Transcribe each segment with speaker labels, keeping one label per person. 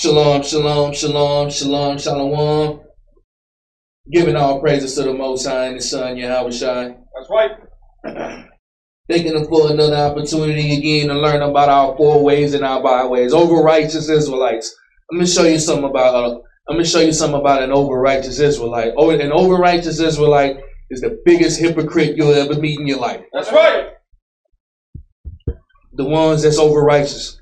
Speaker 1: Shalom, shalom, shalom, shalom, shalom. Giving all praises to the Most High and His Son, Yahweh Shai.
Speaker 2: That's right.
Speaker 1: Thanking Him for another opportunity again to learn about our four ways and our byways. Over righteous Israelites. I'm gonna show you something about. Uh, I'm gonna show you something about an over righteous Israelite. Oh, an over righteous Israelite is the biggest hypocrite you'll ever meet in your life.
Speaker 2: That's right.
Speaker 1: The ones that's over righteous.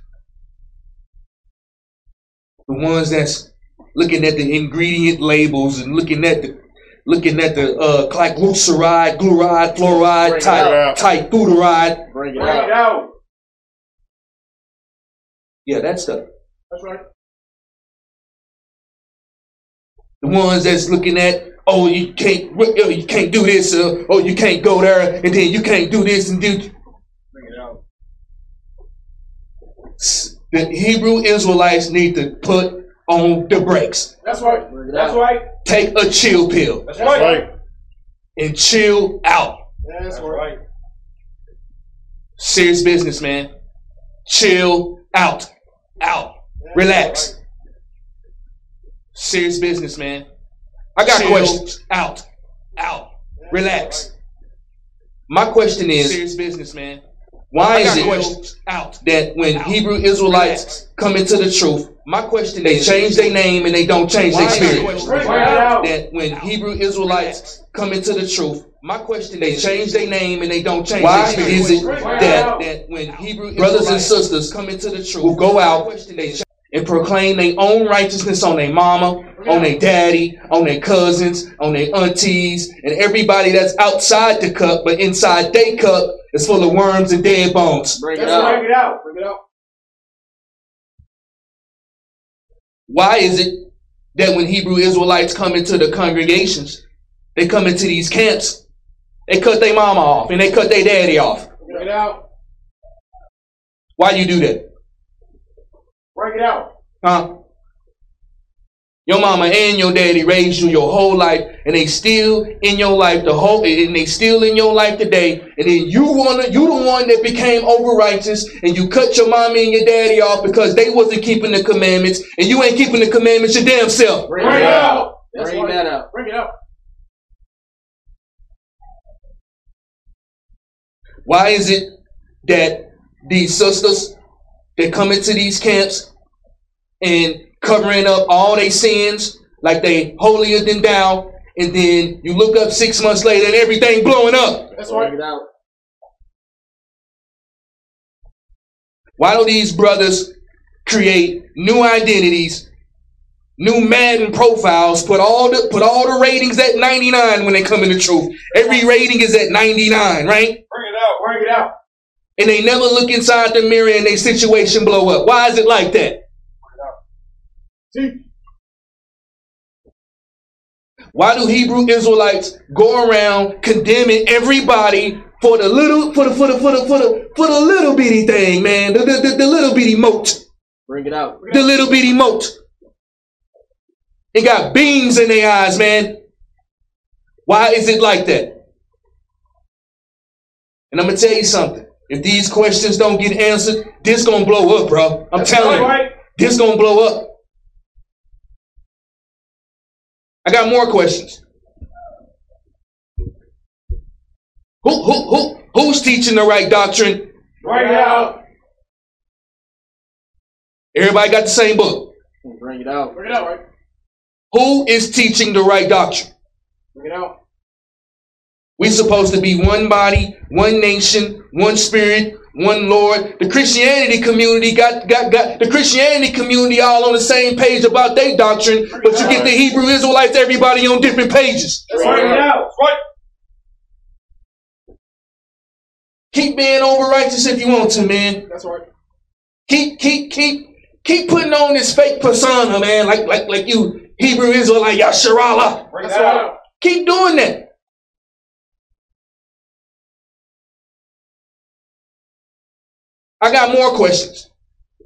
Speaker 1: The ones that's looking at the ingredient labels and looking at the looking at the uh like glyceride, glucide, fluoride,
Speaker 3: Bring it
Speaker 1: type
Speaker 3: out.
Speaker 1: type glutaride.
Speaker 3: Bring it
Speaker 2: Bring
Speaker 3: out.
Speaker 2: it out.
Speaker 1: Yeah, that stuff.
Speaker 2: That's right.
Speaker 1: The ones that's looking at, oh, you can't, oh, you can't do this, uh, oh, you can't go there, and then you can't do this and do.
Speaker 2: Bring it out.
Speaker 1: The Hebrew Israelites need to put on the brakes.
Speaker 2: That's right. That's right.
Speaker 1: Take a chill pill
Speaker 2: That's
Speaker 3: That's
Speaker 2: right.
Speaker 3: right.
Speaker 1: and chill out.
Speaker 2: That's right.
Speaker 1: Serious business, man. Chill out. Out. Relax. Serious business, man. I got
Speaker 3: Chill.
Speaker 1: questions. Out. Out. Relax. My question is serious business, man. Why is it
Speaker 3: questions.
Speaker 1: out that when Hebrew Israelites come into the truth, my question they change their name and they don't change their
Speaker 3: Why I
Speaker 1: spirit?
Speaker 3: questions.
Speaker 2: Bring it out.
Speaker 1: That when Hebrew Israelites come into the truth, my question they change their name and they don't change Why
Speaker 2: their
Speaker 1: is
Speaker 2: spirit.
Speaker 1: it
Speaker 2: Bring it
Speaker 1: that that when Hebrew Israelites brothers and sisters come into the truth, who go out they ch- and proclaim their own righteousness on their mama, on their daddy, on their cousins, on their aunties, and everybody that's outside the cup, but inside their cup is full of worms and dead bones.
Speaker 3: Bring it out.
Speaker 2: Bring it out. Bring it out.
Speaker 1: Why is it that when Hebrew Israelites come into the congregations, they come into these camps, they cut their mama off and they cut their daddy off?
Speaker 2: Bring it out.
Speaker 1: Why you do that?
Speaker 2: Bring it out.
Speaker 1: Huh? Your mama and your daddy raised you your whole life, and they still in your life the whole, and they still in your life today. And then you wanna, you the one that became over righteous, and you cut your mama and your daddy off because they wasn't keeping the commandments, and you ain't keeping the commandments your damn self.
Speaker 3: Bring
Speaker 2: Bring
Speaker 3: it
Speaker 2: it
Speaker 3: out.
Speaker 2: out.
Speaker 3: Bring that out.
Speaker 2: Bring it out.
Speaker 1: Why is it that these sisters that come into these camps and covering up all their sins like they holier than thou, and then you look up six months later and everything blowing up?
Speaker 2: That's right.
Speaker 3: Bring it out.
Speaker 1: Why don't these brothers create new identities, new Madden profiles, put all the put all the ratings at 99 when they come in the truth? Every rating is at 99, right?
Speaker 2: Bring it out. Bring it out.
Speaker 1: And they never look inside the mirror and their situation blow up. Why is it like that?
Speaker 2: See?
Speaker 1: Why do Hebrew Israelites go around condemning everybody for the little for the for the for the for the for the little bitty thing, man? The, the, the, the little bitty moat.
Speaker 3: Bring it out.
Speaker 1: The little bitty moat. It got beams in their eyes, man. Why is it like that? And I'm gonna tell you something. If these questions don't get answered, this gonna blow up, bro. I'm
Speaker 2: That's
Speaker 1: telling you, this gonna blow up. I got more questions. Who who who who's teaching the right doctrine?
Speaker 2: Bring it out.
Speaker 1: Everybody got the same book.
Speaker 3: Bring it out.
Speaker 2: Bring it out. Right.
Speaker 1: Who is teaching the right doctrine?
Speaker 2: Bring it out.
Speaker 1: We're supposed to be one body, one nation, one spirit, one Lord. The Christianity community got, got, got the Christianity community all on the same page about their doctrine, but you get the Hebrew Israelites, everybody on different pages.
Speaker 2: That's right. Bring it out. That's right.
Speaker 1: Keep being over righteous if you want to, man.
Speaker 2: That's right.
Speaker 1: Keep, keep, keep, keep putting on this fake persona, man, like, like, like you Hebrew Israelite, Yasharallah.
Speaker 2: Bring it
Speaker 1: That's right.
Speaker 2: out.
Speaker 1: Keep doing that. I got more questions.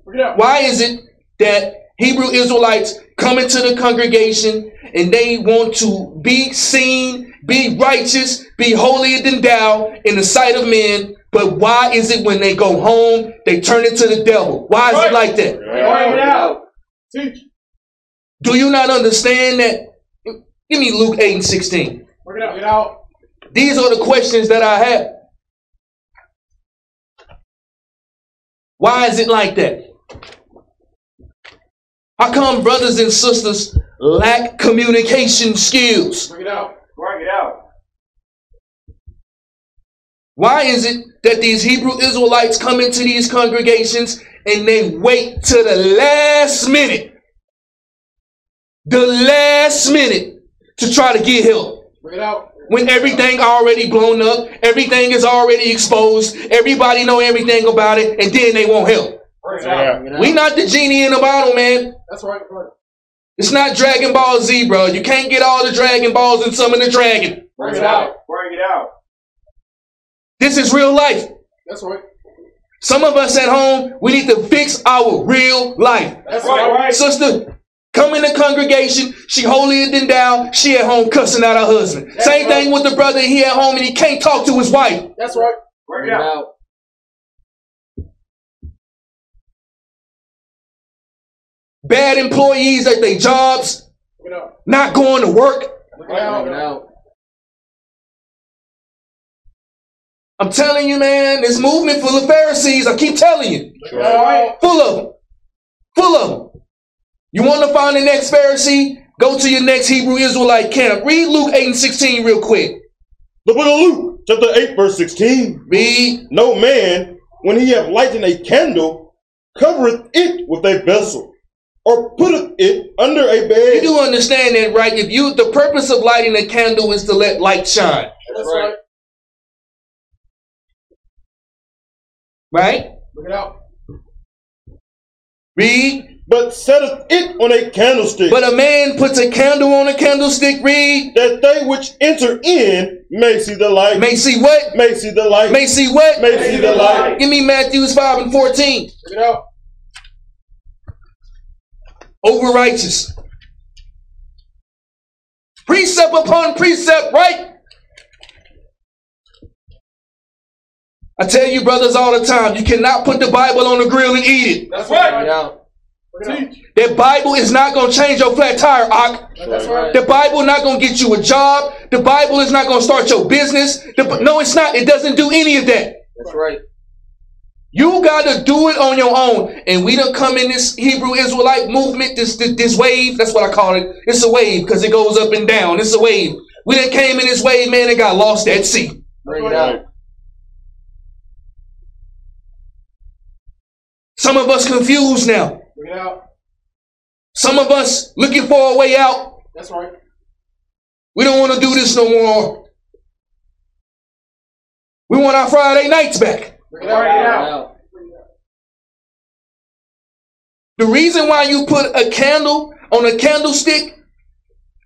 Speaker 2: Bring it out.
Speaker 1: Why is it that Hebrew Israelites come into the congregation and they want to be seen, be righteous, be holier than thou in the sight of men? But why is it when they go home, they turn it to the devil? Why is it like that?
Speaker 2: Bring it out. Teach.
Speaker 1: Do you not understand that? Give me Luke 8 and 16.
Speaker 2: Bring it out. Bring it out.
Speaker 1: These are the questions that I have. Why is it like that? How come brothers and sisters lack communication skills?
Speaker 2: Bring it out. Bring it out.
Speaker 1: Why is it that these Hebrew Israelites come into these congregations and they wait to the last minute, the last minute to try to get help?
Speaker 2: Bring it out.
Speaker 1: When everything already blown up, everything is already exposed, everybody know everything about it, and then they won't help.
Speaker 2: Bring it out.
Speaker 3: Bring it out.
Speaker 1: We not the genie in the bottle, man.
Speaker 2: That's right. Right.
Speaker 1: It's not Dragon Ball Z, bro. You can't get all the Dragon Balls and summon the dragon.
Speaker 2: Bring it out. Bring it out.
Speaker 1: This is real life.
Speaker 2: That's right.
Speaker 1: Some of us at home, we need to fix our real life.
Speaker 2: That's right.
Speaker 1: Sister, come in the congregation. She holier than thou. She at home cussing out her husband.
Speaker 2: That's
Speaker 1: Same
Speaker 2: right.
Speaker 1: thing with the brother. He at home and he can't talk to his wife.
Speaker 2: That's right. Bring
Speaker 3: Bring
Speaker 2: it
Speaker 3: it
Speaker 2: out.
Speaker 3: out.
Speaker 1: Bad employees at their jobs,
Speaker 2: out.
Speaker 1: not going to work.
Speaker 2: Bring it
Speaker 3: Bring it
Speaker 2: out.
Speaker 3: out.
Speaker 1: I'm telling you, man, this movement full of Pharisees. I keep telling you.
Speaker 2: Bring it out.
Speaker 1: Full of them. Full of them. You want to find the next Pharisee? Go to your next Hebrew Israelite camp. Read Luke 8 and 16 real quick.
Speaker 4: The book of Luke, chapter 8, verse 16.
Speaker 1: Read.
Speaker 4: No man, when he have lighted a candle, covereth it with a vessel, or putteth it under a bed.
Speaker 1: You do understand that, right? If you the purpose of lighting a candle is to let light shine,
Speaker 2: That's right.
Speaker 1: right?
Speaker 2: Bring it out.
Speaker 1: Read.
Speaker 4: But setteth it on a candlestick,
Speaker 1: But a man puts a candle on a candlestick. Read.
Speaker 4: that they which enter in may see the light.
Speaker 1: May see what?
Speaker 4: May see the light.
Speaker 1: May see what?
Speaker 4: May see the light.
Speaker 1: Give me Matthews 5 and 14.
Speaker 2: Bring it out.
Speaker 1: Over righteous. Precept upon precept, right? I tell you, brothers, all the time, you cannot put the Bible on the grill and eat it.
Speaker 2: That's
Speaker 3: Bring
Speaker 2: right.
Speaker 3: It out.
Speaker 2: Bring it out.
Speaker 1: That Bible is not going to change your flat tire, Ock.
Speaker 2: Right.
Speaker 1: The Bible not going to get you a job. The Bible is not going to start your business. The- no, it's not. It doesn't do any of that.
Speaker 3: That's right.
Speaker 1: You got to do it on your own. And we don't come in this Hebrew Israelite movement, this, this, this wave. That's what I call it. It's a wave because it goes up and down. It's a wave. We done came in this wave, man, and got lost at sea.
Speaker 3: Bring it out.
Speaker 1: Some of us confused now.
Speaker 2: Bring it out.
Speaker 1: Some of us looking for a way out.
Speaker 2: That's right.
Speaker 1: We don't want to do this no more. We want our Friday nights back.
Speaker 2: Bring it out. Bring it
Speaker 3: Bring it
Speaker 2: out.
Speaker 3: out.
Speaker 1: The reason why you put a candle on a candlestick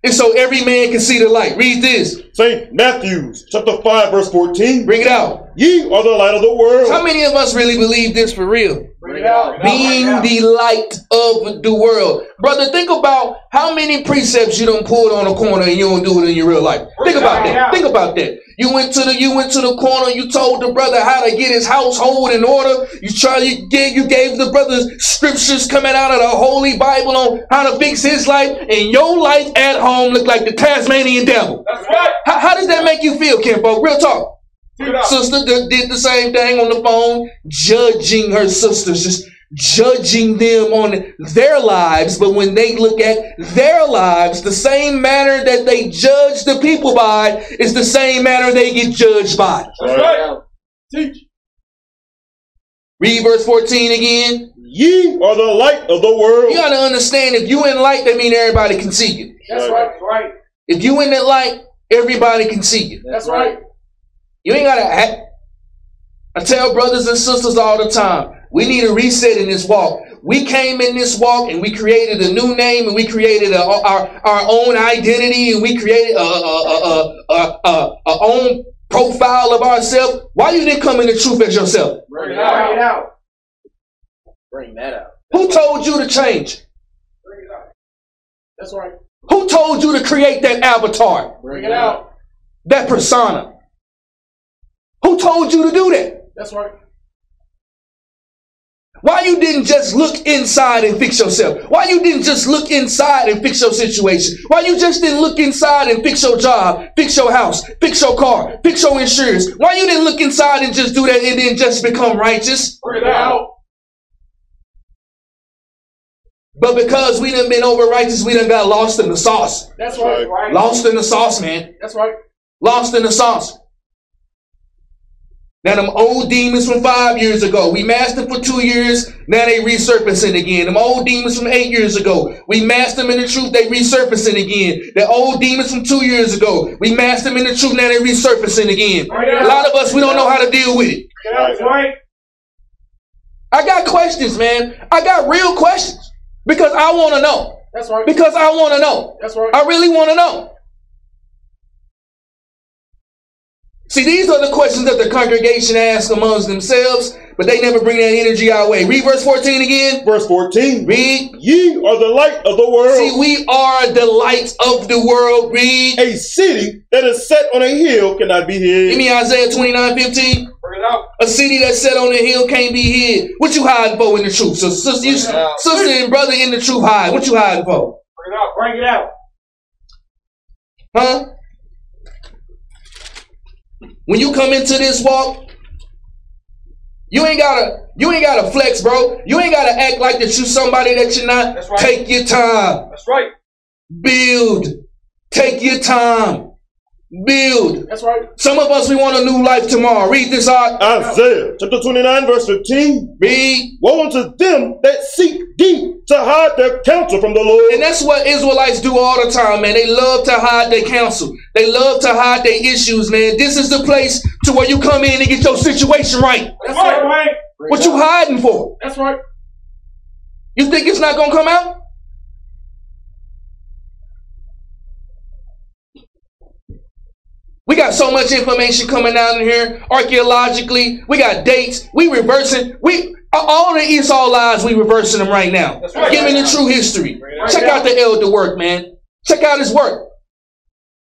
Speaker 1: is so every man can see the light. Read this.
Speaker 4: St. Matthew's, chapter 5, verse 14.
Speaker 1: Bring it out.
Speaker 4: Ye are the light of the world.
Speaker 1: How many of us really believe this for real?
Speaker 2: Out.
Speaker 1: Being the light of the world. Brother, think about how many precepts you done pulled on a corner and you don't do it in your real life. Think about that. Think about that. You went to the you went to the corner, you told the brother how to get his household in order. You try you gave you gave the brother scriptures coming out of the holy Bible on how to fix his life, and your life at home looked like the Tasmanian devil.
Speaker 2: That's right.
Speaker 1: How, how does that make you feel, Kimbo? Real talk.
Speaker 2: Bring it out.
Speaker 1: Sister that did the same thing on the phone, judging her sisters, just judging them on their lives. But when they look at their lives, the same manner that they judge the people by is the same manner they get judged by.
Speaker 2: That's right. Teach.
Speaker 1: Read verse 14 again.
Speaker 4: Ye are the light of the world.
Speaker 1: You gotta understand if you in light, that mean everybody can see you.
Speaker 2: That's right. Right.
Speaker 1: If you in that light, everybody can see you.
Speaker 2: That's right.
Speaker 1: You ain't gotta act. I tell brothers and sisters all the time, we need a reset in this walk. We came in this walk and we created a new name and we created a, our our own identity and we created a, a, a, a, a, a own profile of ourselves. Why you didn't come in the truth as yourself?
Speaker 3: Bring
Speaker 2: Bring
Speaker 3: it
Speaker 2: it out. Bring it
Speaker 3: out.
Speaker 2: out.
Speaker 3: Bring that out.
Speaker 1: Who told you to change?
Speaker 2: Bring it out. That's right.
Speaker 1: Who told you to create that avatar,
Speaker 2: Bring it out.
Speaker 1: that persona? Who told you to do that?
Speaker 2: That's right.
Speaker 1: Why you didn't just look inside and fix yourself? Why you didn't just look inside and fix your situation? Why you just didn't look inside and fix your job, fix your house, fix your car, fix your insurance? Why you didn't look inside and just do that and then just become righteous?
Speaker 2: Bring it out.
Speaker 1: But because we done been over righteous, we done got lost in the sauce.
Speaker 2: That's right. right.
Speaker 1: Lost in the sauce, man.
Speaker 2: That's right.
Speaker 1: Lost in the sauce. Now them old demons from five years ago, we masked them for two years. Now they resurfacing again. Them old demons from eight years ago, we masked them in the truth. They resurfacing again. The old demons from two years ago, we masked them in the truth. Now they resurfacing again. A lot of us we don't know how to deal with it.
Speaker 2: That's right.
Speaker 1: I got questions, man. I got real questions because I want to know.
Speaker 2: That's right.
Speaker 1: Because I want to know.
Speaker 2: That's right.
Speaker 1: I really want to know. See, these are the questions that the congregation asks amongst themselves, but they never bring that energy our way. Read verse 14 again.
Speaker 4: Verse 14.
Speaker 1: Read.
Speaker 4: Ye are the light of the world.
Speaker 1: See, we are the light of the world. Read.
Speaker 4: a city that is set on a hill cannot be hid.
Speaker 1: Give
Speaker 4: hid.
Speaker 1: me Isaiah 29 15.
Speaker 2: Bring it out.
Speaker 1: A city that's set on a hill can't be hid. What you hiding for in the truth? So, sister, you, sister and brother in the truth hide. What you hiding for?
Speaker 2: Bring it out. Bring it out.
Speaker 1: Huh? When you come into this walk, you ain't gotta you ain't gotta flex, bro. You ain't gotta act like that you somebody that you're not.
Speaker 2: That's right.
Speaker 1: Take your time.
Speaker 2: That's right.
Speaker 1: Build. Take your time. Build.
Speaker 2: That's right.
Speaker 1: Some of us we want a new life tomorrow. Read this out.
Speaker 4: Isaiah chapter 29, verse 15.
Speaker 1: Read.
Speaker 4: Woe unto them that seek deep to hide their counsel from the Lord.
Speaker 1: And that's what Israelites do all the time, man. They love to hide their counsel. They love to hide their issues, man. This is the place to where you come in and get your situation right.
Speaker 2: That's right. right.
Speaker 1: What you hiding for?
Speaker 2: That's right.
Speaker 1: You think it's not gonna come out? We got so much information coming down in here archaeologically. We got dates. We reversing. We all the Esau lies. We reversing them right now.
Speaker 2: Right.
Speaker 1: Giving the true history.
Speaker 2: Right.
Speaker 1: Check out the elder work, man. Check out his work.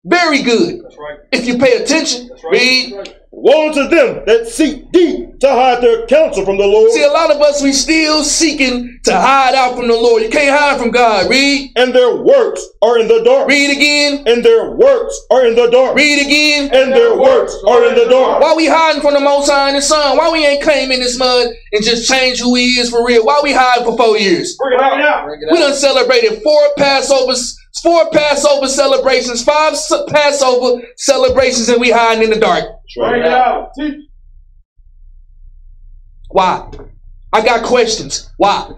Speaker 1: Very good.
Speaker 2: Right.
Speaker 1: If you pay attention,
Speaker 2: right.
Speaker 1: read.
Speaker 4: Woe unto them that seek deep to hide their counsel from the Lord.
Speaker 1: See, a lot of us we still seeking to hide out from the Lord. You can't hide from God. Read.
Speaker 4: And their works are in the dark.
Speaker 1: Read again.
Speaker 4: And their works are in the dark.
Speaker 1: Read again.
Speaker 4: And their works are in the dark.
Speaker 1: Why we hiding from the Most High and the Son? Why we ain't claiming this mud and just change who He is for real? Why we hiding for four years?
Speaker 2: Bring it out.
Speaker 3: Bring it
Speaker 1: We done celebrated four Passovers, four Passover celebrations, five Passover celebrations, and we hiding in the dark.
Speaker 2: Bring it out.
Speaker 1: Why? I got questions. Why?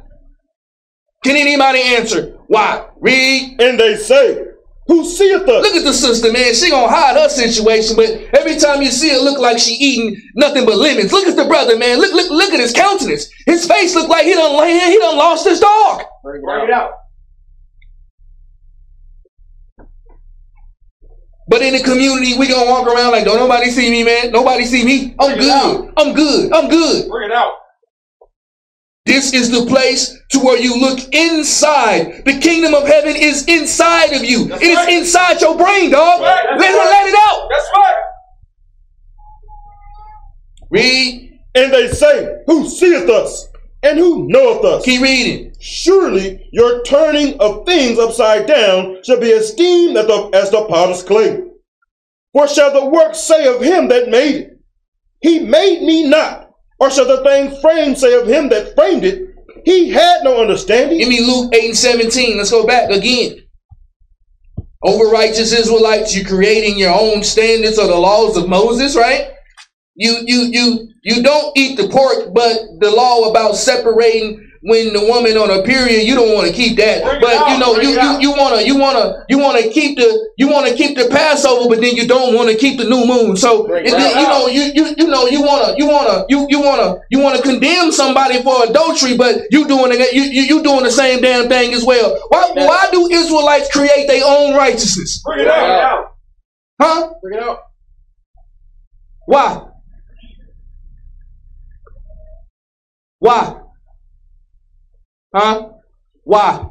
Speaker 1: Can anybody answer? Why? Read.
Speaker 4: And they say, Who seeth us?
Speaker 1: Look at the sister, man. She gonna hide her situation, but every time you see her, look like she eating nothing but lemons. Look at the brother, man. Look, look, look at his countenance. His face look like he done land. He done lost his dog.
Speaker 3: Bring it out.
Speaker 2: it out.
Speaker 1: But in the community, we gonna walk around like, don't nobody see me, man. Nobody see me. I'm
Speaker 2: Bring
Speaker 1: good. I'm good. I'm good.
Speaker 2: Bring it out.
Speaker 1: This is the place to where you look inside. The kingdom of heaven is inside of you.
Speaker 2: That's
Speaker 1: it is
Speaker 2: right.
Speaker 1: inside your brain, dog.
Speaker 2: Right.
Speaker 1: Let
Speaker 2: That's
Speaker 1: it,
Speaker 2: right.
Speaker 1: let it out.
Speaker 2: That's right.
Speaker 1: Read.
Speaker 4: And they say, Who seeth us? And who knoweth us?
Speaker 1: Keep reading.
Speaker 4: Surely your turning of things upside down shall be esteemed as the, as the potter's clay. For shall the work say of him that made it, He made me not? Or shall the thing framed say of him that framed it, He had no understanding?
Speaker 1: Give me Luke 8 and 17. Let's go back again. Over righteous Israelites, you're creating your own standards of the laws of Moses, right? You you you you don't eat the pork, but the law about separating when the woman on a period, you don't want to keep that.
Speaker 2: Bring
Speaker 1: But you know, you, you you wanna you wanna you wanna keep the you wanna keep the Passover, but then you don't want to keep the new moon. So
Speaker 3: Bring
Speaker 1: it-
Speaker 3: it
Speaker 1: you know you you you know you wanna you wanna you you wanna you wanna condemn somebody for adultery, but you doing it you you, you doing the same damn thing as well. Why
Speaker 3: Yeah.
Speaker 1: why do Israelites create their own righteousness?
Speaker 2: Bring it out. out.
Speaker 1: Huh?
Speaker 3: Bring it out.
Speaker 1: Why? Why? Huh? Why?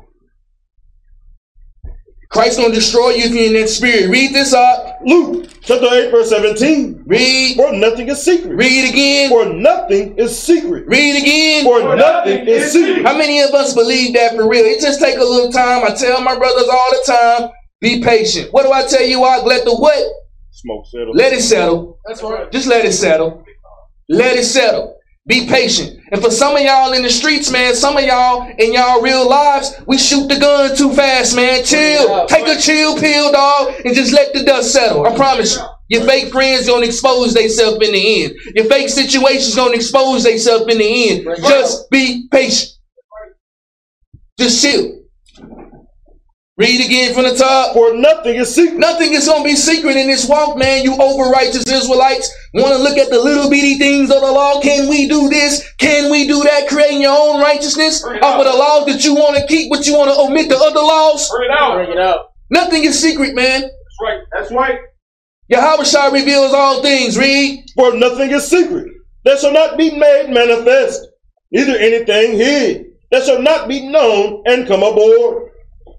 Speaker 1: Christ gonna destroy you if you're in that spirit. Read this up.
Speaker 4: Luke chapter 8, verse 17.
Speaker 1: Read.
Speaker 4: For nothing is secret.
Speaker 1: Read again.
Speaker 4: For nothing is secret.
Speaker 1: Read again.
Speaker 4: For nothing is secret.
Speaker 1: How many of us believe that for real? It just take a little time. I tell my brothers all the time, be patient. What do I tell you? I let the what?
Speaker 4: Smoke settle.
Speaker 1: Let it settle.
Speaker 3: That's right.
Speaker 1: Just let it settle. Let it settle. Be patient. And for some of y'all in the streets, man, some of y'all in y'all real lives, we shoot the gun too fast, man. Chill. Take a chill pill, dog, and just let the dust settle. I promise you. Your fake friends gonna expose themselves in the end. Your fake situations gonna expose themselves in the end. Just be patient. Just chill. Read again from the top.
Speaker 4: For nothing is secret.
Speaker 1: Nothing is gonna be secret in this walk, man. You over righteous Israelites want to look at the little bitty things of the law. Can we do this? Can we do that? Creating your own righteousness off of the laws that you want to keep, but you want to omit the other laws.
Speaker 2: Bring it out.
Speaker 3: Bring it out.
Speaker 1: Nothing is secret, man.
Speaker 2: That's right. That's right.
Speaker 1: Yahweh Shai reveals all things. Read.
Speaker 4: For nothing is secret. That shall not be made manifest. Neither anything hid. That shall not be known and come aboard.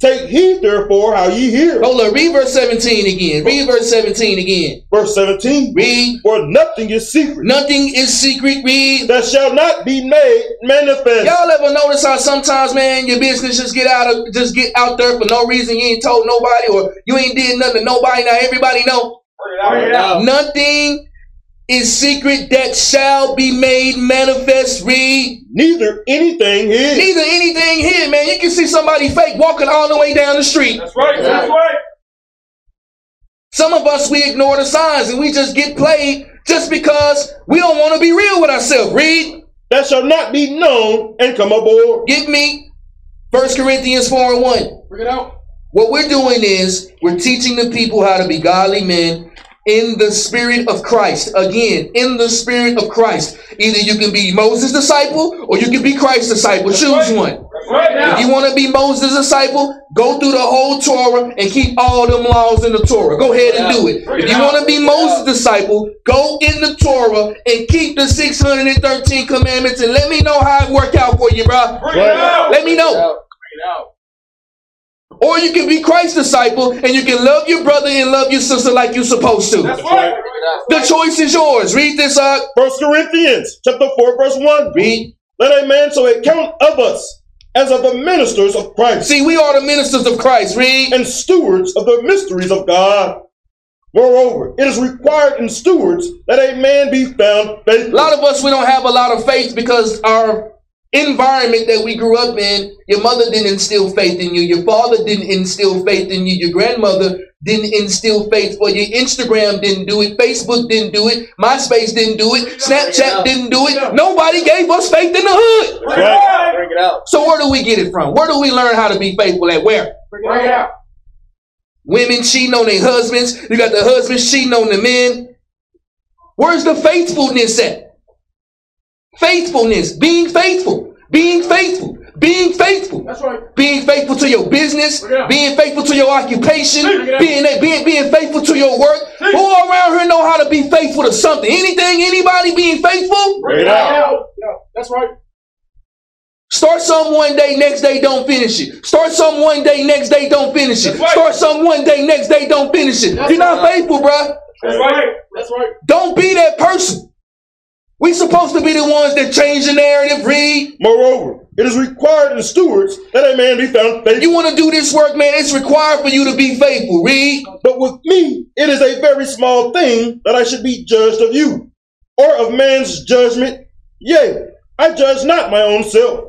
Speaker 4: Take heed therefore how ye hear.
Speaker 1: Hold on. Read verse 17 again. Read verse 17 again.
Speaker 4: Verse 17.
Speaker 1: Read.
Speaker 4: For nothing is secret.
Speaker 1: Nothing is secret. Read.
Speaker 4: That shall not be made manifest.
Speaker 1: Y'all ever notice how sometimes, man, your business just get out of just get out there for no reason? You ain't told nobody, or you ain't did nothing to nobody. Now everybody know
Speaker 2: Bring it out.
Speaker 3: Bring it out.
Speaker 1: nothing is secret that shall be made manifest. Read.
Speaker 4: Neither anything hid.
Speaker 1: Neither anything here, man. You can see somebody fake walking all the way down the street.
Speaker 2: That's right. That's right.
Speaker 1: Some of us we ignore the signs and we just get played just because we don't want to be real with ourselves. Read.
Speaker 4: That shall not be known and come aboard.
Speaker 1: Give me 1 Corinthians 4 and 1.
Speaker 3: Bring it out.
Speaker 1: What we're doing is we're teaching the people how to be godly men in the spirit of Christ. Again, in the spirit of Christ. Either you can be Moses' disciple or you can be Christ's disciple. Choose
Speaker 2: right.
Speaker 1: one.
Speaker 2: Right.
Speaker 1: If you want to be Moses' disciple, go through the whole Torah and keep all them laws in the Torah. Go ahead and do it. If you want to be Moses' disciple, go in the Torah and keep the 613 commandments and let me know how it worked out for you, bro.
Speaker 2: Bring it out.
Speaker 1: Let me know.
Speaker 3: Bring it out.
Speaker 1: Or you can be Christ's disciple and you can love your brother and love your sister like you're supposed to.
Speaker 2: That's right.
Speaker 3: Bring it out.
Speaker 1: The choice is yours. Read this up.
Speaker 4: First Corinthians chapter 4, verse 1.
Speaker 1: Read.
Speaker 4: Let a man so account of us as of the ministers of Christ
Speaker 1: See, we are the ministers of Christ. Read.
Speaker 4: and stewards of the mysteries of God. Moreover, it is required in stewards that a man be found faithful.
Speaker 1: A lot of us, we don't have a lot of faith because our environment that we grew up in, your mother didn't instill faith in you, your father didn't instill faith in you, your grandmother didn't instill faith for you, Instagram didn't do it, Facebook didn't do it, MySpace didn't do it, Snapchat didn't do it. Nobody gave us faith in the hood.
Speaker 2: Bring it out.
Speaker 3: Bring it out.
Speaker 1: So where do we get it from? Where do we learn how to be faithful at? Where?
Speaker 2: Bring it out.
Speaker 1: Women cheating on their husbands. You got the husbands cheating on the men. Where's the faithfulness at? Faithfulness, being faithful, being faithful, being faithful,
Speaker 2: That's right.
Speaker 1: being faithful to your business,
Speaker 2: Yeah.
Speaker 1: being faithful to your occupation,
Speaker 2: Yeah.
Speaker 1: being being being faithful to your work. Who around here know how to be faithful to something? Anything, anybody being faithful?
Speaker 2: Bring it out. Yeah, That's right.
Speaker 1: Start some one day, next day don't finish it. Start some one day, next day don't finish it.
Speaker 2: Right.
Speaker 1: Start some one day, next day don't finish it.
Speaker 3: That's
Speaker 1: You're not
Speaker 3: right.
Speaker 1: faithful, bruh.
Speaker 2: That's right. That's right.
Speaker 1: Don't be that person. We supposed to be the ones that change the narrative. Read.
Speaker 4: Moreover, it is required in stewards that a man be found faithful.
Speaker 1: You want to do this work, man? It's required for you to be faithful. Read.
Speaker 4: But with me, it is a very small thing that I should be judged of you, or of man's judgment. Yea, I judge not my own self,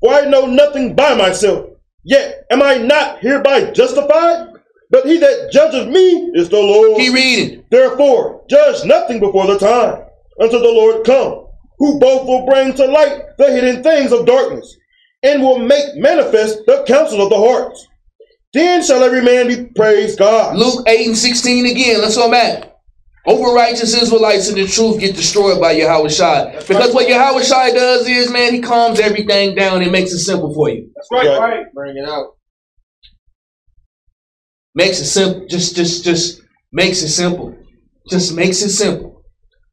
Speaker 4: for I know nothing by myself. Yet am I not hereby justified? But he that judges me is the Lord.
Speaker 1: He reading.
Speaker 4: Therefore, judge nothing before the time, until the Lord come, who both will bring to light the hidden things of darkness, and will make manifest the counsel of the hearts. Then shall every man be praised God.
Speaker 1: Luke 8 and 16 again. Let's go back. Over righteous Israelites and the truth get destroyed by Yahweh Shai. Because what Yahweh Shai does is, man, he calms everything down and makes it simple for you.
Speaker 2: That's right.
Speaker 4: Right.
Speaker 2: Right.
Speaker 3: Bring it out.
Speaker 1: Makes it simple. Just, just, just makes it simple. Just makes it simple.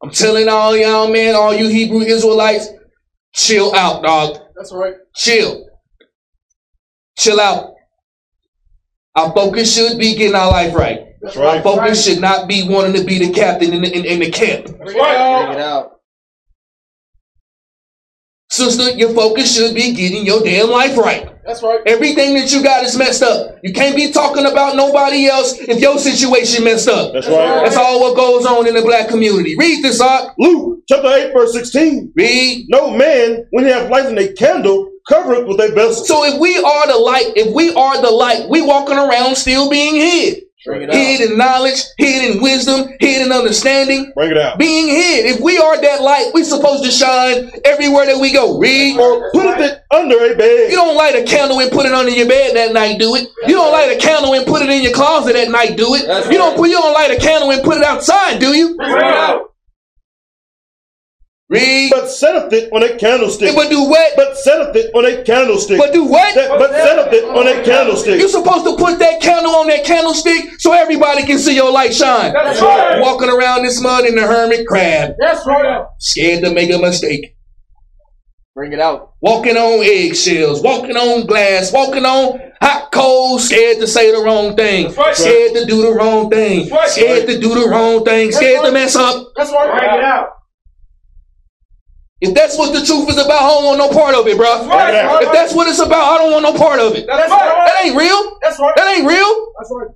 Speaker 1: I'm telling all y'all, man, all you Hebrew Israelites, chill out, dog.
Speaker 3: That's right.
Speaker 1: Chill. Chill out. Our focus should be getting our life right.
Speaker 4: That's right.
Speaker 1: Our
Speaker 4: right.
Speaker 1: focus should not be wanting to be the captain in the, in, in the camp.
Speaker 2: That's
Speaker 3: Bring
Speaker 2: right.
Speaker 3: it out.
Speaker 1: Sister, your focus should be getting your damn life right.
Speaker 2: That's right.
Speaker 1: Everything that you got is messed up. You can't be talking about nobody else if your situation messed up.
Speaker 4: That's right.
Speaker 1: That's all what goes on in the black community. Read this out.
Speaker 4: Luke chapter 8, verse 16.
Speaker 1: Read.
Speaker 4: No man, when he light in a candle, covereth with a vessel.
Speaker 1: So if we are the light, if we are the light, we walking around still being hid.
Speaker 3: Bring it
Speaker 1: Hid
Speaker 3: out.
Speaker 1: in knowledge, hidden wisdom, hidden understanding.
Speaker 4: Bring it out.
Speaker 1: Being hid. If we are that light, we supposed to shine everywhere that we go. Read.
Speaker 4: Or putteth it under a bed.
Speaker 1: You don't light a candle and put it under your bed that night, do it. You don't light a candle and put it in your closet at night, do it. You don't put you don't light a candle and put it outside, do you?
Speaker 2: Bring it out.
Speaker 1: Read.
Speaker 4: But setteth it on a candlestick.
Speaker 1: But do what?
Speaker 4: But setteth it on a candlestick.
Speaker 1: But do what?
Speaker 4: That- but setteth it on a candlestick.
Speaker 1: You're supposed to put that candle on that candlestick so everybody can see your light shine.
Speaker 2: That's right.
Speaker 1: Walking around this mud in the hermit crab,
Speaker 2: That's right.
Speaker 1: scared to make a mistake.
Speaker 3: Bring it out.
Speaker 1: Walking on eggshells, walking on glass, walking on hot coals, scared to say the wrong thing,
Speaker 2: That's right.
Speaker 1: scared to do the wrong thing,
Speaker 2: That's right.
Speaker 1: scared to do the wrong thing, scared to mess up.
Speaker 2: That's right. Bring it out.
Speaker 1: If that's what the truth is about, I don't want no part of it, bro.
Speaker 2: That's right.
Speaker 1: If that's what it's about, I don't want no part of it.
Speaker 2: That's
Speaker 1: That ain't real.
Speaker 2: That's right.
Speaker 1: That ain't real.
Speaker 2: That's right.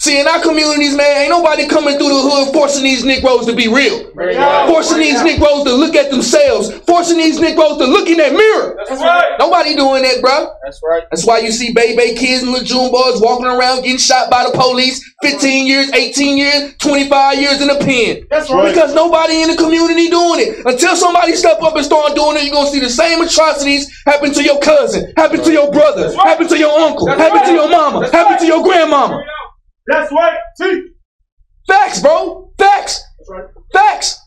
Speaker 1: See, in our communities, man, ain't nobody coming through the hood forcing these Negroes to be real.
Speaker 3: Bring it out.
Speaker 1: Forcing these Negroes to look at themselves. Forcing these Negroes to look in that mirror.
Speaker 2: That's right.
Speaker 1: Nobody doing that, bro.
Speaker 3: That's right.
Speaker 1: That's why you see baby kids and little June boys walking around getting shot by the police. 15 years, 18 years, 25 years in the pen.
Speaker 2: That's right.
Speaker 1: Because nobody in the community doing it. Until somebody step up and start doing it, you're gonna see the same atrocities happen to your cousin, happen to your brother, happen to your uncle, happen to your mama, happen to your grandmama.
Speaker 2: That's right. See.
Speaker 1: Facts, bro. Facts.
Speaker 2: That's right.
Speaker 1: Facts.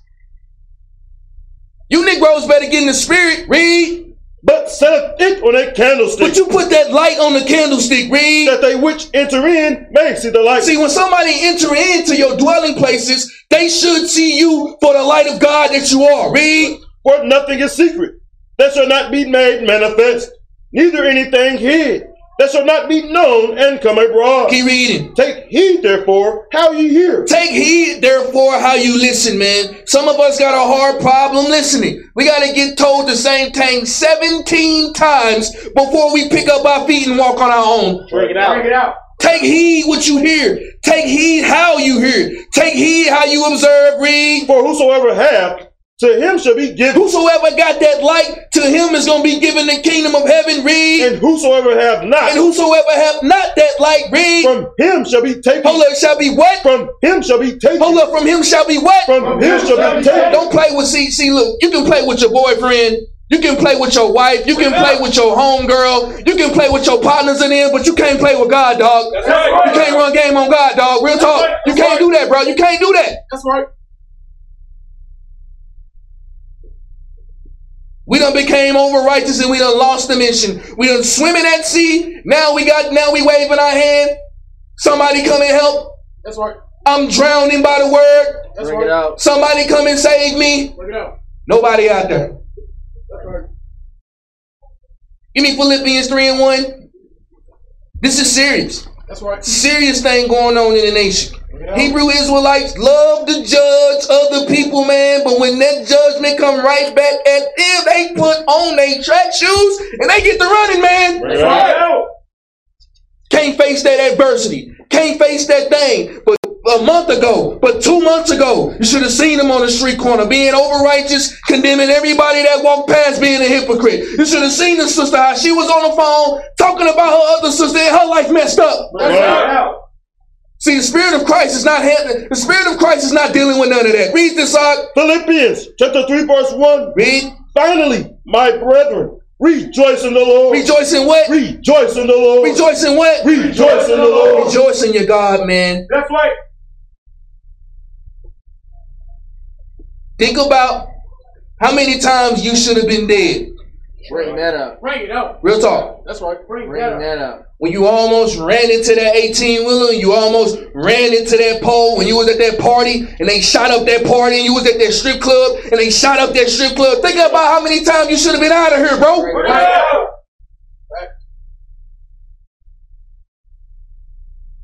Speaker 1: You Negroes better get in the spirit. Read.
Speaker 4: But setteth it on a candlestick.
Speaker 1: But you put that light on the candlestick. Read.
Speaker 4: that they which enter in may see the light.
Speaker 1: See, when somebody enter into your dwelling places, they should see you for the light of God that you are. Read.
Speaker 4: For nothing is secret that shall not be made manifest, neither anything hid that shall not be known and come abroad.
Speaker 1: Keep reading.
Speaker 4: Take heed, therefore, how you hear.
Speaker 1: Take heed, therefore, how you listen, man. Some of us got a hard problem listening. We got to get told the same thing 17 times before we pick up our feet and walk on our own.
Speaker 3: Bring it out.
Speaker 2: Bring it out.
Speaker 1: Take heed what you hear. Take heed how you hear. Take heed how you observe, read.
Speaker 4: For whosoever hath, to him shall be given,
Speaker 1: Whosoever got that light, to him is going to be given the kingdom of heaven, read.
Speaker 4: and whosoever hath not,
Speaker 1: And whosoever have not that light, read.
Speaker 4: from him shall be taken.
Speaker 1: Hold up, shall be what?
Speaker 4: From him shall be taken.
Speaker 1: Hold up, from him shall be what?
Speaker 4: From him shall be taken.
Speaker 1: Don't play with, see, see, look, you can play with your boyfriend. You can play with your wife. You can play with your homegirl. You can play with your partners in there, but you can't play with God, dog.
Speaker 2: That's right.
Speaker 1: You can't run game on God, dog. Real talk. You can't do that, bro. You can't do that.
Speaker 2: That's right.
Speaker 1: We done became over righteous and we done lost the mission. We done swimming at sea. Now we got, now we waving our hand. Somebody come and help.
Speaker 2: That's right.
Speaker 1: I'm drowning by the word.
Speaker 2: That's
Speaker 3: Bring
Speaker 2: right.
Speaker 3: it out.
Speaker 1: Somebody come and save me.
Speaker 2: Bring it out.
Speaker 1: Nobody out there.
Speaker 2: That's right.
Speaker 1: Give me Philippians 3 and 1. This is serious.
Speaker 2: That's right.
Speaker 1: It's a serious thing going on in the nation.
Speaker 2: Bring it out.
Speaker 1: Hebrew Israelites love to judge other people, man, but when that judgment come right back at them, they put on their track shoes and they get to running, man.
Speaker 4: Bring it
Speaker 2: That's
Speaker 4: out.
Speaker 2: right.
Speaker 1: Can't face that adversity. Can't face that thing. But a month ago, but two months ago, you should have seen him on the street corner being over righteous, condemning everybody that walked past being a hypocrite. You should have seen the sister how she was on the phone talking about her other sister and her life messed up.
Speaker 2: That's right.
Speaker 1: See, the spirit of Christ is not handling, the spirit of Christ is not dealing with none of that. Read this out.
Speaker 4: Philippians chapter 3, verse 1.
Speaker 1: Read.
Speaker 4: Finally, my brethren, rejoice in the Lord.
Speaker 1: Rejoice in what?
Speaker 4: Rejoice in the Lord.
Speaker 1: Rejoice in what?
Speaker 4: Rejoice in the Lord.
Speaker 1: Rejoice in your God, man.
Speaker 2: That's right.
Speaker 1: Think about how many times you should have been dead.
Speaker 3: Bring that up.
Speaker 2: Bring it up.
Speaker 1: Real talk.
Speaker 2: That's right. Bring
Speaker 3: Bring
Speaker 2: that
Speaker 3: that out.
Speaker 1: When you almost ran into that 18 wheeler, you almost ran into that pole when you was at that party and they shot up that party and you was at that strip club and they shot up that strip club. Think about how many times you should have been out of here, bro.
Speaker 2: Bring it out.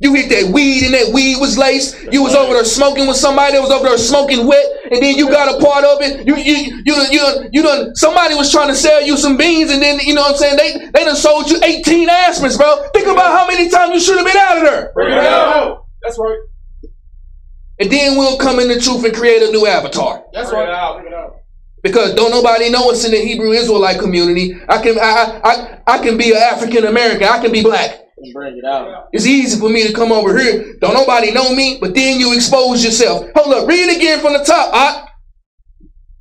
Speaker 1: You hit that weed and that weed was laced. You was over there smoking with somebody that was over there smoking wet, and then you got a part of it. You you you you you done somebody was trying to sell you some beans, and then you know what I'm saying they they done sold you 18 aspirins, bro. Think about how many times you should have been out of there.
Speaker 2: Bring it out. That's right.
Speaker 1: And then we'll come in the truth and create a new avatar.
Speaker 2: That's right. Bring it out.
Speaker 1: Because don't nobody know us in the Hebrew Israelite community. I can I I I can be an African American. I can be black.
Speaker 3: Bring it out.
Speaker 1: It's easy for me to come over here. Don't nobody know me, but then you expose yourself. Hold up, read it again from the top. Ah,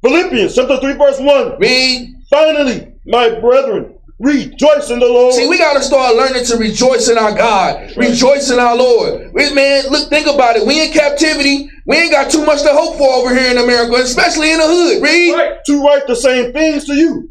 Speaker 4: Philippians chapter 3, verse 1.
Speaker 1: read.
Speaker 4: Finally, my brethren, rejoice in the Lord.
Speaker 1: See, we gotta start learning to rejoice in our God, rejoice in our Lord. We- Man, look, think about it. We in captivity. We ain't got too much to hope for over here in America, especially in the hood. Read.
Speaker 2: Right.
Speaker 4: to write the same things to you.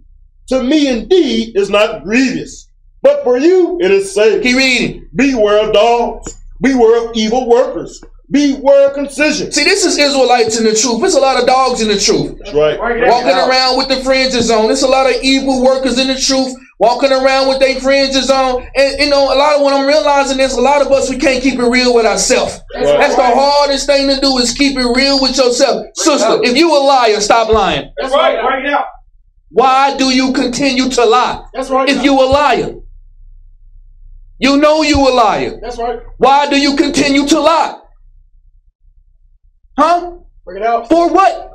Speaker 4: To me indeed is not grievous, but for you it is safe.
Speaker 1: Keep reading.
Speaker 4: Beware of dogs, beware of evil workers, beware of concision.
Speaker 1: See, this is Israelites in the truth. There's a lot of dogs in the truth.
Speaker 4: That's right.
Speaker 1: Walking around with the fringes on. There's a lot of evil workers in the truth. Walking around with their fringes on. And you know, a lot of what I'm realizing is a lot of us we can't keep it real with ourselves.
Speaker 4: Right.
Speaker 1: That's the hardest thing to do is keep it real with yourself. Sister, if you a liar, stop lying.
Speaker 2: That's right. Bring it out.
Speaker 1: Why do you continue to lie?
Speaker 2: That's right.
Speaker 1: If you a liar, you know you a liar.
Speaker 2: That's right.
Speaker 1: Why do you continue to lie? Huh?
Speaker 2: Bring it out.
Speaker 1: For what?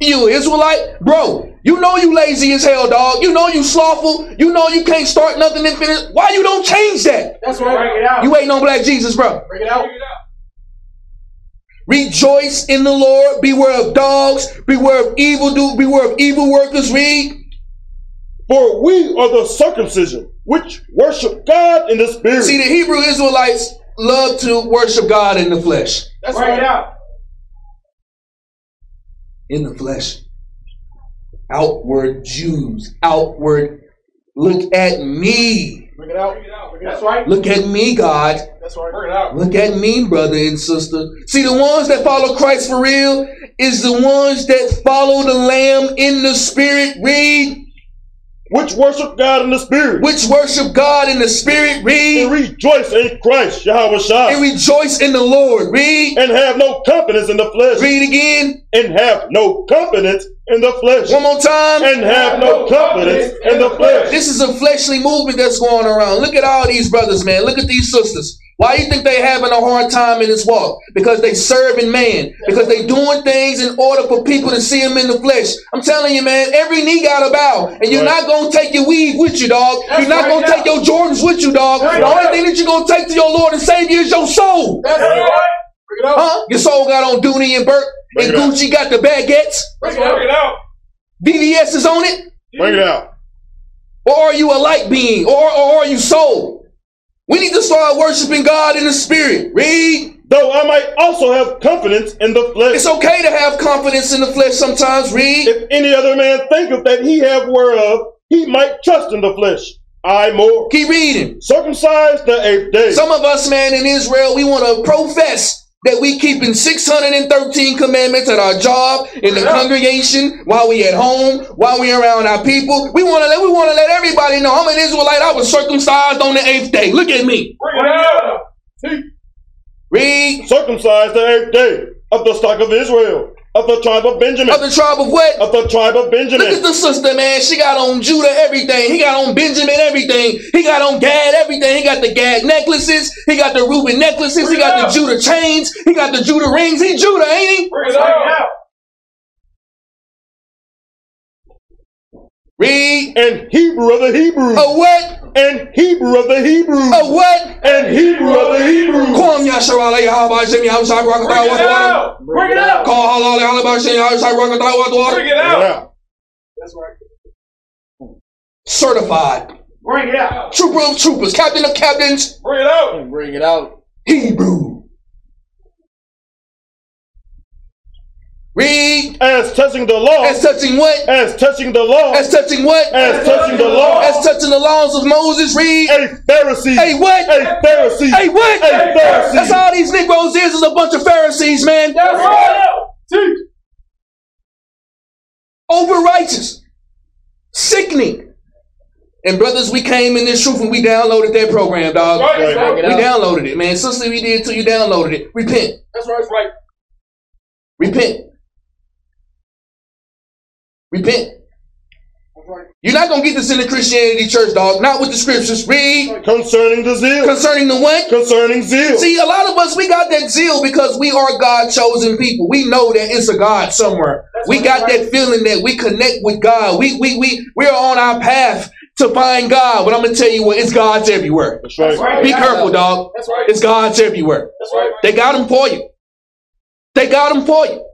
Speaker 1: You Israelite? Bro, you know you lazy as hell, dog. You know you slothful. You know you can't start nothing and finish. Why you don't change that?
Speaker 2: That's right. Bring it out.
Speaker 1: You ain't no black Jesus, bro.
Speaker 2: Bring it out.
Speaker 1: Rejoice in the Lord. Beware of dogs. Beware of evil do. Beware of evil workers. Read.
Speaker 4: For we are the circumcision which worship God in the spirit.
Speaker 1: See, the Hebrew Israelites love to worship God in the flesh.
Speaker 2: That's Bring it out.
Speaker 1: In the flesh. Outward Jews. Outward. Look at me.
Speaker 2: Bring it out. That's right.
Speaker 1: Look at me, God.
Speaker 2: That's right. Bring it out.
Speaker 1: Look at me, brother and sister. See, the ones that follow Christ for real is the ones that follow the Lamb in the Spirit. Read.
Speaker 4: Which worship God in the spirit.
Speaker 1: Which worship God in the Spirit. Read.
Speaker 4: and rejoice in Christ, Yahweh
Speaker 1: And rejoice in the Lord. Read.
Speaker 4: And have no confidence in the flesh.
Speaker 1: Read again.
Speaker 4: And have no confidence in the flesh.
Speaker 1: One more time.
Speaker 4: And have no confidence in the flesh.
Speaker 1: This is a fleshly movement that's going around. Look at all these brothers, man. Look at these sisters. Why you think they having a hard time in this walk? Because they serving man. Because they doing things in order for people to see them in the flesh. I'm telling you, man, every knee got to bow. And you're
Speaker 4: Right.
Speaker 1: not going to take your weed with you, dog.
Speaker 2: That's
Speaker 1: you're not
Speaker 2: right
Speaker 1: going to take your Jordans with you, dog. The only thing that you're going to take to your Lord and Savior is your soul.
Speaker 2: That's right. Bring it.
Speaker 1: Huh? Your soul got on Dooney and Bourke.
Speaker 4: Bring
Speaker 1: And
Speaker 4: it out.
Speaker 1: Gucci got the baguettes.
Speaker 2: Bring it out. Bring it out.
Speaker 1: VVS is on it.
Speaker 4: Bring it out.
Speaker 1: Or are you a light being? Or, or are you soul? We need to start worshiping God in the spirit. Read.
Speaker 4: Though I might also have confidence in the flesh.
Speaker 1: It's okay to have confidence in the flesh sometimes. Read.
Speaker 4: If any other man thinketh that he have whereof, he might trust in the flesh. I more.
Speaker 1: Keep reading.
Speaker 4: Circumcised the eighth day.
Speaker 1: Some of us, man, in Israel, we want to profess that we keeping 613 commandments at our job, in the
Speaker 2: Yeah.
Speaker 1: congregation, while we at home, while we around our people. We want to let we want to let everybody know I'm an Israelite. I was circumcised on the eighth day. Look at me.
Speaker 2: Bring it out. See.
Speaker 1: Read.
Speaker 4: Circumcised the eighth day of the stock of Israel, of the tribe of Benjamin,
Speaker 1: Of the tribe of what?
Speaker 4: of the tribe of Benjamin.
Speaker 1: Look at the sister, man. She got on Judah everything. He got on Benjamin everything. He got on Gad everything. He got the Gad necklaces. He got the Reuben necklaces. He got the Judah chains. He got the Judah rings. He Judah, ain't he?
Speaker 2: Bring it out.
Speaker 1: Read.
Speaker 4: And Hebrew of the Hebrews.
Speaker 1: A what?
Speaker 4: And Hebrew of the Hebrews.
Speaker 1: A what?
Speaker 4: And Hebrew of the Hebrews.
Speaker 1: Kwam Yasharala Yahaba Shemi Hamshai
Speaker 2: Bring
Speaker 1: Rakata
Speaker 2: it
Speaker 1: Watwater.
Speaker 2: out. Bring it out.
Speaker 1: Call Halal Halaba Shemi Hamshai Rakata
Speaker 2: Bring
Speaker 1: Watwater.
Speaker 2: it
Speaker 4: Bring it
Speaker 2: out.
Speaker 4: out.
Speaker 2: That's right.
Speaker 1: Certified.
Speaker 2: Bring it out.
Speaker 1: Trooper of troopers. Captain of captains.
Speaker 2: Bring it out.
Speaker 3: Bring it out.
Speaker 1: Hebrew. Read.
Speaker 4: As touching the law.
Speaker 1: As touching what?
Speaker 4: As touching the law.
Speaker 1: As touching what?
Speaker 4: As touching the law.
Speaker 1: As touching the laws of Moses, read.
Speaker 4: A Pharisee.
Speaker 1: Hey, what?
Speaker 4: A Pharisee.
Speaker 1: Hey, what?
Speaker 4: A Pharisee.
Speaker 1: That's all these Negroes is, is a bunch of Pharisees, man.
Speaker 2: That's right.
Speaker 1: Over righteous. Sickening. And brothers, we came in this truth and we downloaded that program, dog.
Speaker 2: Right. Right.
Speaker 1: We downloaded it, man. Sister, we did till You downloaded it. Repent.
Speaker 2: That's right. That's right.
Speaker 1: Repent. Repent. You're not gonna get this in the Christianity church, dog. Not with the scriptures. Read
Speaker 4: Concerning the zeal.
Speaker 1: concerning the what?
Speaker 4: Concerning zeal.
Speaker 1: See, a lot of us, we got that zeal because we are God chosen people. We know that it's a God somewhere.
Speaker 2: That's
Speaker 1: we got
Speaker 2: right.
Speaker 1: that feeling that we connect with God. We we we we're on our path to find God. But I'm gonna tell you what, it's God's everywhere.
Speaker 4: That's right.
Speaker 2: That's right.
Speaker 1: Be careful, dog.
Speaker 2: That's right.
Speaker 1: It's God's everywhere.
Speaker 2: That's right.
Speaker 1: They got them for you. They got them for you.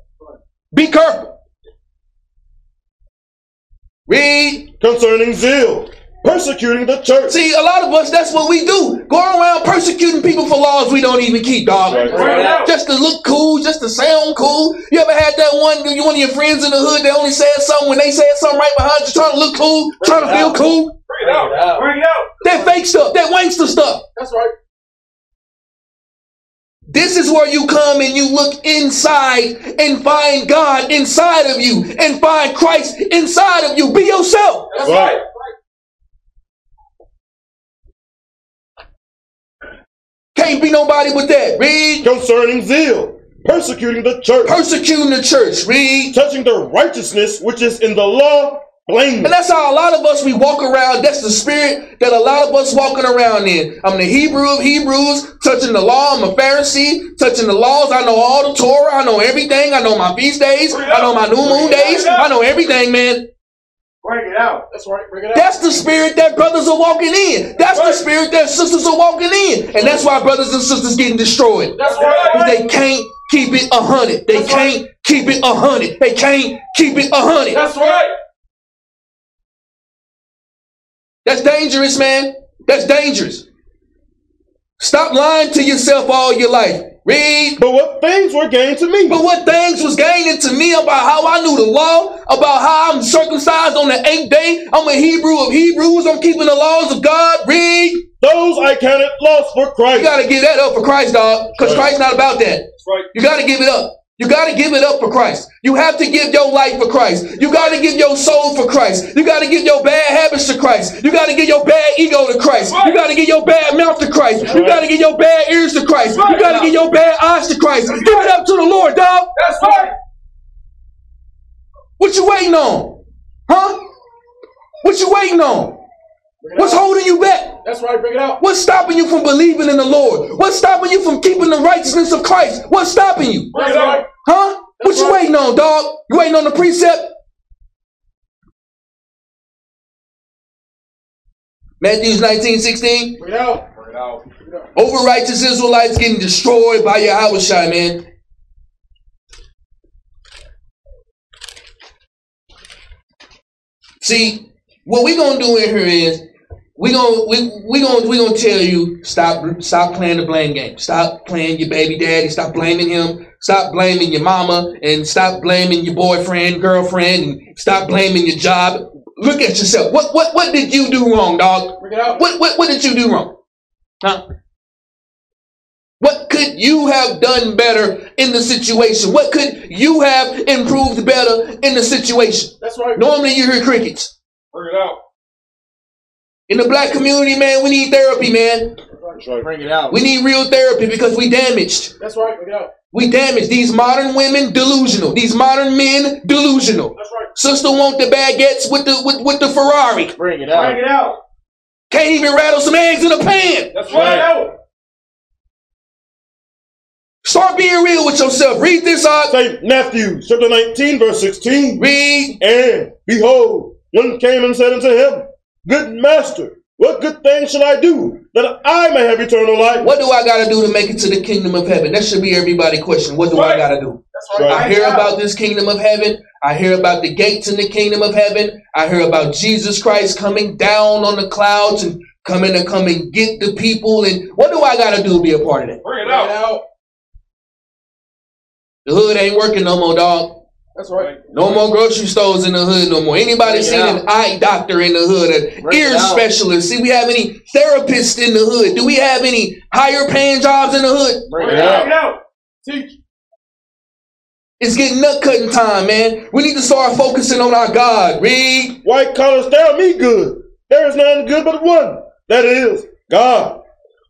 Speaker 1: Be careful. Read.
Speaker 4: Concerning zeal. Persecuting the church.
Speaker 1: See, a lot of us, that's what we do. Go around persecuting people for laws we don't even keep, dog.
Speaker 4: Right.
Speaker 2: Bring it out.
Speaker 1: Just to look cool, just to sound cool. You ever had that one, you one of your friends in the hood that only said something when they said something right behind you, trying to look cool, trying to feel cool?
Speaker 2: Bring it out. Bring it out.
Speaker 1: That fake stuff, that wankster stuff.
Speaker 2: That's right.
Speaker 1: This is where you come and you look inside and find God inside of you and find Christ inside of you. Be yourself.
Speaker 2: That's
Speaker 4: Right.
Speaker 2: right.
Speaker 1: Can't be nobody with that. Read.
Speaker 4: Concerning zeal. Persecuting the church.
Speaker 1: Persecuting the church. Read.
Speaker 4: touching the righteousness which is in the law,
Speaker 1: And that's how a lot of us we walk around. That's the spirit that a lot of us walking around in. I'm the Hebrew of Hebrews, touching the law. I'm a Pharisee, touching the laws. I know all the Torah. I know everything. I know my feast days. I know my new moon days. I know everything, man.
Speaker 2: Bring it out. That's right. Bring it out.
Speaker 1: That's the spirit that brothers are walking in. That's the spirit that sisters are walking in. And that's why brothers and sisters getting destroyed.
Speaker 2: That's
Speaker 1: Because
Speaker 2: right.
Speaker 1: they can't keep it a hundred. They
Speaker 2: That's
Speaker 1: can't keep it a hundred. They can't keep it a hundred.
Speaker 2: That's right.
Speaker 1: That's dangerous, man. That's dangerous. Stop lying to yourself all your life. Read.
Speaker 4: But what things were gained to me?
Speaker 1: But what things was gained to me about how I knew the law, about how I'm circumcised on the eighth day. I'm a Hebrew of Hebrews. I'm keeping the laws of God. Read.
Speaker 4: Those I counted lost for Christ.
Speaker 1: You gotta give that up for Christ, dog. Because
Speaker 4: Right.
Speaker 1: Christ's not about that.
Speaker 2: That's right.
Speaker 1: You gotta give it up. You gotta give it up for Christ. You have to give your life for Christ. You gotta give your soul for Christ. You gotta give your bad habits to Christ. You gotta give your bad ego to Christ. You gotta give your bad mouth to Christ. You gotta give your bad ears to Christ. You gotta give your bad eyes to Christ. Give it up to the Lord, dog.
Speaker 2: That's right.
Speaker 1: What you waiting on? Huh? What you waiting on? What's holding you back?
Speaker 2: That's right. Bring it out.
Speaker 1: What's stopping you from believing in the Lord? What's stopping you from keeping the righteousness of Christ? What's stopping you?
Speaker 2: Bring it out.
Speaker 1: Huh? What you
Speaker 2: right.
Speaker 1: waiting on, dog? You waiting on the precept? Matthews 19, 16.
Speaker 2: Bring it out. Bring it out. Bring it out.
Speaker 1: Over righteous Israelites getting destroyed by your Abishai, man. See, what we gonna do in here is we gonna we we gonna we gonna tell you stop stop playing the blame game. Stop playing your baby daddy. Stop blaming him. Stop blaming your mama and stop blaming your boyfriend, girlfriend, and stop blaming your job. Look at yourself. What what what did you do wrong, dog?
Speaker 2: Bring it out.
Speaker 1: What what what did you do wrong? Huh? What could you have done better in the situation? What could you have improved better in the situation?
Speaker 2: That's right.
Speaker 1: Normally you hear crickets.
Speaker 2: Bring it out.
Speaker 1: In the black community, man, we need therapy, man.
Speaker 4: That's right.
Speaker 3: Bring it out.
Speaker 1: We need real therapy because we damaged.
Speaker 2: That's right. Bring it out.
Speaker 1: We damaged. These modern women delusional. These modern men delusional.
Speaker 2: That's right.
Speaker 1: Sister want the baguettes with the with, with the Ferrari.
Speaker 3: Bring it out.
Speaker 2: Bring it out.
Speaker 1: Can't even rattle some eggs in a pan.
Speaker 2: That's
Speaker 4: Right.
Speaker 2: right. Out.
Speaker 1: Start being real with yourself. Read this out.
Speaker 4: St. Matthew chapter 19, verse 16.
Speaker 1: Read.
Speaker 4: And behold, one came and said unto him, Good master, what good thing shall I do that I may have eternal life?
Speaker 1: What do I got to do to make it to the kingdom of heaven? That should be everybody question. What do I got to do?
Speaker 2: Right.
Speaker 1: I hear about this kingdom of heaven. I hear about the gates in the kingdom of heaven. I hear about Jesus Christ coming down on the clouds and coming to come and get the people. And what do I got to do to be a part of that?
Speaker 2: Bring it
Speaker 3: Bring it
Speaker 2: out.
Speaker 3: out.
Speaker 1: The hood ain't working no more, dog.
Speaker 2: That's right.
Speaker 1: No more grocery stores in the hood no more. Anybody
Speaker 3: Bring
Speaker 1: seen
Speaker 3: out.
Speaker 1: an eye doctor in the hood, an
Speaker 3: Bring
Speaker 1: ear specialist? See, we have any therapists in the hood? Do we have any higher paying jobs in the hood?
Speaker 3: Bring
Speaker 2: Bring
Speaker 3: it
Speaker 2: it out.
Speaker 3: out.
Speaker 2: It out. Teach.
Speaker 1: It's getting nut cutting time, man. We need to start focusing on our God. Read.
Speaker 4: Why callest thou me good? there is none good but one, that is God.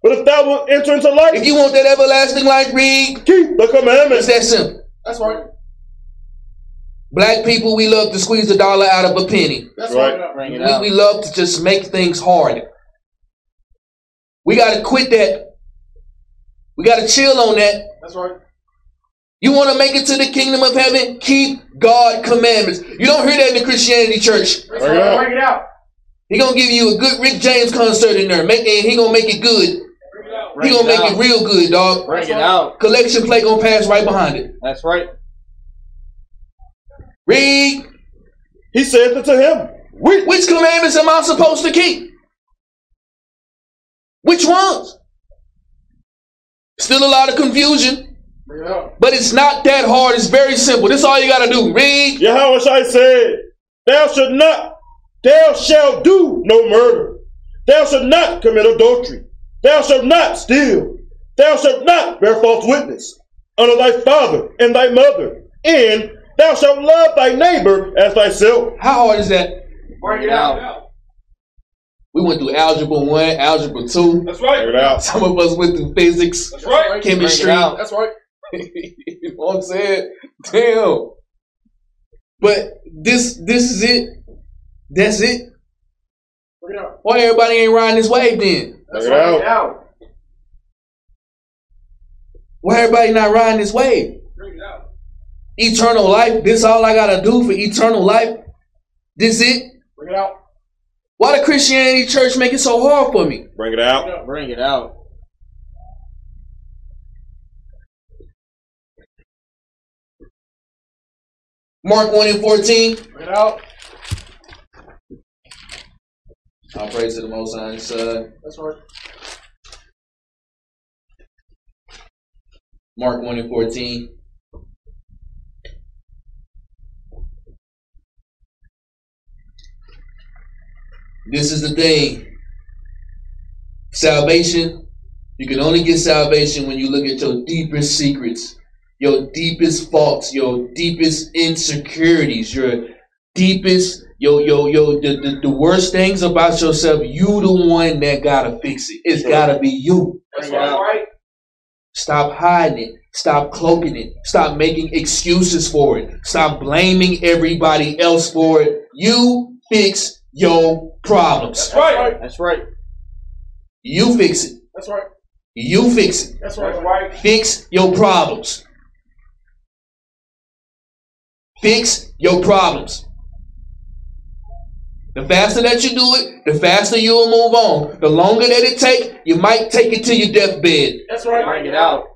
Speaker 4: But if thou wilt enter into life, If
Speaker 1: you want that everlasting life, read.
Speaker 4: keep the
Speaker 1: It's
Speaker 4: commandments.
Speaker 1: that simple.
Speaker 2: That's right.
Speaker 1: Black people, we love to squeeze a dollar out of a penny.
Speaker 2: That's
Speaker 4: Right.
Speaker 2: right.
Speaker 1: We, we love to just make things hard. We got to quit that. We got to chill on that.
Speaker 2: That's right.
Speaker 1: You want to make it to the kingdom of heaven? Keep God commandments. You don't hear that in the Christianity church.
Speaker 2: That's
Speaker 4: Bring it out.
Speaker 2: Bring it out.
Speaker 1: He gonna give you a good Rick James concert in there. Make and he gonna make it good.
Speaker 2: Bring it out.
Speaker 1: He gonna
Speaker 3: it
Speaker 1: make
Speaker 3: out.
Speaker 1: it real good, dog.
Speaker 3: Bring it out.
Speaker 1: Collection plate gonna pass right behind it.
Speaker 3: That's right.
Speaker 1: Read.
Speaker 4: He saith unto him, Which,
Speaker 1: Which commandments am I supposed to keep? Which ones? Still a lot of confusion,
Speaker 2: out.
Speaker 1: but it's not that hard. It's very simple. This is all you gotta do. Read.
Speaker 4: Yahawashi said, Thou shalt not, thou shalt do no murder. Thou shalt not commit adultery. Thou shalt not steal. Thou shalt not bear false witness unto thy father and thy mother. And thou shalt love thy neighbor as thyself.
Speaker 1: How hard is that?
Speaker 2: Bring it out.
Speaker 1: We went through algebra one, algebra two.
Speaker 2: That's right.
Speaker 4: Figure it out.
Speaker 1: Some of us went through physics,
Speaker 2: That's right.
Speaker 1: chemistry.
Speaker 3: Bring it out.
Speaker 2: That's right.
Speaker 1: you know what I'm saying? Damn. But this this is it. That's it.
Speaker 2: Bring it out.
Speaker 1: Why everybody ain't riding this wave then?
Speaker 2: That's
Speaker 4: Bring it
Speaker 2: right.
Speaker 4: out.
Speaker 2: It out.
Speaker 1: Why everybody not riding this wave?
Speaker 2: Bring it out.
Speaker 1: Eternal life. This all I gotta do for eternal life. This it.
Speaker 2: Bring it out.
Speaker 1: Why the Christianity church make it so hard for me?
Speaker 4: Bring it out.
Speaker 3: Bring it out.
Speaker 1: Mark 1 and 14.
Speaker 2: Bring it out.
Speaker 1: I'll praise to the most high son.
Speaker 2: That's right.
Speaker 1: Mark 1 and 14. This is the thing. Salvation, you can only get salvation when you look at your deepest secrets, your deepest faults, your deepest insecurities, your deepest, your your your the, the, the worst things about yourself. You the one that gotta fix it. It's gotta be you.
Speaker 2: That's
Speaker 3: Bring it out.
Speaker 2: right.
Speaker 1: Stop hiding it. Stop cloaking it. Stop making excuses for it. Stop blaming everybody else for it. You fix your problems.
Speaker 2: That's right.
Speaker 3: That's right.
Speaker 1: You fix it.
Speaker 2: That's right.
Speaker 1: You fix it.
Speaker 2: That's right. That's right.
Speaker 1: Fix your problems. Fix your problems. The faster that you do it, the faster you'll move on. The longer that it take, you might take it to your deathbed.
Speaker 2: That's right.
Speaker 3: Bring it out.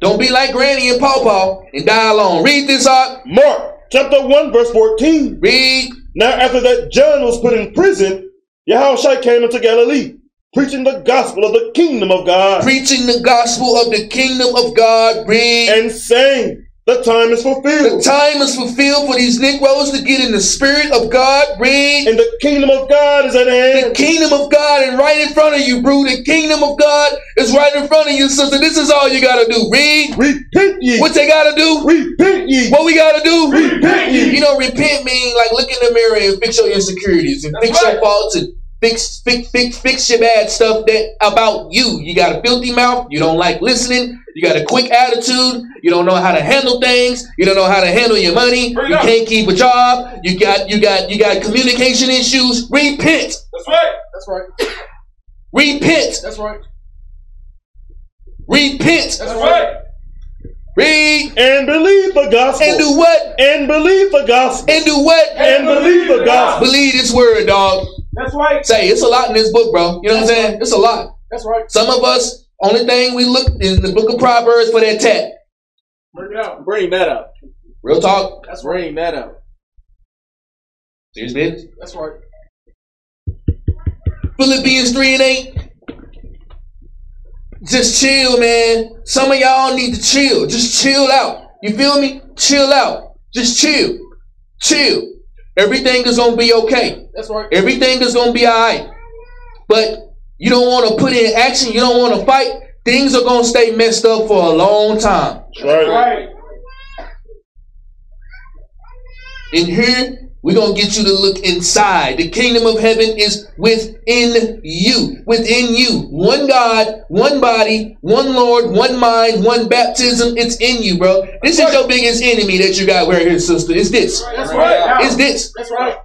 Speaker 1: Don't be like Granny and Pawpaw and die alone. Read this out.
Speaker 4: Mark chapter 1, verse 14.
Speaker 1: Read.
Speaker 4: Now, after that John was put in prison, Yahushua came into Galilee, preaching the gospel of the kingdom of God,
Speaker 1: preaching the gospel of the kingdom of God. Read.
Speaker 4: and saying, The time is fulfilled.
Speaker 1: The time is fulfilled for these Negroes to get in the spirit of God. Read.
Speaker 4: and the kingdom of God is at hand.
Speaker 1: The kingdom of God is right in front of you, bro. The kingdom of God is right in front of you, sister. This is all you gotta do. Read.
Speaker 4: Repent ye,
Speaker 1: What they gotta do?
Speaker 4: repent ye,
Speaker 1: What we gotta do?
Speaker 4: repent ye.
Speaker 1: You know, repent means like look in the mirror and fix your insecurities and
Speaker 2: That's
Speaker 1: fix
Speaker 2: right.
Speaker 1: your faults and fix fix fix fix your bad stuff that about you. You got a filthy mouth. You don't like listening. You got a quick attitude. You don't know how to handle things. You don't know how to handle your money.
Speaker 2: Bring
Speaker 1: You
Speaker 2: up.
Speaker 1: can't keep a job. You got you got you got communication issues. Repent.
Speaker 2: That's right. That's right.
Speaker 1: Repent.
Speaker 2: That's right.
Speaker 1: Repent.
Speaker 2: That's right.
Speaker 1: Read
Speaker 4: And believe the gospel.
Speaker 1: and do what?
Speaker 4: And believe the gospel.
Speaker 1: And do what?
Speaker 4: And believe the gospel.
Speaker 1: Believe this word, dog.
Speaker 2: That's right.
Speaker 1: Say it's a lot in this book, bro. You know what I'm saying? It's a lot.
Speaker 2: That's right.
Speaker 1: Some of us, only thing we look in the book of Proverbs for that tat.
Speaker 2: Bring it out.
Speaker 3: Bring that up.
Speaker 1: Real talk.
Speaker 2: That's right.
Speaker 3: Bring that up.
Speaker 1: Serious business.
Speaker 2: That's right.
Speaker 1: Philippians 3 and 8. Just chill, man. Some of y'all need to chill. Just chill out. You feel me? Chill out. Just chill. Chill. Everything is gonna be okay.
Speaker 2: That's right.
Speaker 1: Everything is gonna be alright. But you don't want to put in action, you don't want to fight, things are gonna stay messed up for a long time.
Speaker 4: That's right.
Speaker 2: Right.
Speaker 1: In here, We're going to get you to look inside. The kingdom of heaven is within you. Within you. One God, one body, one Lord, one mind, one baptism. It's in you, bro. This is your biggest enemy that you got right here, sister. It's this.
Speaker 2: That's right.
Speaker 1: It's this.
Speaker 2: That's right.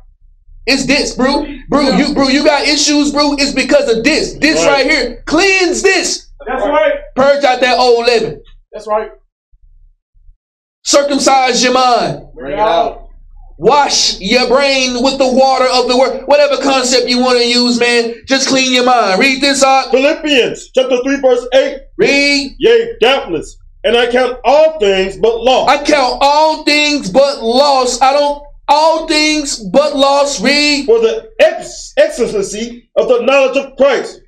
Speaker 1: It's this, bro. Bro, you bro, you got issues, bro. It's because of this. This right,
Speaker 4: Right.
Speaker 1: here. Cleanse this.
Speaker 2: That's right.
Speaker 1: Purge out that old living.
Speaker 2: That's right.
Speaker 1: Circumcise your mind.
Speaker 3: Bring it out.
Speaker 1: Wash your brain with the water of the word. Whatever concept you want to use, man. Just clean your mind. Read this out.
Speaker 4: Philippians chapter 3, verse 8.
Speaker 1: Read.
Speaker 4: Yea, doubtless. And I count all things but loss.
Speaker 1: I count all things but loss. I don't all things but loss. Read.
Speaker 4: for the ex- excellency of the knowledge of Christ,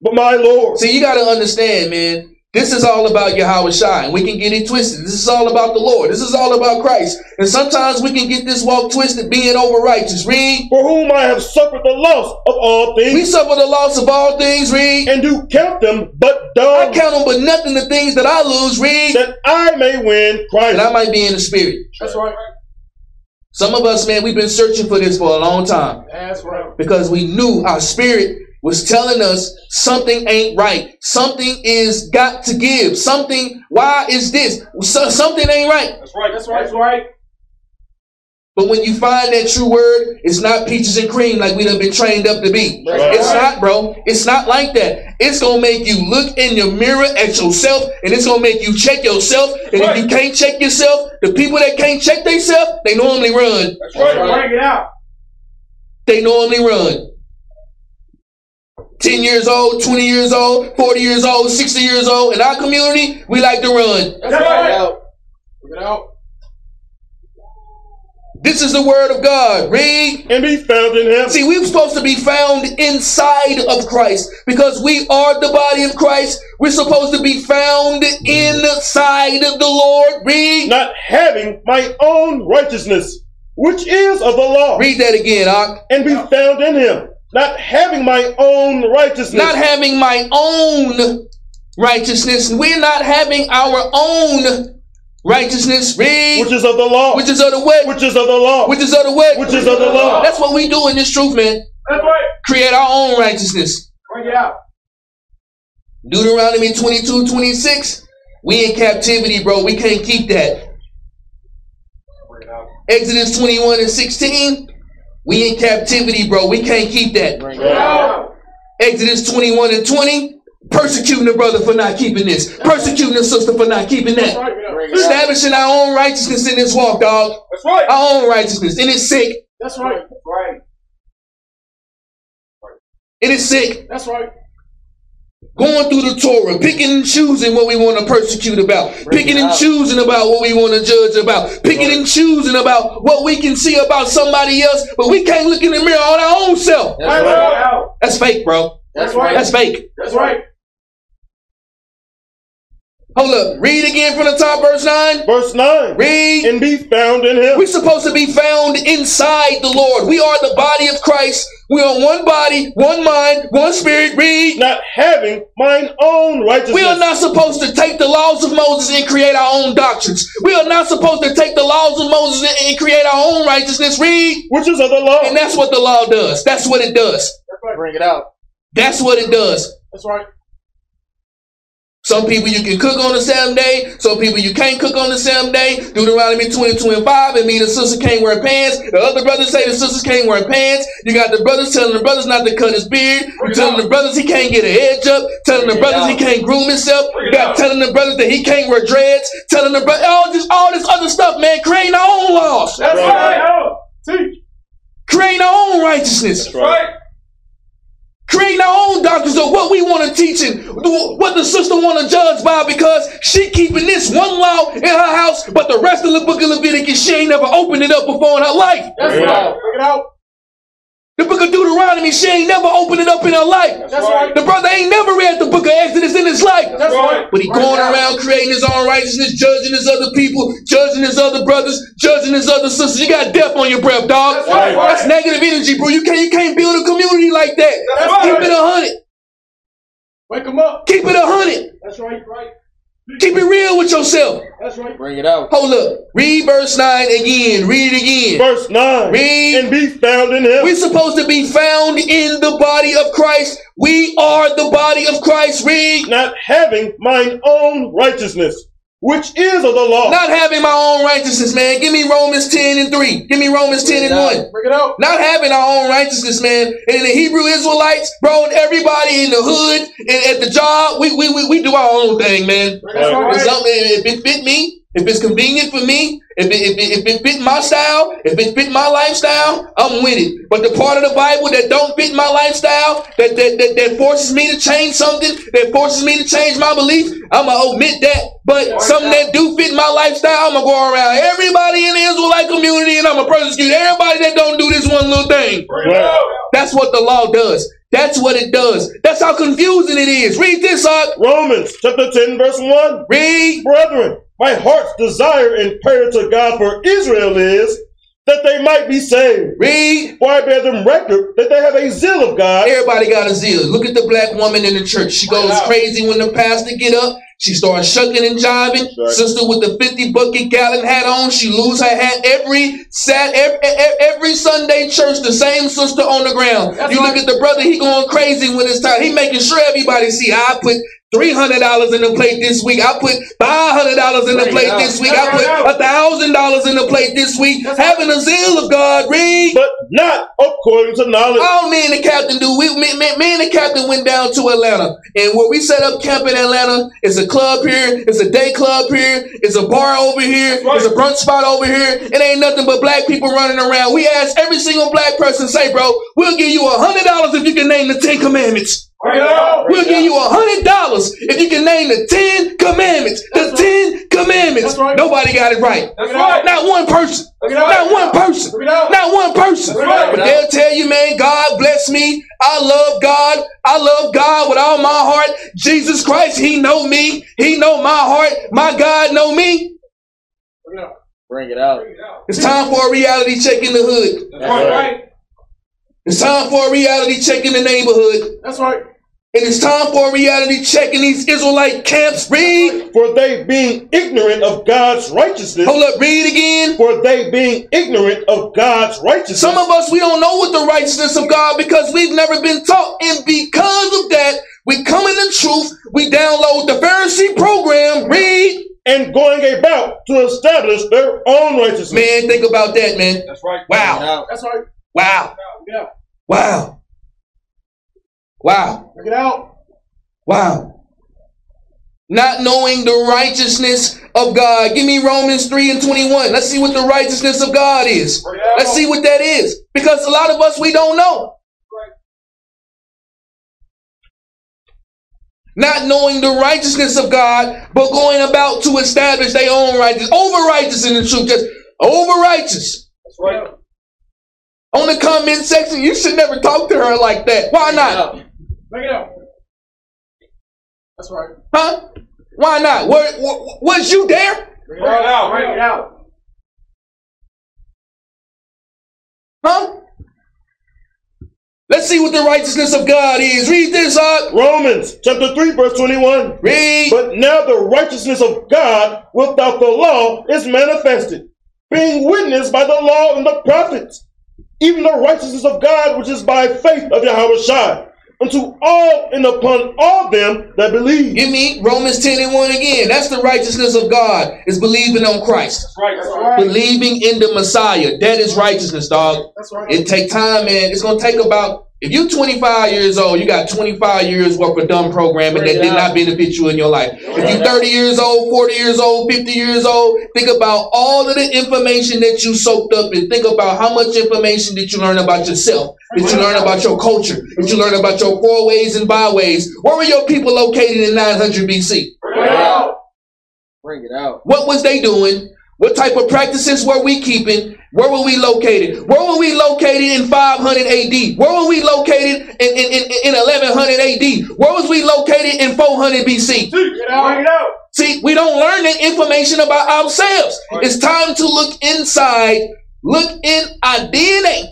Speaker 4: but my Lord.
Speaker 1: See, you got to understand, man. This is all about Yahawashi. We can get it twisted. This is all about the Lord. This is all about Christ. And sometimes we can get this walk twisted, being over righteous. Read.
Speaker 4: for whom I have suffered the loss of all things.
Speaker 1: We suffer the loss of all things. Read.
Speaker 4: and do count them but
Speaker 1: I
Speaker 4: dung,
Speaker 1: count them, but nothing the things that I lose. Read.
Speaker 4: that I may win Christ.
Speaker 1: And I might be in the spirit.
Speaker 2: That's right.
Speaker 1: Some of us, man, we've been searching for this for a long time
Speaker 2: That's right.
Speaker 1: because we knew our spirit was telling us something ain't right. Something is got to give. Something, why is this? So, something ain't right.
Speaker 2: That's right. That's right. That's right.
Speaker 1: But when you find that true word, it's not peaches and cream like we done been trained up to be.
Speaker 4: Right.
Speaker 1: It's not, bro. It's not like that. It's gonna make you look in your mirror at yourself, and it's gonna make you check yourself. And if you can't check yourself, the people that can't check themselves, they normally run.
Speaker 2: That's right. Bring it out.
Speaker 1: They normally run. 10 years old, 20 years old, 40 years old, 60 years old. In our community, we like to run.
Speaker 2: That's
Speaker 3: Bring it out.
Speaker 2: Bring it out.
Speaker 1: This is the word of God. Read.
Speaker 4: and be found in him.
Speaker 1: See, we're supposed to be found inside of Christ because we are the body of Christ. We're supposed to be found inside of the Lord. Read.
Speaker 4: not having my own righteousness, which is of the law,
Speaker 1: Read that again, Ak.
Speaker 4: and be found in him. Not having my own righteousness,
Speaker 1: Not having my own righteousness. We're not having our own righteousness. Read.
Speaker 4: which is of the law,
Speaker 1: Which is of the what?
Speaker 4: which is of the law,
Speaker 1: Which is of the what?
Speaker 4: which is of the law.
Speaker 1: That's what we do in this truth, man.
Speaker 2: That's right.
Speaker 1: Create our own righteousness.
Speaker 2: Bring it out.
Speaker 1: Deuteronomy 22, 26. We in captivity, bro. We can't keep that.
Speaker 2: Bring it out.
Speaker 1: Exodus 21 and 16. We in captivity, bro. We can't keep that.
Speaker 3: Bring
Speaker 2: Bring
Speaker 3: it
Speaker 2: it
Speaker 3: out.
Speaker 2: out.
Speaker 1: Exodus 21 and 20. Persecuting the brother for not keeping this. Persecuting the sister for not keeping that.
Speaker 2: right.
Speaker 3: Bring.
Speaker 1: Establishing our own righteousness in this walk, dog.
Speaker 2: That's right.
Speaker 1: Our own righteousness. And it's sick.
Speaker 2: That's right. That's right.
Speaker 1: It is sick.
Speaker 2: That's right.
Speaker 1: Going through the Torah, picking and choosing what we want to persecute about,
Speaker 3: Bring
Speaker 1: picking and choosing about what we want to judge about, picking and choosing about what we can see about somebody else, but we can't look in the mirror on our own self.
Speaker 3: That's right.
Speaker 1: That's fake, bro.
Speaker 3: That's
Speaker 2: That's right.
Speaker 3: right.
Speaker 1: That's fake.
Speaker 2: That's right.
Speaker 1: Hold up. Read again from the top, verse 9.
Speaker 4: Verse 9,
Speaker 1: Read.
Speaker 4: and be found in him.
Speaker 1: We're supposed to be found inside the Lord. We are the body of Christ. We are one body, one mind, one spirit. Read.
Speaker 4: not having mine own righteousness.
Speaker 1: We are not supposed to take the laws of Moses and create our own doctrines. We are not supposed to take the laws of Moses and- and create our own righteousness. Read.
Speaker 4: which is of the law.
Speaker 1: And that's what the law does. That's what it does.
Speaker 2: That's right.
Speaker 3: Bring it out.
Speaker 1: That's what it does.
Speaker 2: That's right.
Speaker 1: Some people you can cook on the same day. Some people you can't cook on the same day. Deuteronomy 22 and 5. It means the sister can't wear pants. The other brothers say the sisters can't wear pants. You got the brothers telling the brothers not to cut his beard. You telling the brothers he can't get an edge up. Telling the brothers he can't groom himself.
Speaker 2: Bring
Speaker 1: You got telling the brothers that he can't wear dreads. Telling the brothers all this all this other stuff, man. Creating our own laws.
Speaker 2: That's
Speaker 4: Right.
Speaker 2: right. Teach.
Speaker 1: Creating our own righteousness.
Speaker 2: That's right.
Speaker 1: Creating our own doctrines of what we want to teach and what the sister want to judge by because she keeping this one law in her house, but the rest of the book of Leviticus, she ain't never opened it up before in her life.
Speaker 2: That's
Speaker 4: Bring
Speaker 2: right.
Speaker 3: out.
Speaker 2: Bring it out.
Speaker 1: The book of Deuteronomy, she ain't never opened it up in her life.
Speaker 2: That's right.
Speaker 1: The brother ain't never read the book of Exodus in his life.
Speaker 2: That's right.
Speaker 1: But he going around creating his own righteousness, judging his other people, judging his other brothers, judging his other sisters. You got death on your breath, dog.
Speaker 2: That's right.
Speaker 1: That's negative energy, bro. You can't you can't build a community like that.
Speaker 2: That's
Speaker 1: Keep
Speaker 2: right.
Speaker 1: it a hundred.
Speaker 2: Wake them up.
Speaker 1: Keep it a hundred.
Speaker 2: That's right. Right.
Speaker 1: Keep it real with yourself.
Speaker 2: That's right.
Speaker 3: Bring it out.
Speaker 1: Hold up. Read verse 9 again. Read it again.
Speaker 4: Verse 9.
Speaker 1: Read.
Speaker 4: And be found in him.
Speaker 1: We're supposed to be found in the body of Christ. We are the body of Christ. Read.
Speaker 4: not having mine own righteousness, which is of the law.
Speaker 1: Not having my own righteousness, man. Give me Romans 10 and 3. Give me Romans 10 and 1.
Speaker 2: Bring it out.
Speaker 1: Not having our own righteousness, man. And the Hebrew Israelites, bro, and everybody in the hood and at the job, we we we, we do our own thing, man.
Speaker 2: That's right.
Speaker 1: something, if it fit me, if it's convenient for me, if it, if, it, if it fit my style, if it fit my lifestyle, I'm with it. But the part of the Bible that don't fit my lifestyle, that that, that, that forces me to change something, that forces me to change my beliefs, I'm gonna omit that. But something that do fit my lifestyle, I'm gonna go around everybody in the Israelite community and I'm gonna persecute everybody that don't do this one little thing. That's what the law does. That's what it does. That's how confusing it is. Read this, Art.
Speaker 4: Romans chapter 10, verse 1.
Speaker 1: Read.
Speaker 4: Brethren, my heart's desire and prayer to God for Israel is that they might be saved.
Speaker 1: Read.
Speaker 4: For I bear them record that they have a zeal of God.
Speaker 1: Everybody got a zeal. Look at the black woman in the church. She goes
Speaker 2: Wow.
Speaker 1: crazy when the pastor get up. She starts shucking and jiving.
Speaker 4: Right.
Speaker 1: Sister with the 50 bucket gallon hat on. She lose her hat every sat every, every Sunday church. The same sister on the ground.
Speaker 2: That's
Speaker 1: you look
Speaker 2: right.
Speaker 1: at the brother. He going crazy when it's time. He making sure everybody see. I put. Three hundred dollars in the plate this week. I put five hundred dollars in the plate this week. I put a thousand dollars in the plate this week. Having a zeal of God. Read.
Speaker 4: But not according to knowledge.
Speaker 1: All me and the captain do. We, me, me, me and the captain went down to Atlanta, and where we set up camp in Atlanta, it's a club here, it's a day club here, it's a bar over here, it's a brunch spot over here. It ain't nothing but black people running around. We ask every single black person, say, bro, we'll give you a hundred dollars if you can name the Ten Commandments.
Speaker 2: Bring it out.
Speaker 1: We'll give you a hundred dollars if you can name the Ten Commandments. The
Speaker 2: right.
Speaker 1: Ten Commandments.
Speaker 2: Right.
Speaker 1: Nobody got it right.
Speaker 2: That's right.
Speaker 1: Not one person.
Speaker 2: Bring it out.
Speaker 1: Not one person.
Speaker 2: Bring it out.
Speaker 1: Not one person. But they'll tell you, man, God bless me. I love God. I love God with all my heart. Jesus Christ, He know me. He know my heart. My God know me.
Speaker 2: Bring it out.
Speaker 3: Bring it out.
Speaker 2: Bring it out.
Speaker 1: It's time for a reality check in the hood.
Speaker 2: That's right. right.
Speaker 1: It's time for a reality check in the neighborhood.
Speaker 2: That's right.
Speaker 1: And it's time for a reality check in these Israelite camps. Read.
Speaker 4: For they being ignorant of God's righteousness.
Speaker 1: Hold up, read again.
Speaker 4: For they being ignorant of God's righteousness.
Speaker 1: Some of us, we don't know what the righteousness of God because we've never been taught. And because of that, we come in the truth. We download the Pharisee program. Read.
Speaker 4: and going about to establish their own righteousness.
Speaker 1: Man, think about that, man.
Speaker 2: That's right.
Speaker 3: Bring
Speaker 1: Wow.
Speaker 2: That's right.
Speaker 1: Wow.
Speaker 2: Yeah.
Speaker 1: Wow. Wow.
Speaker 2: Bring it out.
Speaker 1: Wow. Not knowing the righteousness of God. Give me Romans 3 and 21. Let's see what the righteousness of God is.
Speaker 2: Bring it out.
Speaker 1: Let's see what that is. Because a lot of us, we don't know. Not knowing the righteousness of God, but going about to establish their own righteousness. Over righteous in the truth. Just over righteous.
Speaker 2: That's right.
Speaker 1: On the comment section, you should never talk to her like that. Why not?
Speaker 3: Out.
Speaker 2: Bring it out. That's right.
Speaker 1: Huh? Why not? Were, wa- was you there?
Speaker 2: Bring it out. Bring it out.
Speaker 1: Huh? Let's see what the righteousness of God is. Read this up.
Speaker 4: Romans chapter 3, verse 21.
Speaker 1: Read.
Speaker 4: But now the righteousness of God without the law is manifested, being witnessed by the law and the prophets, even the righteousness of God which is by faith of Yahawashi, unto all and upon all them that believe.
Speaker 1: Give me Romans 10 and 1 again. That's the righteousness of God, is believing on Christ.
Speaker 2: That's right. That's right.
Speaker 1: Believing in the Messiah. That is righteousness, dog.
Speaker 2: That's right.
Speaker 1: It take time, man. It's gonna take about if you're 25 years old, you got 25 years worth of dumb programming that did not benefit you in your life. If you're 30 years old, 40 years old, 50 years old, think about all of the information that you soaked up and think about how much information did you learn about yourself, did you learn about your culture, did you learn about your four ways and byways. Where were your people located in 900 BC?
Speaker 2: Bring it out.
Speaker 3: Bring it out.
Speaker 1: What was they doing? What type of practices were we keeping? Where were we located? Where were we located in 500 AD? Where were we located in, in, in, in 1100 AD? Where was we located in 400 BC?
Speaker 2: It out. Out.
Speaker 1: See, we don't learn that information about ourselves. It's time to look inside, look in our DNA.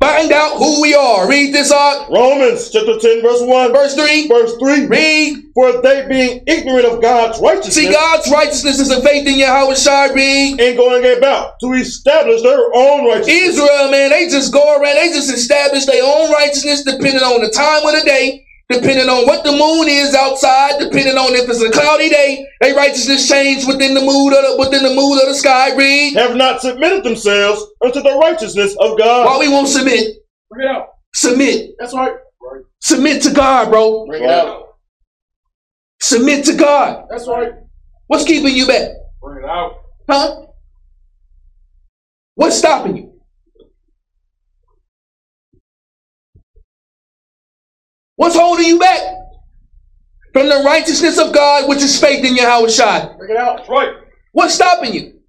Speaker 1: Find out who we are. Read this out.
Speaker 4: Romans chapter 10, verse 1.
Speaker 1: Verse 3.
Speaker 4: Verse 3.
Speaker 1: Read.
Speaker 4: For they being ignorant of God's righteousness
Speaker 1: See, God's righteousness is a faith in Yahawashi. Read.
Speaker 4: and going about to establish their own righteousness.
Speaker 1: Israel, man, they just go around, they just establish their own righteousness depending on the time of the day, depending on what the moon is outside, depending on if it's a cloudy day. Their righteousness change within the mood of the, within the mood of the sky. Read.
Speaker 4: Have not submitted themselves unto the righteousness of God.
Speaker 1: Why we won't submit?
Speaker 2: Bring it out.
Speaker 1: Submit.
Speaker 2: That's right.
Speaker 1: Submit to God, bro.
Speaker 3: Bring it out.
Speaker 1: Submit to God.
Speaker 2: That's right.
Speaker 1: What's keeping you back?
Speaker 2: Bring it out.
Speaker 1: Huh? What's stopping you? What's holding you back? From the righteousness of God, which is faith in Yahawashi.
Speaker 2: Bring it out. That's right.
Speaker 1: What's stopping you?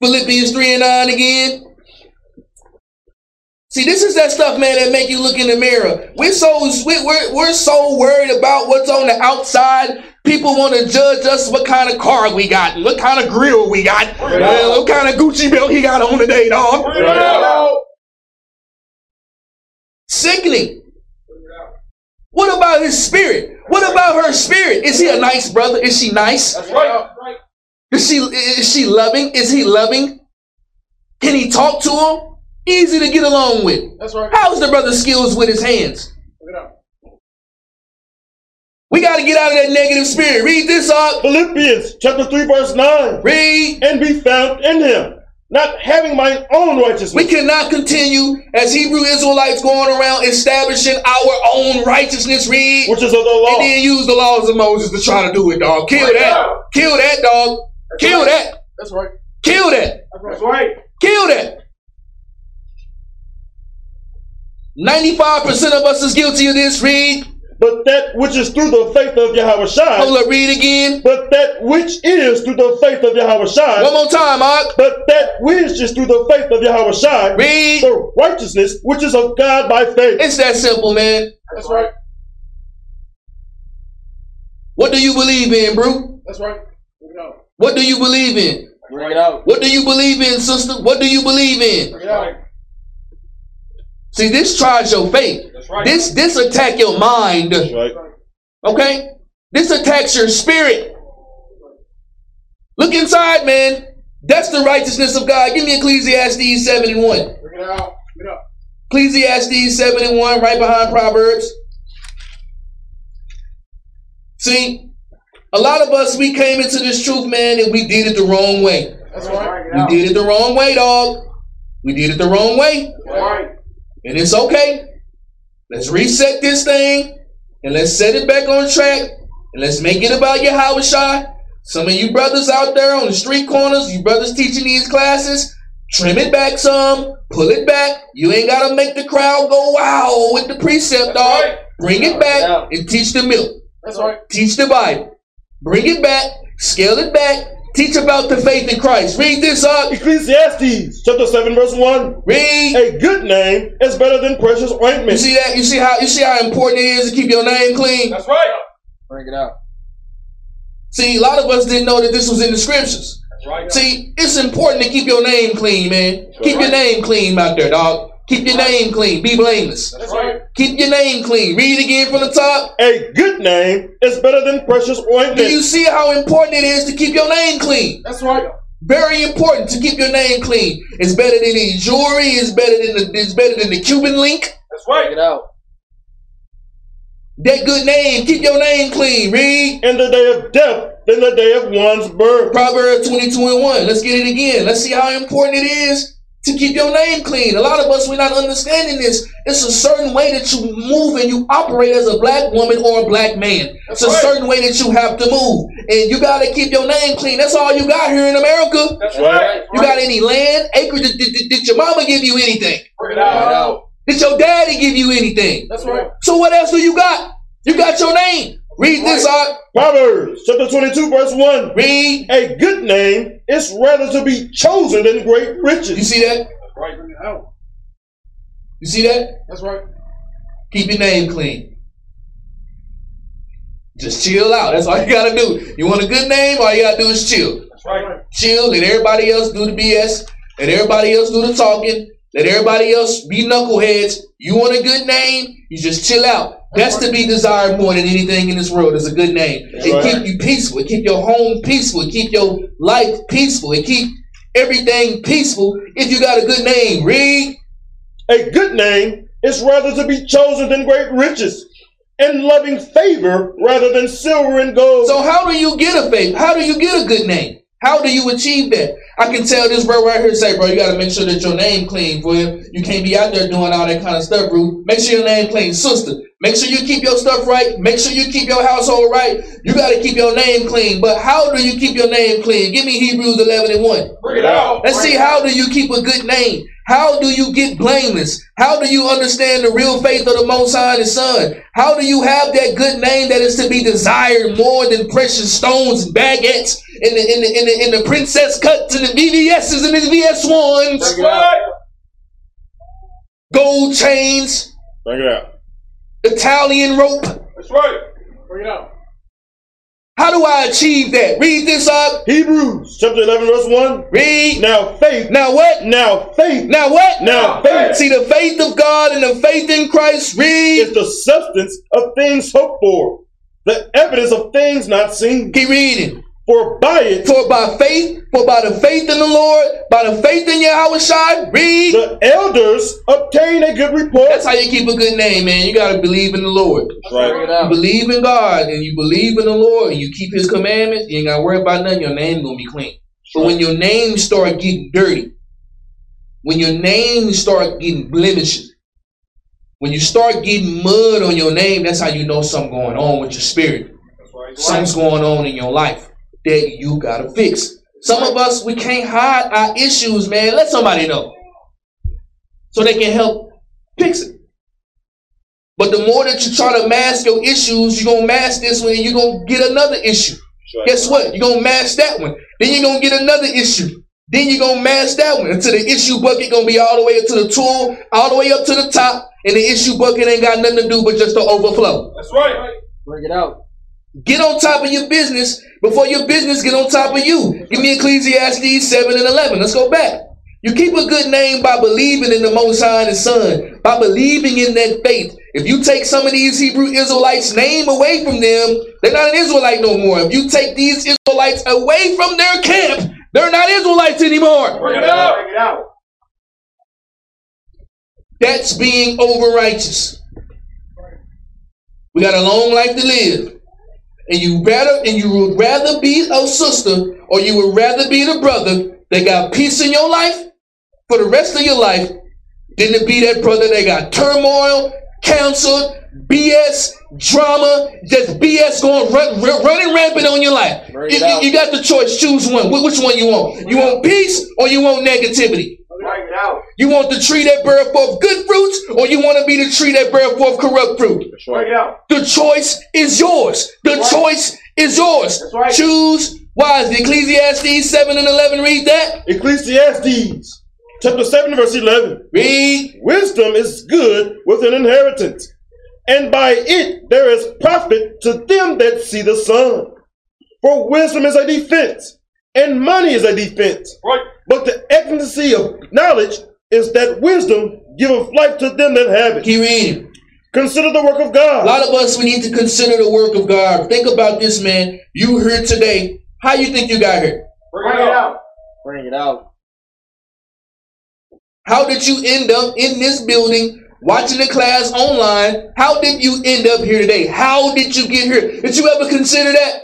Speaker 1: Philippians 3 and 9 again. See, this is that stuff, man, that make you look in the mirror. We're so we're, we're so worried about what's on the outside. People want to judge us what kind of car we got, what kind of grill we got, uh, what kind of Gucci belt he got on today, dog. Sickening. What about his spirit? What about her spirit? Is he a nice brother? Is she nice?
Speaker 2: That's right.
Speaker 1: Is she is she loving? Is he loving? Can he talk to him? Easy to get along with.
Speaker 2: That's right.
Speaker 1: How's the brother skills with his hands?
Speaker 2: Bring it out.
Speaker 1: We got to get out of that negative spirit. Read this up.
Speaker 4: Philippians chapter 3, verse 9.
Speaker 1: Read.
Speaker 4: And be found in him, not having my own righteousness.
Speaker 1: We cannot continue as Hebrew Israelites going around establishing our own righteousness. Read.
Speaker 4: which is of the law.
Speaker 1: And then use the laws of Moses to try to do it, dog. Kill
Speaker 2: Bring it
Speaker 1: that.
Speaker 2: out.
Speaker 1: Kill that, dog. Kill
Speaker 2: right.
Speaker 1: that.
Speaker 2: That's right.
Speaker 1: Kill that.
Speaker 2: That's right.
Speaker 1: Kill that. 95% of us is guilty of this. Read.
Speaker 4: But that which is through the faith of Yahawashi.
Speaker 1: Hold up, read again.
Speaker 4: But that which is through the faith of Yahawashi.
Speaker 1: One more time, Mark.
Speaker 4: But that which is through the faith of Yahawashi.
Speaker 1: Read.
Speaker 4: The righteousness which is of God by faith.
Speaker 1: It's that simple, man.
Speaker 2: That's right.
Speaker 1: What do you believe in, bro?
Speaker 2: That's right. Bring it out.
Speaker 1: What do you believe in?
Speaker 3: Bring it out.
Speaker 1: What do you believe in, sister? What do you believe in?
Speaker 2: Bring it out.
Speaker 1: See, this tries your faith.
Speaker 2: Right.
Speaker 1: This this attack your mind.
Speaker 4: That's right.
Speaker 1: Okay? This attacks your spirit. Look inside, man. That's the righteousness of God. Give me Ecclesiastes 7 and 1.
Speaker 2: Bring it out. Bring it out.
Speaker 1: Ecclesiastes 7 and 1, right behind Proverbs. See, a lot of us, we came into this truth, man, and we did it the wrong way.
Speaker 2: That's right.
Speaker 1: We did it the wrong way, dog. We did it the wrong way.
Speaker 2: Right.
Speaker 1: And it's okay. Let's reset this thing and let's set it back on track and let's make it about Yahawashi. Some of you brothers out there on the street corners, you brothers teaching these classes, trim it back some, pull it back. You ain't got to make the crowd go wow with the precept, dog.
Speaker 2: right.
Speaker 1: Bring it back and teach the milk.
Speaker 2: That's right.
Speaker 1: Teach the Bible. Bring it back, scale it back, teach about the faith in Christ. Read this up.
Speaker 4: Ecclesiastes chapter 7, verse 1.
Speaker 1: Read.
Speaker 4: A good name is better than precious ointment.
Speaker 1: You
Speaker 4: ointment.
Speaker 1: see that? You see how you see how important it is to keep your name clean?
Speaker 2: That's right.
Speaker 3: Bring it out.
Speaker 1: See, a lot of us didn't know that this was in the scriptures.
Speaker 2: That's right.
Speaker 1: See, it's important to keep your name clean, man. Keep your name clean out there, dog. Keep your name clean. Be blameless.
Speaker 2: That's right.
Speaker 1: Keep your name clean. Read again from the top.
Speaker 4: A good name is better than precious
Speaker 1: Do
Speaker 4: ointment.
Speaker 1: you see how important it is to keep your name clean?
Speaker 2: That's right.
Speaker 1: Very important to keep your name clean. It's better than any jewelry. It's better than the. It's better than the Cuban link.
Speaker 2: That's right.
Speaker 3: it out.
Speaker 1: That good name. Keep your name clean. Read
Speaker 4: In the day of death than the day of one's birth.
Speaker 1: Proverbs twenty-two and one. Let's get it again. Let's see how important it is to keep your name clean. A lot of us we're not understanding this. It's a certain way that you move and you operate as a black woman or a black man.
Speaker 2: That's
Speaker 1: it's a
Speaker 2: right.
Speaker 1: certain way that you have to move, and you got to keep your name clean. That's all you got here in America.
Speaker 2: That's
Speaker 4: right.
Speaker 2: right.
Speaker 1: You got any land, acreage? Did, did, did your mama give you anything?
Speaker 2: Bring it
Speaker 3: Bring it
Speaker 2: out.
Speaker 3: out.
Speaker 1: Did your daddy give you anything?
Speaker 2: That's right.
Speaker 1: So what else do you got? You got your name. Read this out.
Speaker 4: Proverbs chapter 22, verse 1.
Speaker 1: Read.
Speaker 4: A good name is rather to be chosen than great riches.
Speaker 1: You see that?
Speaker 2: That's right. Bring it out.
Speaker 1: You see that?
Speaker 2: That's right.
Speaker 1: Keep your name clean. Just chill out. That's all you gotta do. You want a good name? All you gotta do is chill.
Speaker 2: That's right.
Speaker 1: chill. Let everybody else do the BS. Let everybody else do the talking. Let everybody else be knuckleheads. You want a good name? You just chill out. That's to be desired more than anything in this world is a good name. It
Speaker 4: right.
Speaker 1: keep you peaceful. It keep your home peaceful. It keep your life peaceful. It keep everything peaceful if you got a good name. Read.
Speaker 4: A good name is rather to be chosen than great riches, and loving favor rather than silver and gold.
Speaker 1: So how do you get a faith? How do you get a good name? How do you achieve that? I can tell this bro right here say, bro, you got to make sure that your name clean, for you. You can't be out there doing all that kind of stuff, bro. Make sure your name clean, sister. Make sure you keep your stuff right. Make sure you keep your household right. You got to keep your name clean. But how do you keep your name clean? Give me Hebrews 11 and 1.
Speaker 2: Bring it out.
Speaker 1: Let's see, how do you keep a good name? How do you get blameless? How do you understand the real faith of the Most High and His Son? How do you have that good name that is to be desired more than precious stones and baguettes and the, in the, in the, in the princess cuts and the VVSs and the VS1s,
Speaker 3: Bring
Speaker 1: gold chains,
Speaker 4: Bring it out.
Speaker 1: Italian rope?
Speaker 2: That's right. Bring it out.
Speaker 1: How do I achieve that? Read this up.
Speaker 4: Hebrews chapter 11, verse 1.
Speaker 1: Read.
Speaker 4: Now faith,
Speaker 1: Now what?
Speaker 4: now faith,
Speaker 1: Now what?
Speaker 4: now faith
Speaker 1: See the faith of God and the faith in Christ. Read.
Speaker 4: is the substance of things hoped for, the evidence of things not seen.
Speaker 1: Keep reading.
Speaker 4: For by it
Speaker 1: For by faith, for by the faith in the Lord, by the faith in Yahawashi, read.
Speaker 4: the elders obtain a good report.
Speaker 1: That's how you keep a good name, man. You gotta believe in the Lord.
Speaker 3: Bring it
Speaker 1: You
Speaker 3: out.
Speaker 1: believe in God and you believe in the Lord and you keep his commandments, you ain't gotta worry about nothing, your name gonna be clean. But when your name start getting dirty, when your name start getting blemishes, when you start getting mud on your name, that's how you know something going on with your spirit.
Speaker 2: Right.
Speaker 1: Something's going on in your life that you gotta fix. Some of us we can't hide our issues, man. Let somebody know. So they can help fix it. But the more that you try to mask your issues, you're gonna mask this one and you're gonna get another issue. Guess what? You're gonna mask that one. Then you're gonna get another issue. Then you're gonna mask that one until the issue bucket gonna be all the way up to the tool, all the way up to the top, and the issue bucket ain't got nothing to do but just to overflow.
Speaker 2: That's right.
Speaker 3: Bring it out.
Speaker 1: Get on top of your business before your business get on top of you. Give me Ecclesiastes 7 and 11. Let's go back. You keep a good name by believing in the Most High and His Son, by believing in that faith. If you take some of these Hebrew Israelites' name away from them, they're not an Israelite no more. If you take these Israelites away from their camp, they're not Israelites anymore.
Speaker 2: Bring it out. Bring it out.
Speaker 1: That's being over righteous. We got a long life to live. And you rather and you would rather be a sister or you would rather be the brother that got peace in your life for the rest of your life than to be that brother that got turmoil, cancer, BS, drama, just BS going run, run- running rampant on your life. You, you- you got the choice. Choose one. Which one you want? You want peace or you want negativity?
Speaker 2: Bring it.
Speaker 1: You want the tree that bear forth good fruits, or you want to be the tree that bear forth corrupt fruit?
Speaker 4: That's
Speaker 2: Bring it.
Speaker 1: The choice is yours. The
Speaker 2: right.
Speaker 1: choice is yours.
Speaker 2: That's right.
Speaker 1: Choose wisely. Ecclesiastes 7 and 11, read that.
Speaker 4: Ecclesiastes chapter 7, verse 11.
Speaker 1: Read.
Speaker 4: Wisdom is good with an inheritance, and by it there is profit to them that see the sun. For wisdom is a defense, and money is a defense.
Speaker 2: Right.
Speaker 4: But the excellency of knowledge is that wisdom giveth life to them that have it.
Speaker 1: Keep reading.
Speaker 4: Consider the work of God.
Speaker 1: A lot of us, we need to consider the work of God. Think about this, man. You here today. How you think you got here?
Speaker 2: Bring it out.
Speaker 3: Bring it out.
Speaker 1: How did you end up in this building watching the class online? How did you end up here today? How did you get here? Did you ever consider that?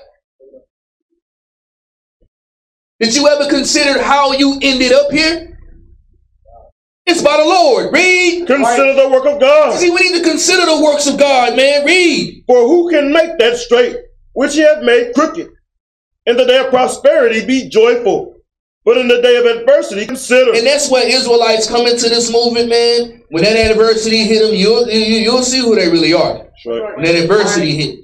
Speaker 1: Did you ever consider how you ended up here? It's by the Lord. Read.
Speaker 4: Consider the work of God.
Speaker 1: See, we need to consider the works of God, man. Read.
Speaker 4: For who can make that straight which he hath made crooked? In the day of prosperity be joyful, but in the day of adversity consider.
Speaker 1: And that's where Israelites come into this movement, man. When that adversity hit them, you'll, you- you'll see who they really are.
Speaker 4: Right.
Speaker 1: When that adversity hit.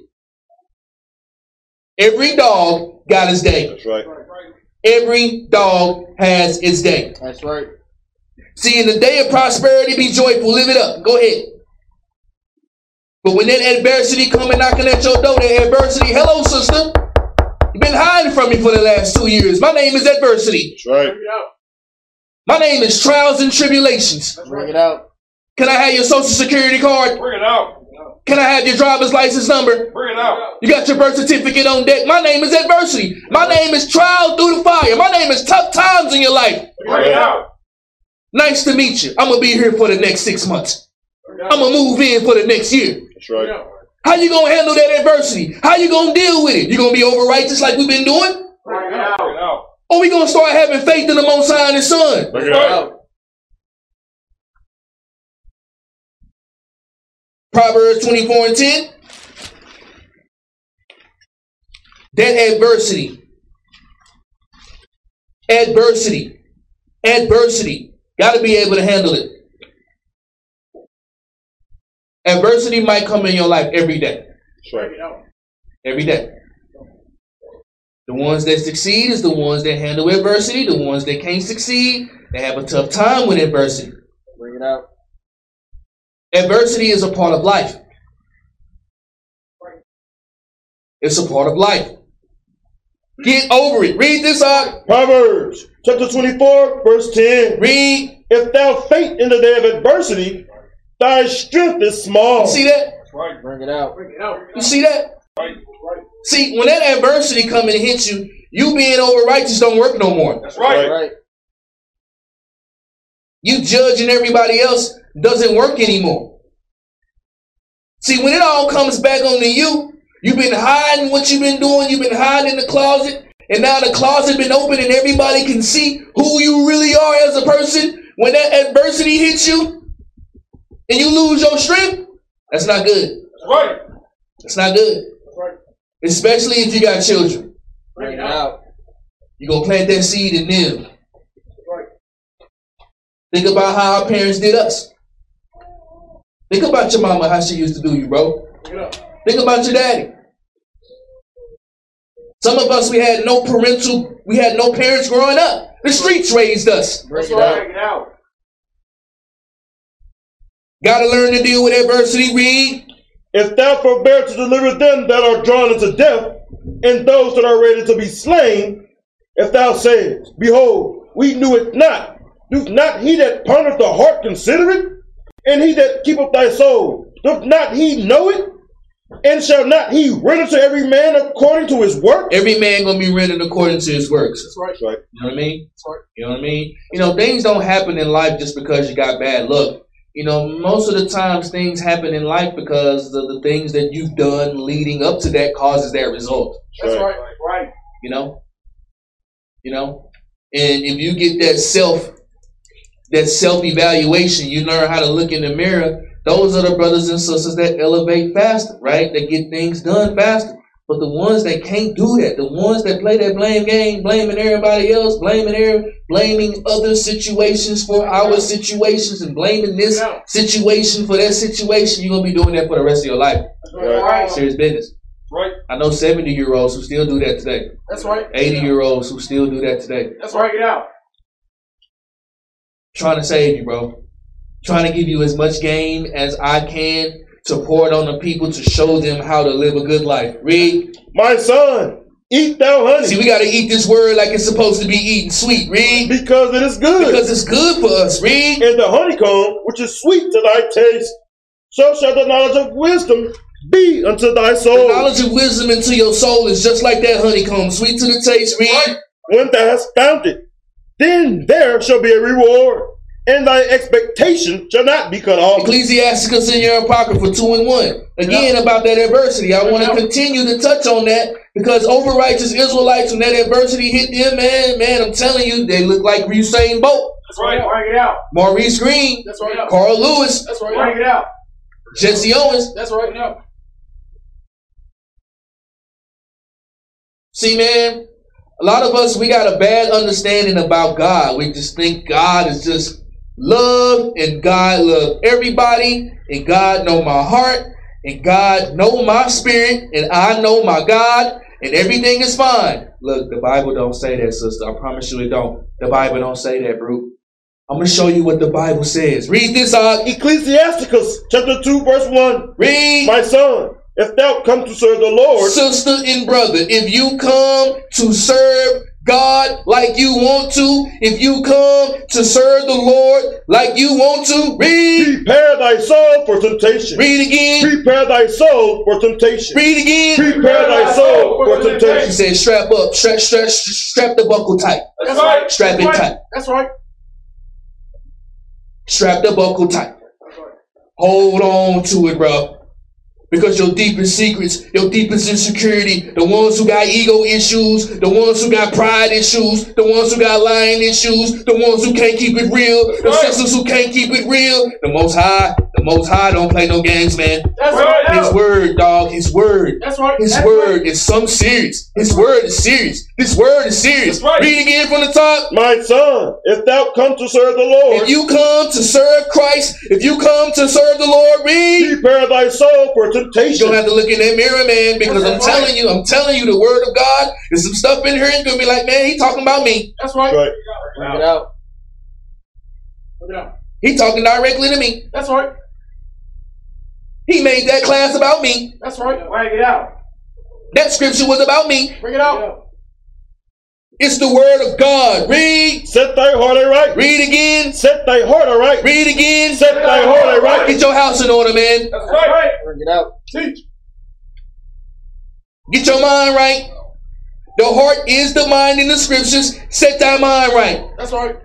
Speaker 1: Every dog got his day.
Speaker 4: That's right.
Speaker 1: Every dog has its day.
Speaker 3: That's right.
Speaker 1: See, in the day of prosperity, be joyful, live it up. Go ahead. But when that adversity coming knocking at your door, that adversity, hello, sister. You've been hiding from me for the last two years. My name is adversity.
Speaker 4: That's right.
Speaker 2: Bring it out.
Speaker 1: My name is trials and tribulations.
Speaker 3: Bring it out.
Speaker 1: Can I have your social security card?
Speaker 5: Bring it out.
Speaker 1: Can I have your driver's license number?
Speaker 5: Bring it out.
Speaker 1: You got your birth certificate on deck. My name is adversity. My name is trial through the fire. My name is tough times in your life.
Speaker 5: Bring it out.
Speaker 1: Nice to meet you. I'm gonna be here for the next six months. I'm gonna move in for the next year.
Speaker 4: That's right.
Speaker 1: How you gonna handle that adversity? How you gonna deal with it? You gonna be over righteous like we've been doing?
Speaker 2: Bring it out.
Speaker 5: out.
Speaker 1: Or we gonna start having faith in the Most High and His Son?
Speaker 4: Bring it out.
Speaker 1: Proverbs 24 and 10. That adversity, adversity, adversity, got to be able to handle it. Adversity might come in your life every day,
Speaker 4: That's right.
Speaker 2: Bring it out.
Speaker 1: every day. The ones that succeed is the ones that handle adversity. The ones that can't succeed, they have a tough time with adversity.
Speaker 3: Bring it out.
Speaker 1: Adversity is a part of life. It's a part of life. Get over it. Read this out.
Speaker 4: Proverbs chapter 24, verse 10.
Speaker 1: Read.
Speaker 4: If thou faint in the day of adversity, thy strength is small.
Speaker 1: See that?
Speaker 5: That's right.
Speaker 3: Bring it out.
Speaker 2: Bring it out.
Speaker 1: You see that?
Speaker 5: Right.
Speaker 1: See, when that adversity come and hit you, you being over righteous don't work no more.
Speaker 5: That's right.
Speaker 3: Right.
Speaker 1: You judging everybody else doesn't work anymore. See, when it all comes back onto you, you've been hiding what you've been doing, you've been hiding in the closet, and now the closet been open and everybody can see who you really are as a person. When that adversity hits you and you lose your strength, that's not good.
Speaker 5: That's right.
Speaker 1: That's not good.
Speaker 2: That's right.
Speaker 1: Especially if you got children.
Speaker 3: Bring it out.
Speaker 1: You're gonna plant that seed in them.
Speaker 2: That's.
Speaker 1: Think about how our parents did us. Think about your mama, how she used to do you, bro.
Speaker 2: Bring it.
Speaker 1: Think about your daddy. Some of us, we had no parental, we had no parents growing up. The streets raised us.
Speaker 3: Bring
Speaker 2: That's
Speaker 3: it
Speaker 2: right.
Speaker 3: out.
Speaker 2: It out.
Speaker 1: Got to learn to deal with adversity. Read.
Speaker 4: If thou forbear to deliver them that are drawn into death, and those that are ready to be slain, if thou sayest, Behold, we knew it not, doth not he that pondereth the heart consider it? And he that keepeth thy soul, doth not he know it? And shall not he render to every man according to his work?
Speaker 1: Every man gonna be rendered according to his works.
Speaker 2: That's right.
Speaker 4: That's right.
Speaker 1: You know what I mean?
Speaker 2: That's right.
Speaker 1: You know what I mean? You know, things don't happen in life just because you got bad luck. You know, most of the times things happen in life because of the things that you've done leading up to that causes that result.
Speaker 2: That's
Speaker 4: Right.
Speaker 2: right. Right.
Speaker 1: You know? You know? And if you get that self that self-evaluation, you learn how to look in the mirror, those are the brothers and sisters that elevate faster, right? That get things done faster. But the ones that can't do that, the ones that play that blame game, blaming everybody else, blaming every, blaming other situations for our situations, and blaming this situation for that situation, you're gonna be doing that for the rest of your life.
Speaker 2: Right.
Speaker 1: Serious business.
Speaker 5: Right.
Speaker 1: I know 70 year olds who still do that today.
Speaker 2: That's right.
Speaker 1: 80 year olds who still do that today.
Speaker 2: That's right. It out.
Speaker 1: Trying to save you, bro. Trying to give you as much game as I can to pour it on the people to show them how to live a good life. Read.
Speaker 4: My son, eat thou honey,
Speaker 1: See, we got to eat this word like it's supposed to be eaten sweet. Read.
Speaker 4: because it is good.
Speaker 1: Because it's good for us. Read.
Speaker 4: and the honeycomb, which is sweet to thy taste, so shall the knowledge of wisdom be unto thy
Speaker 1: The
Speaker 4: soul.
Speaker 1: knowledge of wisdom into your soul is just like that honeycomb, sweet to the taste. Read.
Speaker 4: When thou hast found it, then there shall be a reward, and thy expectation shall not be cut off.
Speaker 1: Ecclesiasticus in your apocrypha two and one. Again about that adversity. I want to continue to touch on that because over righteous Israelites, when that adversity hit them, man, man, I'm telling you, they look like Usain Bolt,
Speaker 2: That's right. Bring it out.
Speaker 1: Maurice Greene,
Speaker 2: That's right.
Speaker 1: Carl Lewis,
Speaker 2: That's right. Bring it out.
Speaker 1: Jesse Owens.
Speaker 2: That's right. Now.
Speaker 1: See, man, a lot of us we got a bad understanding about God. We just think God is just love, and God love everybody, and God know my heart, and God know my spirit, and I know my God, and everything is fine. Look, the Bible don't say that, sister. I promise you it don't. The Bible don't say that, bro. I'm gonna show you what the Bible says. Read this out.
Speaker 4: Ecclesiasticus chapter 2, verse 1.
Speaker 1: Read.
Speaker 4: My son, if thou come to serve the Lord,
Speaker 1: Sister and brother, if you come to serve God like you want to, if you come to serve the Lord like you want to, read,
Speaker 4: prepare thy soul for temptation.
Speaker 1: read again,
Speaker 4: Prepare thy soul for temptation.
Speaker 1: read again.
Speaker 4: Prepare thy soul for temptation.
Speaker 1: He
Speaker 4: temptation.
Speaker 1: said, strap up, strap, strap, strap the buckle tight,
Speaker 2: That's right.
Speaker 1: strap it
Speaker 2: right.
Speaker 1: tight,
Speaker 2: That's right.
Speaker 1: strap the buckle tight.
Speaker 2: That's right.
Speaker 1: Hold on to it, bro. Because your deepest secrets, your deepest insecurity, the ones who got ego issues, the ones who got pride issues, the ones who got lying issues, the ones who can't keep it real, the
Speaker 2: Right.
Speaker 1: sisters who can't keep it real, the most high, the most high don't play no games, man.
Speaker 2: That's
Speaker 3: Right.
Speaker 1: His word, dog, his word.
Speaker 2: That's right.
Speaker 1: His
Speaker 2: That's
Speaker 1: word
Speaker 2: right.
Speaker 1: is some serious. His word is serious. This word is serious.
Speaker 2: Right.
Speaker 1: Read again from the top.
Speaker 4: My son, if thou come to serve the Lord,
Speaker 1: If you come to serve Christ, if you come to serve the Lord, read.
Speaker 4: prepare thy soul for
Speaker 1: You
Speaker 4: temptation.
Speaker 1: don't have to look in that mirror, man, because I'm
Speaker 2: That's right.
Speaker 1: telling you, I'm telling you, the word of God. There's some stuff in here. You're gonna be like, man, he talking about me.
Speaker 2: That's right.
Speaker 4: Right.
Speaker 3: Bring it out.
Speaker 2: Put it out.
Speaker 1: He talking directly to me.
Speaker 2: That's right.
Speaker 1: He made that class about me.
Speaker 2: That's right. Bring it out.
Speaker 1: That scripture was about me.
Speaker 2: Bring it out.
Speaker 1: It's the word of God. Read,
Speaker 4: Set thy heart aright.
Speaker 1: read again,
Speaker 4: Set thy heart aright.
Speaker 1: read again.
Speaker 4: Set thy heart aright.
Speaker 1: Get your house in order, man.
Speaker 2: That's right.
Speaker 3: Bring it out.
Speaker 2: Teach.
Speaker 1: Get your mind right. The heart is the mind in the scriptures. Set thy mind right.
Speaker 2: That's right.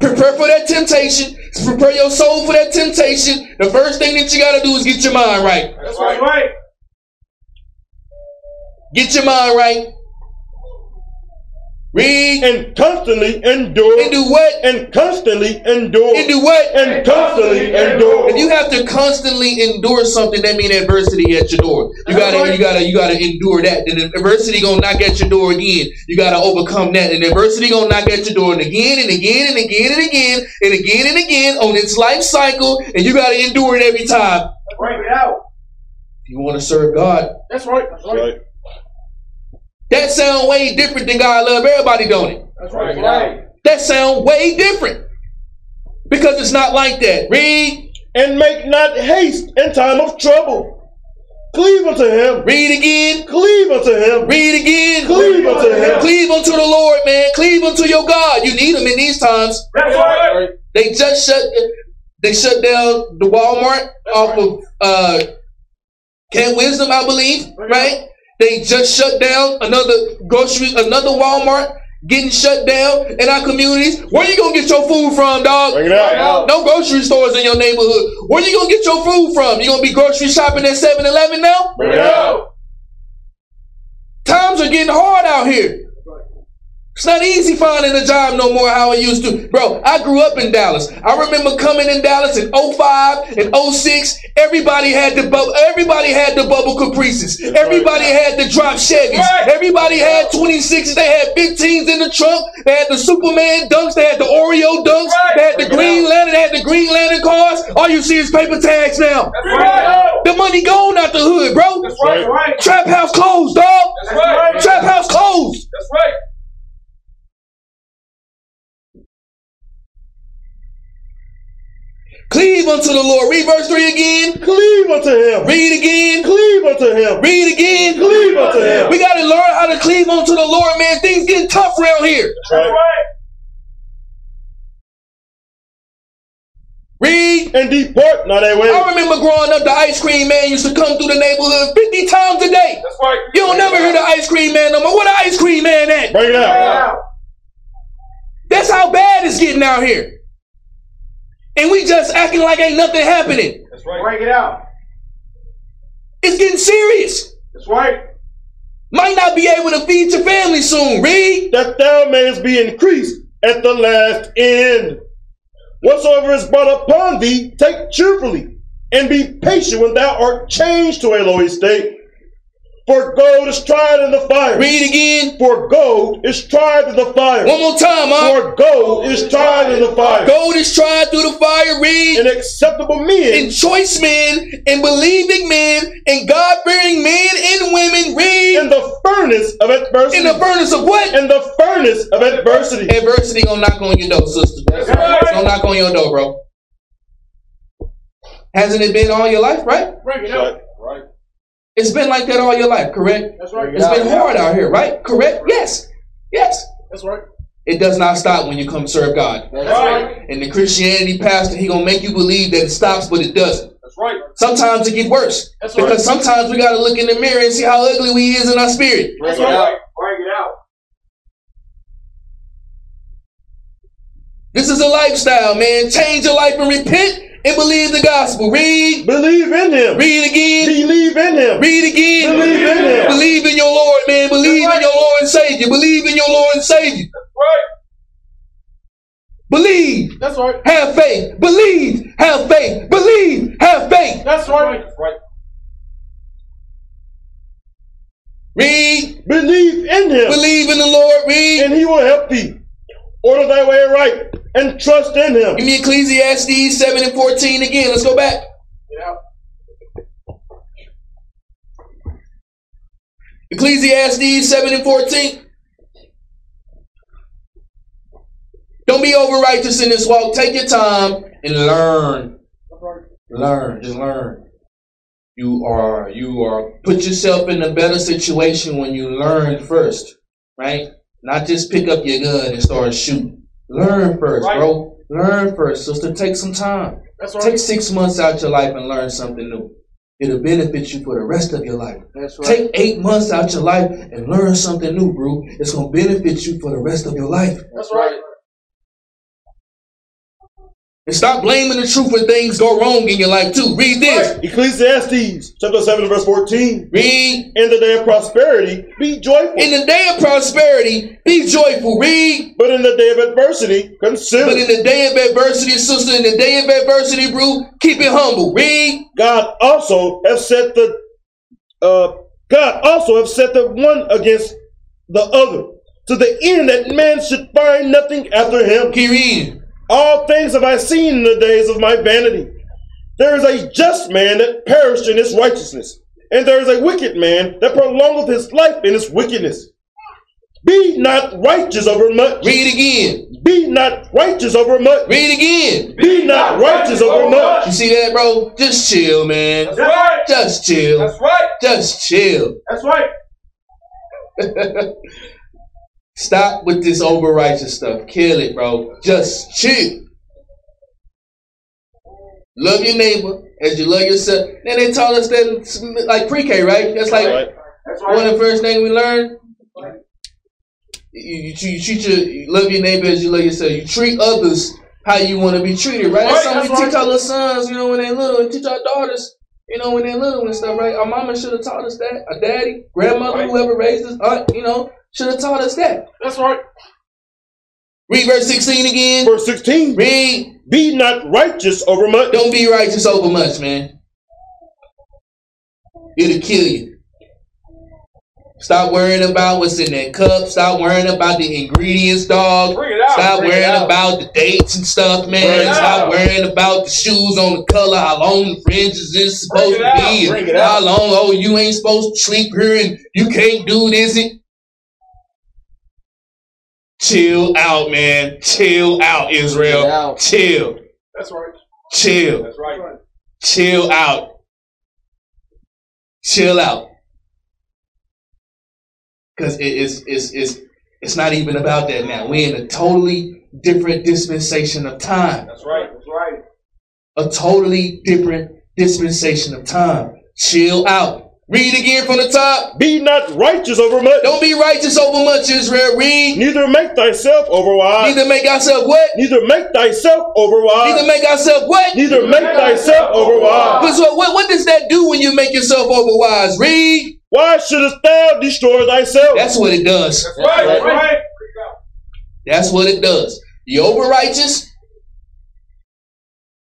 Speaker 1: Prepare for that temptation. Prepare your soul for that temptation. The first thing that you got to do is get your mind right.
Speaker 2: That's right. Right.
Speaker 1: Get your mind right. Read
Speaker 4: And constantly endure.
Speaker 1: and do what?
Speaker 4: And constantly endure.
Speaker 1: And do what?
Speaker 4: And constantly endure.
Speaker 1: If you have to constantly endure something, that means adversity at your door. You gotta, you gotta, you gotta endure that. And adversity gonna knock at your door again. You gotta overcome that. And adversity gonna knock at your door and again and again and again and again and again and again on its life cycle. And you gotta endure it every time.
Speaker 2: Bring it out.
Speaker 1: If you want to serve God,
Speaker 2: That's right. That's right.
Speaker 4: Right.
Speaker 1: that sound way different than God love everybody, don't it?
Speaker 2: That's
Speaker 3: Bring
Speaker 2: right.
Speaker 1: That sound way different because it's not like that. Read,
Speaker 4: And make not haste in time of trouble. Cleave unto him.
Speaker 1: read again,
Speaker 4: Cleave unto him.
Speaker 1: read again.
Speaker 4: Cleave unto him.
Speaker 1: Cleave unto the Lord, man. Cleave unto your God. You need him in these times.
Speaker 2: That's right.
Speaker 1: They just shut they shut down the Walmart off of uh Camp Wisdom, I believe, right? They just shut down another grocery, another Walmart getting shut down in our communities. Where you gonna get your food from, dog?
Speaker 4: Bring it out.
Speaker 1: No grocery stores in your neighborhood. Where you gonna get your food from? You gonna be grocery shopping at 7-Eleven now?
Speaker 4: Bring it out.
Speaker 1: Times are getting hard out here. It's not easy finding a job no more how it used to. Bro, I grew up in Dallas. I remember coming in Dallas in 05 and 06. Everybody had the bubble everybody had the bubble caprices. Everybody had the drop Chevys. Everybody had 26s. They had 15s in the trunk. They had the Superman dunks. They had the Oreo dunks. They had the Green. Lantern. They had the Green Lantern cars. All you see is paper tags now. The money gone out the hood, bro.
Speaker 2: That's right. Right.
Speaker 1: Trap house closed, dog. Trap house closed.
Speaker 2: That's right.
Speaker 1: Cleave unto the Lord. Read verse 3 again.
Speaker 4: Cleave unto him.
Speaker 1: Read again.
Speaker 4: Cleave unto him.
Speaker 1: Read again.
Speaker 4: Cleave unto him.
Speaker 1: We got to learn how to cleave unto the Lord, man. Things getting tough around here.
Speaker 2: That's right.
Speaker 1: Read.
Speaker 4: And depart not away.
Speaker 1: I remember growing up, the ice cream man used to come through the neighborhood 50 times a day.
Speaker 2: That's right.
Speaker 1: You don't never hear the ice cream man no more. Where the ice cream man at?
Speaker 4: Bring it
Speaker 2: Bring it
Speaker 4: out.
Speaker 2: out.
Speaker 1: That's how bad it's getting out here. And we just acting like ain't nothing happening.
Speaker 2: That's right. Bring it out.
Speaker 1: It's getting serious.
Speaker 2: That's right.
Speaker 1: Might not be able to feed your family soon. Read.
Speaker 4: That thou mayest be increased at the last end. Whatsoever is brought upon thee, take cheerfully, and be patient when thou art changed to a low estate. For gold is tried in the fire.
Speaker 1: Read again.
Speaker 4: For gold is tried in the fire.
Speaker 1: One more time, huh?
Speaker 4: For gold is tried in the fire.
Speaker 1: Gold is tried through the fire. Read.
Speaker 4: And acceptable men
Speaker 1: and choice men and believing men and God fearing men and women Read.
Speaker 4: in the furnace of adversity.
Speaker 1: in the furnace of what?
Speaker 4: in the furnace of adversity.
Speaker 1: Adversity gonna knock on your door, sister.
Speaker 2: That's right.
Speaker 1: It's gonna knock on your door, bro. Hasn't it been all your life, right?
Speaker 2: Bring it.
Speaker 3: Right.
Speaker 1: It's been like that all your life, correct?
Speaker 2: That's right.
Speaker 1: It's been hard out here, right? Correct? Yes. Yes.
Speaker 2: That's right.
Speaker 1: It does not stop when you come serve God.
Speaker 3: That's
Speaker 2: That's
Speaker 3: right.
Speaker 2: right.
Speaker 1: And the Christianity pastor, he gonna make you believe that it stops, but it doesn't.
Speaker 2: That's right.
Speaker 1: Sometimes it gets worse.
Speaker 2: That's right.
Speaker 1: Because sometimes we gotta look in the mirror and see how ugly we is in our spirit.
Speaker 3: Bring
Speaker 2: That's
Speaker 3: it out.
Speaker 2: right. Bring it out.
Speaker 1: This is a lifestyle, man. Change your life and repent and believe the gospel. Read.
Speaker 4: Believe in him.
Speaker 1: Read again.
Speaker 4: Believe in him.
Speaker 1: Read again.
Speaker 4: Believe in him.
Speaker 1: Believe in your Lord, man. Believe
Speaker 2: right.
Speaker 1: in your Lord and Savior. Believe in your Lord and Savior.
Speaker 2: Right.
Speaker 1: Believe.
Speaker 2: That's right.
Speaker 1: Have faith. Believe. Have faith. Believe. Have faith.
Speaker 2: That's right. Right.
Speaker 1: Read.
Speaker 4: Believe in him.
Speaker 1: Believe in the Lord. Read.
Speaker 4: and he will help thee. Order thy way right and trust in him.
Speaker 1: Give me Ecclesiastes 7 and 14 again. Let's go back.
Speaker 2: Out.
Speaker 1: Ecclesiastes 7 and 14. Don't be over righteous in this walk. Take your time and learn. Learn. Just learn. You are, you are, put yourself in a better situation when you learn first, right? Not just pick up your gun and start shooting. Learn first,
Speaker 2: Right.
Speaker 1: bro. Learn first. Sister, take some time.
Speaker 2: That's right.
Speaker 1: Take six months out your life and learn something new. It'll benefit you for the rest of your life.
Speaker 3: That's right.
Speaker 1: Take eight months out your life and learn something new, bro. It's gonna benefit you for the rest of your life.
Speaker 2: That's right.
Speaker 1: And stop blaming the truth when things go wrong in your life too. Read this.
Speaker 4: Ecclesiastes chapter 7 verse 14.
Speaker 1: Read.
Speaker 4: In the day of prosperity, be joyful.
Speaker 1: In the day of prosperity, be joyful. Read.
Speaker 4: but in the day of adversity, consider.
Speaker 1: But in the day of adversity, sister, in the day of adversity, bro, keep it humble. Read.
Speaker 4: God also have set the uh, God also have set the one against the other, to the end that man should find nothing after him.
Speaker 1: Keep reading.
Speaker 4: All things have I seen in the days of my vanity. There is a just man that perished in his righteousness, and there is a wicked man that prolongeth his life in his wickedness. Be not righteous over much.
Speaker 1: Read again.
Speaker 4: Be not righteous over much.
Speaker 1: Read again.
Speaker 4: Be not righteous over much.
Speaker 1: You see that, bro? Just chill, man.
Speaker 2: That's right.
Speaker 1: Just chill.
Speaker 2: That's right.
Speaker 1: Just chill.
Speaker 2: That's right.
Speaker 1: Stop with this over righteous stuff. Kill it, bro. Just chill. Love your neighbor as you love yourself. Then they taught us that like pre-K, right? That's like
Speaker 4: Right.
Speaker 1: One of the first things we learned. You, you, you treat your you love your neighbor as you love yourself. You treat others how you want to be treated, right? That's
Speaker 2: Right,
Speaker 1: something we
Speaker 2: that's
Speaker 1: teach our little sons, you know, when they're little, and teach our daughters, you know, when they're little and stuff, right? Our mama should have taught us that. Our daddy, grandmother,
Speaker 2: Right.
Speaker 1: whoever raised us, aunt, you know, should have taught us that.
Speaker 2: That's right.
Speaker 1: Read verse 16 again.
Speaker 4: Verse 16.
Speaker 1: Read.
Speaker 4: Be not righteous over much.
Speaker 1: Don't be righteous over much, man. It'll kill you. Stop worrying about what's in that cup. Stop worrying about the ingredients, dog.
Speaker 2: Bring it out.
Speaker 1: Stop
Speaker 3: Bring it
Speaker 1: worrying
Speaker 3: out.
Speaker 1: about the dates and stuff, man.
Speaker 2: Bring it
Speaker 1: Stop
Speaker 2: out.
Speaker 1: worrying about the shoes on the color, how long the fringes is supposed
Speaker 2: Bring it
Speaker 1: to
Speaker 2: out.
Speaker 1: be, and
Speaker 3: Bring it
Speaker 1: how long, oh, you ain't supposed to sleep here and you can't do this. And... Chill out, man. Chill out, Israel.
Speaker 3: Chill out.
Speaker 1: Chill.
Speaker 2: That's right.
Speaker 1: Chill.
Speaker 2: That's right.
Speaker 1: Chill out. Chill out. Cause it is it's it's it's not even about that now. We're in a totally different dispensation of time.
Speaker 2: That's right. That's right.
Speaker 1: A totally different dispensation of time. Chill out. Read again from the top.
Speaker 4: Be not righteous over much.
Speaker 1: Don't be righteous over much, Israel. Read.
Speaker 4: Neither make thyself overwise.
Speaker 1: Neither make thyself what?
Speaker 4: Neither make thyself overwise.
Speaker 1: Neither make thyself what?
Speaker 4: Neither make thyself overwise.
Speaker 1: Because what, what, what does that do when you make yourself overwise? Read.
Speaker 4: Why shouldest thou destroy thyself?
Speaker 1: That's what it does.
Speaker 2: That's right. That's right.
Speaker 1: That's what it does. You over righteous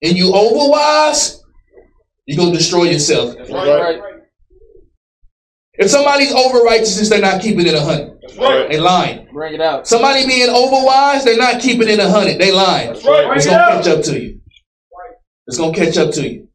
Speaker 1: and you overwise, you're gonna destroy yourself.
Speaker 2: That's
Speaker 3: That's
Speaker 2: right.
Speaker 3: Right.
Speaker 1: If somebody's over righteousness, they're not keeping it a hundred.
Speaker 2: That's right.
Speaker 1: They lying.
Speaker 3: Bring it out.
Speaker 1: Somebody being over wise, they're not keeping it a hundred. They lying.
Speaker 2: That's right.
Speaker 1: It's
Speaker 2: Bring
Speaker 1: gonna
Speaker 2: out.
Speaker 1: catch up to you. It's gonna catch up to you.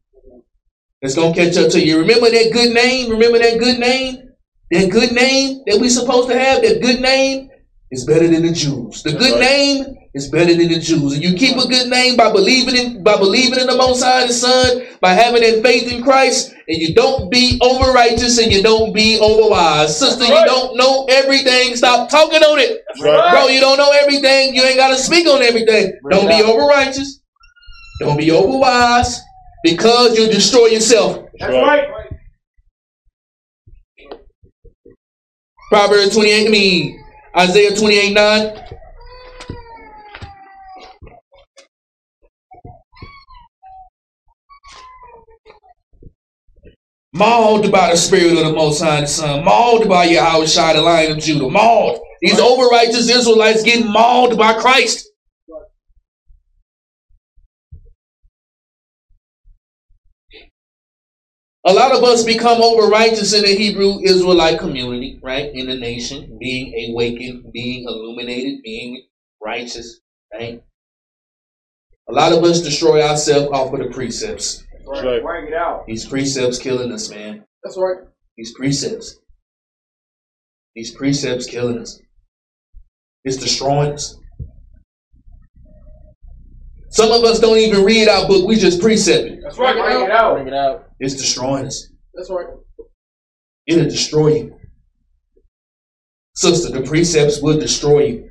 Speaker 1: It's gonna catch up to you. Remember that good name? Remember that good name? That good name that we supposed to have, that good name is better than the Jews. The good
Speaker 4: right.
Speaker 1: name is better than the Jews. And you keep a good name by believing in by believing in the Most High, the Son, by having that faith in Christ, and you don't be over righteous and you don't be over wise. Sister, you don't know everything. Stop talking on it.
Speaker 4: Right.
Speaker 1: Bro, you don't know everything. You ain't gotta speak on everything. Don't be over righteous. Don't be over wise. Because you'll destroy yourself.
Speaker 2: That's right.
Speaker 1: Proverbs 28, I mean Isaiah 28 9. Mauled by the Spirit of the Most High Son, mauled by Yahawashi, the Lion of Judah, mauled. These over righteous Israelites getting mauled by Christ. A lot of us become over righteous in the Hebrew Israelite community, right? In the nation, being awakened, being illuminated, being righteous, right? A lot of us destroy ourselves off of the precepts.
Speaker 2: That's
Speaker 4: right.
Speaker 2: Bring it out.
Speaker 1: These precepts killing us, man.
Speaker 2: That's right.
Speaker 1: These precepts. These precepts killing us. It's destroying us. Some of us don't even read our book, we just precept it.
Speaker 2: That's right. Bring it out.
Speaker 3: Bring it out.
Speaker 1: It's destroying us.
Speaker 2: That's right.
Speaker 1: It'll destroy you. Sister, the precepts will destroy you.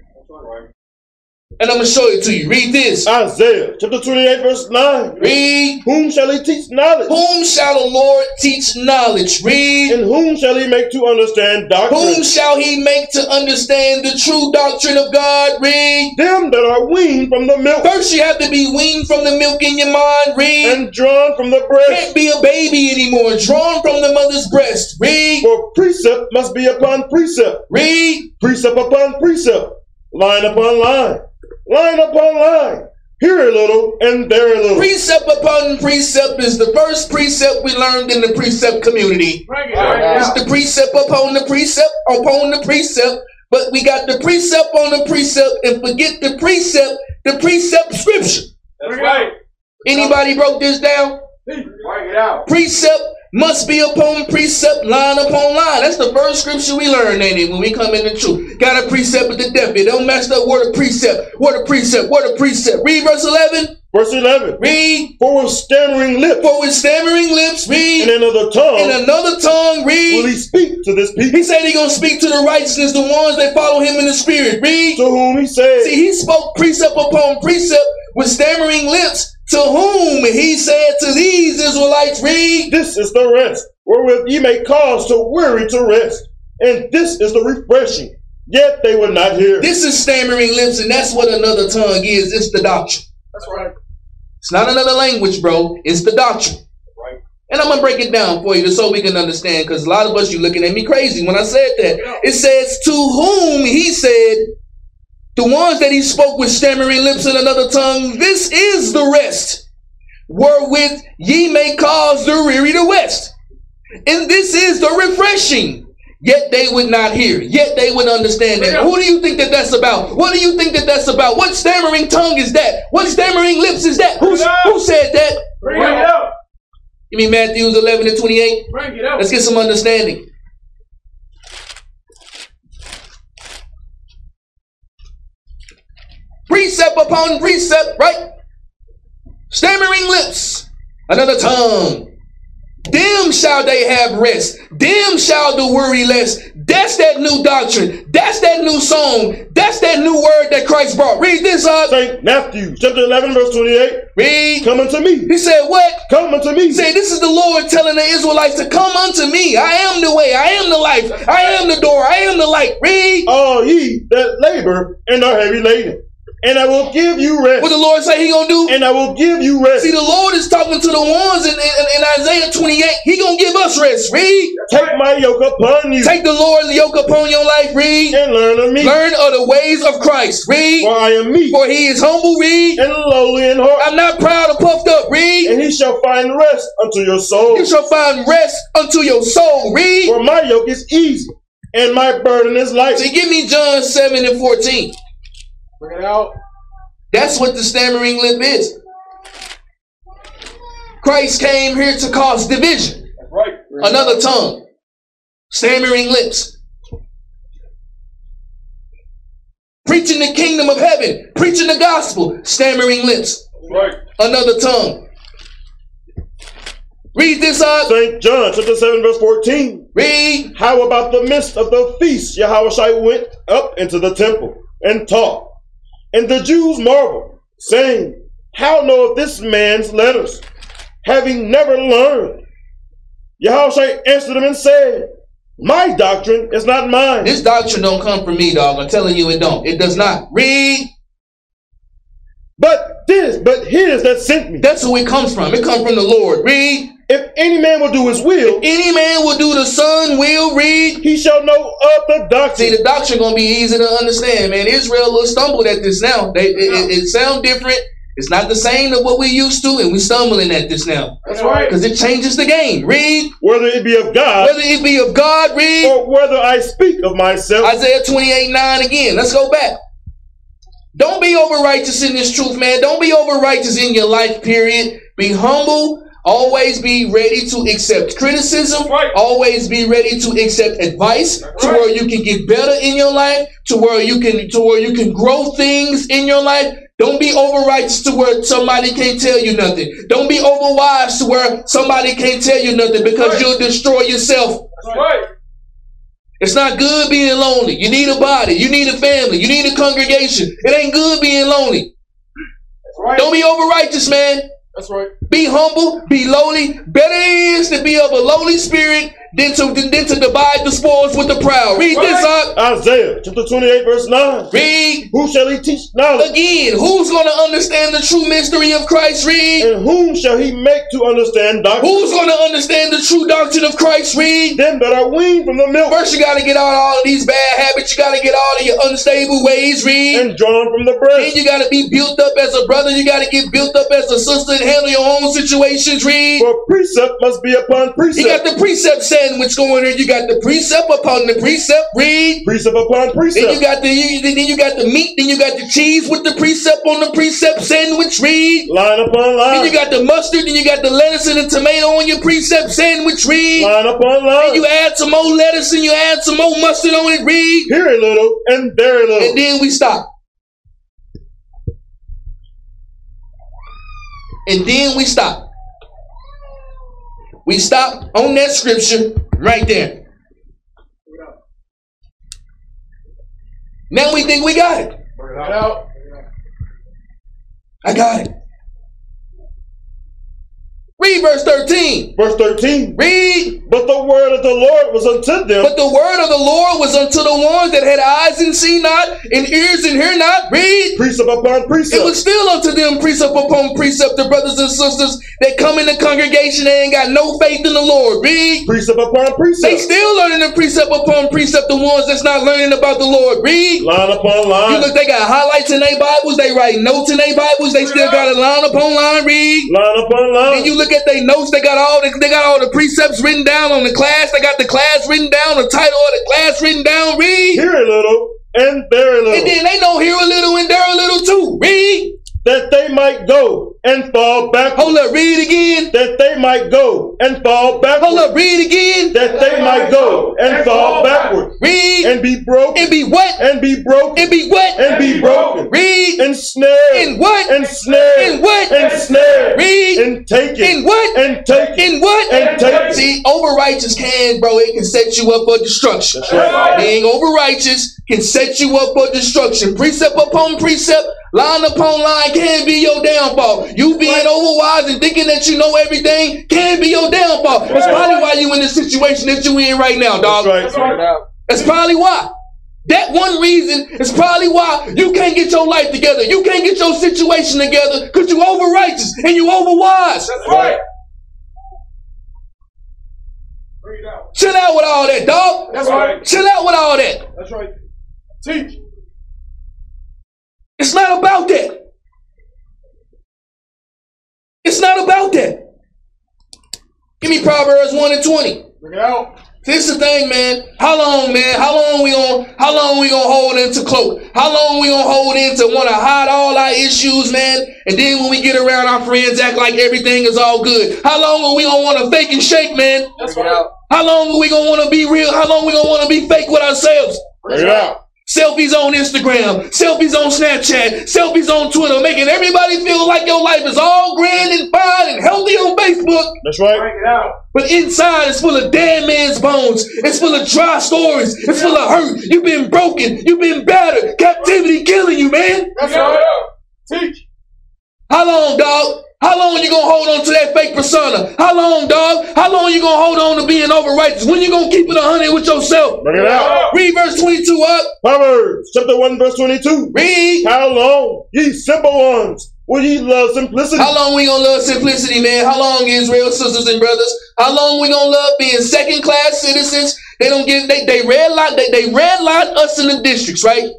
Speaker 1: And I'm going to show it to you. Read this.
Speaker 4: Isaiah chapter 28, verse 9.
Speaker 1: Read.
Speaker 4: Whom shall he teach knowledge?
Speaker 1: Whom shall the Lord teach knowledge? Read.
Speaker 4: And whom shall he make to understand doctrine?
Speaker 1: Whom shall he make to understand the true doctrine of God? Read.
Speaker 4: Them that are weaned from the milk
Speaker 1: First, you have to be weaned from the milk in your mind. Read.
Speaker 4: and drawn from the breast.
Speaker 1: Can't be a baby anymore. Drawn from the mother's breast. Read.
Speaker 4: For precept must be upon precept,
Speaker 1: Read.
Speaker 4: precept upon precept, line upon line, line upon line. Here a little and there a little.
Speaker 1: Precept upon precept is the first precept we learned in the precept community.
Speaker 2: Bring it
Speaker 3: Bring it
Speaker 2: out.
Speaker 1: It's the precept upon the precept upon the precept. But we got the precept on the precept and forget the precept, the precept scripture.
Speaker 2: That's right.
Speaker 1: Anybody broke this down?
Speaker 2: Bring it out.
Speaker 1: Precept must be upon precept, line upon line. That's the first scripture we learn, ain't it? When we come in the truth. Got a precept with the death. It don't mess up word of precept. Word of precept. Word of precept. Read verse 11.
Speaker 4: Verse 11.
Speaker 1: Read.
Speaker 4: For with stammering lips
Speaker 1: For with stammering lips,
Speaker 4: and
Speaker 1: In
Speaker 4: another tongue
Speaker 1: In another tongue, Read.
Speaker 4: will he speak to this people,
Speaker 1: He said he gonna speak to the righteousness, the ones that follow him in the spirit. Read.
Speaker 4: to whom he said,
Speaker 1: See, he spoke precept upon precept with stammering lips. To whom he said to these Israelites, read.
Speaker 4: This is the rest, wherewith ye may cause to weary to rest. And this is the refreshing. Yet they would not hear.
Speaker 1: This is stammering lips, and that's what another tongue is. It's the doctrine.
Speaker 2: That's right.
Speaker 1: It's not another language, bro. It's the doctrine.
Speaker 2: Right.
Speaker 1: And I'm gonna break it down for you just so we can understand, because a lot of us you looking at me crazy when I said that. It says, to whom he said, the ones that he spoke with stammering lips in another tongue, this is the rest, wherewith ye may cause the weary to rest. And this is the refreshing. Yet they would not hear. Yet they would understand that. Who do you think that that's about? What do you think that that's about? What stammering tongue is that? What stammering lips is that? Who, who said that?
Speaker 2: Bring it out.
Speaker 1: You mean Matthews 11 and 28?
Speaker 2: Bring it out.
Speaker 1: Let's get some understanding. Precept upon precept, right? Stammering lips, another tongue. Them shall they have rest. Them shall the worry less. That's that new doctrine. That's that new song. That's that new word that Christ brought. Read this uh, up.
Speaker 4: St. Matthew chapter 11, verse 28.
Speaker 1: Read.
Speaker 4: Come unto me.
Speaker 1: He said, What?
Speaker 4: Come unto me.
Speaker 1: He said, This is the Lord telling the Israelites to come unto me. I am the way. I am the life. I am the door. I am the light. Read.
Speaker 4: All ye that labor and are heavy laden, and I will give you rest.
Speaker 1: What the Lord say he gonna do?
Speaker 4: And I will give you rest.
Speaker 1: See, the Lord is talking to the ones in, in, in Isaiah 28. He gonna give us rest. Read.
Speaker 4: Take my yoke upon you
Speaker 1: Take the Lord's yoke upon your life. Read.
Speaker 4: and learn of me.
Speaker 1: Learn of the ways of Christ. Read.
Speaker 4: For I am meek
Speaker 1: For he is humble. Read.
Speaker 4: and lowly in heart,
Speaker 1: I'm not proud or puffed up. Read.
Speaker 4: and he shall find rest unto your soul.
Speaker 1: You shall find rest unto your soul. Read.
Speaker 4: For my yoke is easy, and my burden is light.
Speaker 1: See, give me John 7 and 14.
Speaker 2: Bring it out.
Speaker 1: That's what the stammering lip is. Christ came here to cause division.
Speaker 2: That's right.
Speaker 1: Another tongue. Stammering lips. preaching the kingdom of heaven, preaching the gospel, stammering lips,
Speaker 4: Right.
Speaker 1: another tongue. Read this up.
Speaker 4: St. John chapter 7, verse 14.
Speaker 1: Read.
Speaker 4: How about the midst of the feast? Yahawashi went up into the temple and taught. And the Jews marveled, saying, How knoweth this man's letters, having never learned? Yahawashi answered them and said, My doctrine is not mine.
Speaker 1: This doctrine don't come from me, dog. I'm telling you it don't. It does not. Read.
Speaker 4: But this, but his that sent me.
Speaker 1: That's who it comes from. It comes from the Lord. Read.
Speaker 4: If any man will do his will,
Speaker 1: Any man will do the Son will read.
Speaker 4: he shall know of the doctrine.
Speaker 1: See, the doctrine gonna be easy to understand, man. Israel will stumbled at this now. They, it, it, it sound different. It's not the same of what we used to, and we stumbling at this now
Speaker 2: That's right.
Speaker 1: because it changes the game. Read.
Speaker 4: Whether it be of God
Speaker 1: Whether it be of God, read.
Speaker 4: or whether I speak of myself.
Speaker 1: Isaiah 28 9 again. Let's go back. Don't be over righteous in this truth, man. Don't be over righteous in your life, period. Be humble. Always be ready to accept criticism.
Speaker 2: Right.
Speaker 1: Always be ready to accept advice to
Speaker 2: Right.
Speaker 1: where you can get better in your life, to where you can to where you can grow things in your life. Don't be overrighteous to where somebody can't tell you nothing. Don't be overwise to where somebody can't tell you nothing because
Speaker 2: Right.
Speaker 1: you'll destroy yourself.
Speaker 2: Right.
Speaker 1: It's not good being lonely. You need a body. You need a family. You need a congregation. It ain't good being lonely.
Speaker 2: Right.
Speaker 1: Don't be overrighteous, man.
Speaker 2: That's right.
Speaker 1: Be humble. Be lowly. Better is to be of a lowly spirit than to, than to divide the spoils with the proud. Read this up.
Speaker 4: Isaiah chapter 28, verse 9.
Speaker 1: Read
Speaker 4: Who shall he teach knowledge?
Speaker 1: again. Who's going to understand the true mystery of Christ? Read.
Speaker 4: And whom shall he make to understand doctrine?
Speaker 1: Who's going to understand the true doctrine of Christ? Read.
Speaker 4: Them that are weaned from the milk
Speaker 1: First, you got to get out all of these bad habits. You got to get all of your unstable ways. Read.
Speaker 4: and drawn from the
Speaker 1: Then
Speaker 4: breast.
Speaker 1: you gotta be built up as a brother. You gotta get built up as a sister and handle your own situations. Read.
Speaker 4: For precept must be upon precept.
Speaker 1: You got the
Speaker 4: precept.
Speaker 1: the precept sandwich going on. You got the precept upon the precept. Read.
Speaker 4: Precept upon precept.
Speaker 1: Then you got the then you got the meat. Then you got the cheese with the precept on the precept sandwich. Read.
Speaker 4: Line upon line.
Speaker 1: Then you got the mustard. Then you got the lettuce and the tomato on your precept sandwich. Read.
Speaker 4: Line upon line.
Speaker 1: Then you add some more lettuce and you add some more mustard on it. Read.
Speaker 4: Here a little and there a little.
Speaker 1: And then we stop. And then we stop. We stop on that scripture right there. Now we think we got it.
Speaker 2: Bring it out.
Speaker 1: I got it. Read verse 13.
Speaker 4: Verse 13.
Speaker 1: Read.
Speaker 4: But the word of the Lord was unto them
Speaker 1: But the word of the Lord was unto the ones that had eyes and see not, and ears and hear not. Read.
Speaker 4: precept upon precept.
Speaker 1: It was still unto them precept upon precept, the brothers and sisters that come in the congregation they ain't got no faith in the Lord. Read.
Speaker 4: Precept upon precept.
Speaker 1: They still learning the precept upon precept, the ones that's not learning about the Lord. Read.
Speaker 4: Line upon line.
Speaker 1: You look, they got highlights in their Bibles, they write notes in their Bibles, they still got a line upon line. Read.
Speaker 4: Line upon line.
Speaker 1: you look at their notes, they got all the, they got all the precepts written down on the class, they got the class written down, the title of the class written down. Read.
Speaker 4: Here a little and there a
Speaker 1: And then they know here a little and there a little too. Read.
Speaker 4: That they might go and fall backward.
Speaker 1: Hold up, read again.
Speaker 4: That they might go and fall
Speaker 1: back.
Speaker 4: Hold
Speaker 1: up, read again.
Speaker 4: That they might go and fall backward.
Speaker 1: Read
Speaker 4: And be broken.
Speaker 1: and be what?
Speaker 4: And be broken.
Speaker 1: And be what?
Speaker 4: And be broken.
Speaker 1: Read
Speaker 4: And snared.
Speaker 1: and what?
Speaker 4: And snared.
Speaker 1: And what?
Speaker 4: And snared.
Speaker 1: Read
Speaker 4: And taken.
Speaker 1: and what?
Speaker 4: And taken.
Speaker 1: And what?
Speaker 4: And taken.
Speaker 1: See, over righteous can, bro, it can set you up for destruction. Being over righteous can set you up for destruction. Precept upon precept, line upon line can be your downfall. You being overwise and thinking that you know everything can be your downfall. That's probably why you in the situation that you in right now, dog.
Speaker 4: That's right.
Speaker 3: Bring it.
Speaker 1: That's probably why. That one reason is probably why you can't get your life together. You can't get your situation together because you over righteous and you over wise.
Speaker 2: That's right. Bring it out.
Speaker 1: Chill out with all that, dog.
Speaker 2: That's right.
Speaker 1: Chill out with all that.
Speaker 2: That's right. Teach.
Speaker 1: It's not about that. It's not about that. Give me Proverbs 1 and 20.
Speaker 2: Bring it out.
Speaker 1: This is the thing, man. How long, man? How long we gonna how long we gonna hold into cloak? How long we gonna hold into wanna hide all our issues, man? And then when we get around our friends act like everything is all good. How long are we gonna wanna fake and shake, man?
Speaker 2: That's right.
Speaker 3: out.
Speaker 1: How long are we gonna wanna be real? How long we gonna wanna be fake with ourselves?
Speaker 4: Bring it out.
Speaker 1: Selfies on Instagram, selfies on Snapchat, selfies on Twitter, making everybody feel like your life is all grand and fine and healthy on Facebook.
Speaker 4: That's right.
Speaker 2: Break it out.
Speaker 1: But inside it's full of dead man's bones. It's full of dry stories. It's full of hurt. You've been broken. You've been battered. Captivity killing you, man.
Speaker 2: That's right. Teach.
Speaker 1: How long, dog? How long you gonna hold on to that fake persona? How long, dog? How long you gonna hold on to being over righteous? When you gonna keep it a hundred with yourself?
Speaker 4: Bring it out.
Speaker 1: Read verse 22 up.
Speaker 4: Proverbs chapter 1, verse 22.
Speaker 1: Read.
Speaker 4: How long, ye simple ones, will ye love simplicity?
Speaker 1: How long we gonna love simplicity, man? How long, Israel, sisters and brothers? How long we gonna love being second class citizens? They don't give they they red line they, they red line us in the districts, right?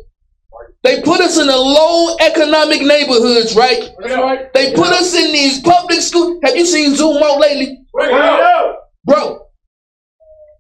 Speaker 1: They put us in the low economic neighborhoods, right?
Speaker 2: That's right.
Speaker 1: They put us in these public schools. Have you seen Zoom out lately?
Speaker 2: Break it out.
Speaker 1: Bro,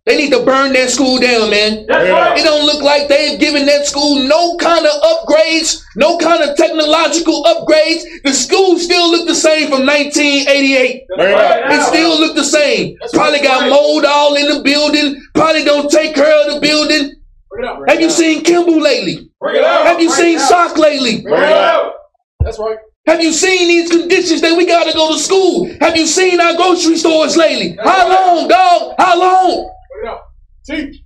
Speaker 1: they need to burn that school down, man.
Speaker 2: That's
Speaker 1: It don't look like they've given that school no kind of upgrades, no kind of technological upgrades. The school still look the same from 1988.
Speaker 4: Bring it
Speaker 1: still look the same.
Speaker 2: That's
Speaker 1: Probably
Speaker 2: right.
Speaker 1: got mold all in the building. Probably don't take care of the building.
Speaker 2: Break it out.
Speaker 1: Have you seen Kimball lately?
Speaker 2: Break it out.
Speaker 1: Have you seen. Sock lately?
Speaker 2: Break it out. That's right.
Speaker 1: Have you seen these conditions that we gotta go to school? Have you seen our grocery stores lately? How long, dog? How long?
Speaker 2: Break it out. Teach.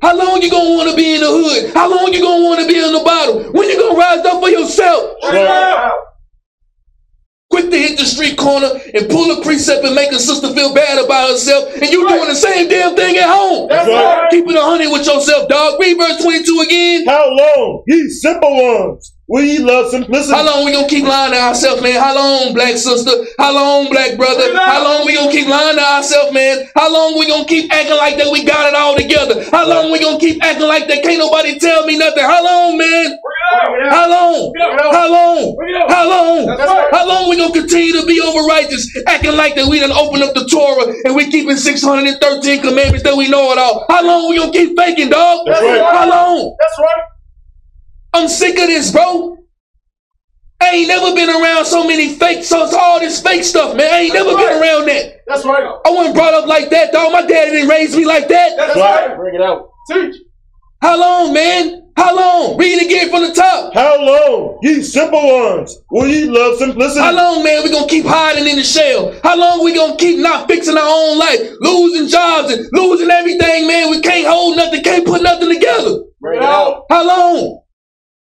Speaker 1: How long you gonna wanna be in the hood? How long you gonna wanna be in the bottle? When you gonna rise up for yourself?
Speaker 2: It out.
Speaker 1: Quick to hit the street corner and pull a precept and make a sister feel bad about herself, and you doing the same damn thing at home.
Speaker 2: That's
Speaker 4: right.
Speaker 2: right.
Speaker 1: Keep it a hundred with yourself, dog. Read verse 22 again.
Speaker 4: How long, ye simple ones, will ye love simplicity?
Speaker 1: How long we gonna keep lying to ourselves, man? How long, black sister? How long, black brother? How long we gonna keep lying to ourselves, man? How long we gonna keep acting like that we got it all together? How long we gonna keep acting like that can't nobody tell me nothing? How long, man?
Speaker 2: Break it out.
Speaker 1: How long? How long? How long?
Speaker 2: That's right.
Speaker 1: How long we gonna continue to be over righteous, acting like that we done open up the Torah and we keeping 613 commandments that we know it all? How long we gonna keep faking, dog?
Speaker 4: That's right.
Speaker 1: How long?
Speaker 2: That's right.
Speaker 1: I'm sick of this, bro. I ain't never been around so many fake, so it's all this fake stuff, man. I ain't never been around that.
Speaker 2: That's right.
Speaker 1: I wasn't brought up like that, dog. My daddy didn't raise me like that.
Speaker 2: That's
Speaker 4: Right.
Speaker 2: right.
Speaker 3: Bring it out.
Speaker 2: Teach.
Speaker 1: How long, man? How long? Read it again from the top.
Speaker 4: How long, ye simple ones, will ye love simplicity?
Speaker 1: How long, man, we gonna keep hiding in the shell? How long we gonna keep not fixing our own life, losing jobs and losing everything, man? We can't hold nothing, can't put nothing together.
Speaker 2: Break it out.
Speaker 1: How long?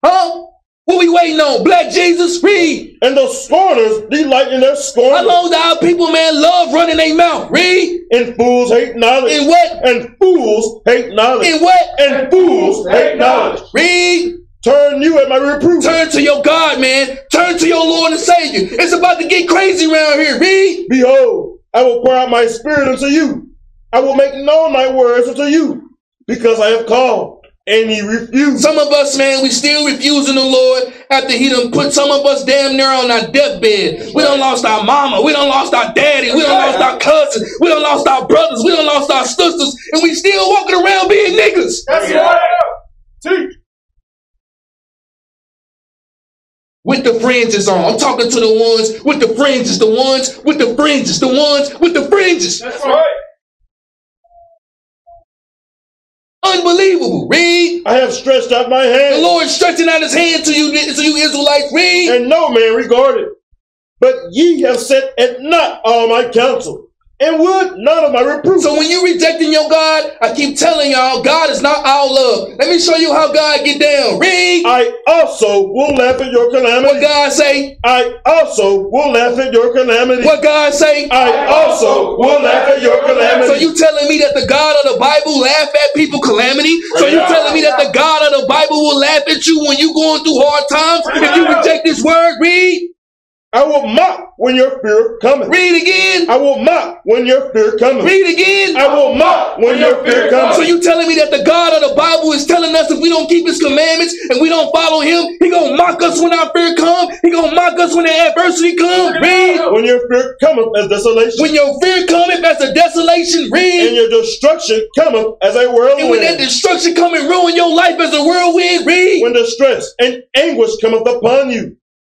Speaker 1: Huh? What we waiting on? Black Jesus, read.
Speaker 4: And the scorners delight in their scorn.
Speaker 1: How long do our people, man, love running their mouth? Read.
Speaker 4: And fools hate knowledge.
Speaker 1: In what?
Speaker 4: And fools hate knowledge.
Speaker 1: In what?
Speaker 4: And fools hate knowledge.
Speaker 1: Read.
Speaker 4: Turn you at my reproof.
Speaker 1: Turn to your God, man. Turn to your Lord and Savior. It's about to get crazy around here. Read.
Speaker 4: Behold, I will pour out my spirit unto you. I will make known my words unto you, because I have called, and he refused.
Speaker 1: Some of us, man, we still refusing the Lord after He done put some of us damn near on our deathbed. We done lost our mama. We done lost our daddy. We done lost our cousins. We done lost our brothers. We done lost our sisters. And we still walking around being niggas.
Speaker 2: That's right. Teach.
Speaker 1: With the fringes on. I'm talking to the ones with the fringes. The ones with the fringes. The ones with the fringes.
Speaker 2: That's right.
Speaker 1: Unbelievable. Read.
Speaker 4: I have stretched out my hand.
Speaker 1: The Lord stretching out his hand to you, to you Israelites. Read.
Speaker 4: and no man regarded. But ye have set at naught all my counsel, and would none of my reproof.
Speaker 1: So when you rejecting your God, I keep telling y'all, God is not our love. Let me show you how God get down. Read.
Speaker 4: I also will laugh at your calamity. What.
Speaker 1: God say?
Speaker 4: I also will laugh at your calamity.
Speaker 1: What God say?
Speaker 4: I also will laugh at your calamity.
Speaker 1: So you telling me that the God of the Bible laugh at people calamity? So you telling me that the God of the Bible will laugh at you when you going through hard times if you reject this word? Read.
Speaker 4: I will mock when your fear cometh.
Speaker 1: Read again.
Speaker 4: I will mock when your fear cometh.
Speaker 1: Read again.
Speaker 4: I will mock when your fear cometh.
Speaker 1: So you telling me that the God of the Bible is telling us if we don't keep his commandments and we don't follow him, he gonna mock us when our fear come? He gonna mock us when the adversity come? Read.
Speaker 4: When your fear cometh as desolation,
Speaker 1: When your fear cometh as a desolation, Read.
Speaker 4: and your destruction cometh as a whirlwind.
Speaker 1: And when that destruction come and ruin your life as a whirlwind, read.
Speaker 4: When distress and anguish cometh upon you,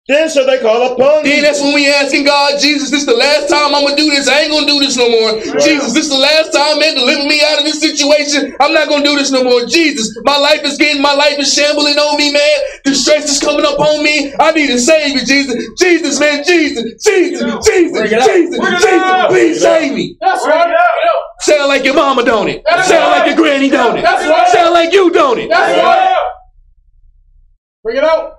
Speaker 4: Then shall they call upon
Speaker 1: Then that's when we asking God, Jesus, this is the last time I'm gonna do this. I ain't gonna do this no more. Jesus, this is the last time, man, deliver me out of this situation. I'm not gonna do this no more. Jesus, my life is getting, my life is shambling on me, man. The stress is coming up on me. I need a savior, Jesus. Jesus, man, Jesus, Jesus, Jesus,
Speaker 3: Bring it up.
Speaker 1: Jesus,
Speaker 2: Bring it
Speaker 1: Jesus,
Speaker 2: up.
Speaker 1: please save me.
Speaker 2: That's right.
Speaker 1: Sound like your mama, don't it?
Speaker 2: That's
Speaker 1: Sound
Speaker 2: right.
Speaker 1: like your granny, don't it?
Speaker 2: That's right.
Speaker 1: Sound like you, don't it?
Speaker 2: That's right. Bring it out.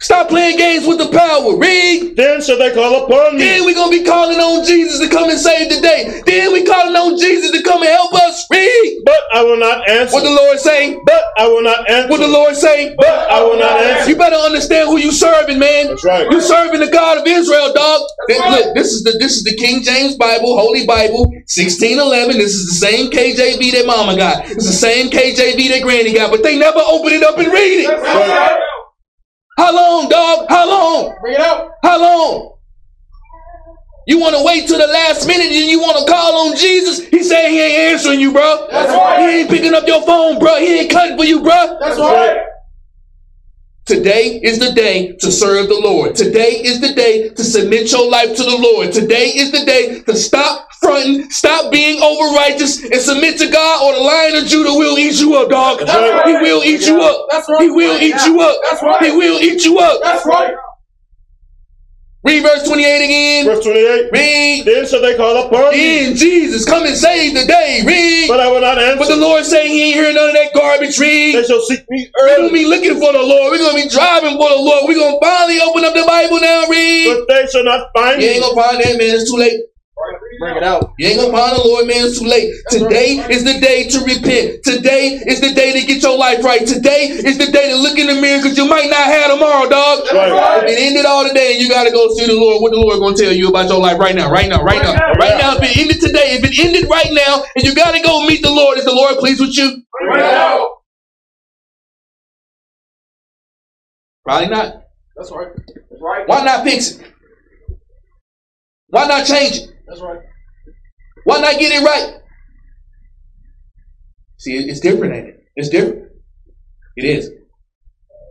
Speaker 1: Stop playing games with the power. Read.
Speaker 4: Then shall they call upon thee.
Speaker 1: Then we gonna be calling on Jesus to come and save the day. Then we calling on Jesus to come and help us. Read.
Speaker 4: But I will not answer.
Speaker 1: What the Lord say?
Speaker 4: But I will not answer.
Speaker 1: What the Lord say?
Speaker 4: But I will not answer.
Speaker 1: You better understand who you serving, man.
Speaker 4: That's right.
Speaker 1: You serving the God of Israel, dog. Th-
Speaker 2: right.
Speaker 1: Look, this is the this is the King James Bible, Holy Bible, 1611. This is the same KJV that Mama got. It's the same KJV that Granny got, but they never open it up and read it.
Speaker 2: That's right.
Speaker 1: How long, dog? How long?
Speaker 2: Bring it out.
Speaker 1: How long? You want to wait till the last minute and you want to call on Jesus? He said he ain't answering you, bro.
Speaker 2: That's right.
Speaker 1: He ain't picking up your phone, bro. He ain't cutting for you, bro.
Speaker 2: That's right.
Speaker 1: Today is the day to serve the Lord. Today is the day to submit your life to the Lord. Today is the day to stop fronting, stop being over righteous, and submit to God, or the lion of Judah will eat you up, dog.
Speaker 2: Right.
Speaker 1: He will eat you up.
Speaker 2: Right.
Speaker 1: He will eat you up.
Speaker 2: Right.
Speaker 1: He will eat you up.
Speaker 2: That's right.
Speaker 1: Read verse 28 again.
Speaker 4: Verse 28.
Speaker 1: Read.
Speaker 4: Then shall they call upon me.
Speaker 1: In Jesus, come and save the day. Read.
Speaker 4: But I will not answer.
Speaker 1: But the. Lord saying he ain't hearing none of that garbage. Read.
Speaker 4: They shall seek me early.
Speaker 1: We're gonna be looking for the Lord. We're gonna be driving for the Lord. We're gonna finally open up the Bible now. Read.
Speaker 4: but they shall not find
Speaker 1: You ain't gonna find that man. It's too late.
Speaker 3: Bring it out.
Speaker 1: You ain't gonna find the Lord, man. It's too late. Today is the day to repent. Today is the day to get your life right. Today is the day to look in the mirror because you might not have tomorrow, dog.
Speaker 4: Right.
Speaker 1: If it ended all today and you gotta go see the Lord, what the Lord gonna tell you about your life right now, right now, right now, right now. If it ended today, if it ended right now, and you gotta go meet the Lord, is the Lord pleased with you?
Speaker 2: Bring it out.
Speaker 1: Probably not.
Speaker 2: That's right. That's right.
Speaker 1: Why not fix it? Why not change it?
Speaker 2: That's right.
Speaker 1: Why not get it right? See, it's different, ain't it? It's different. It is.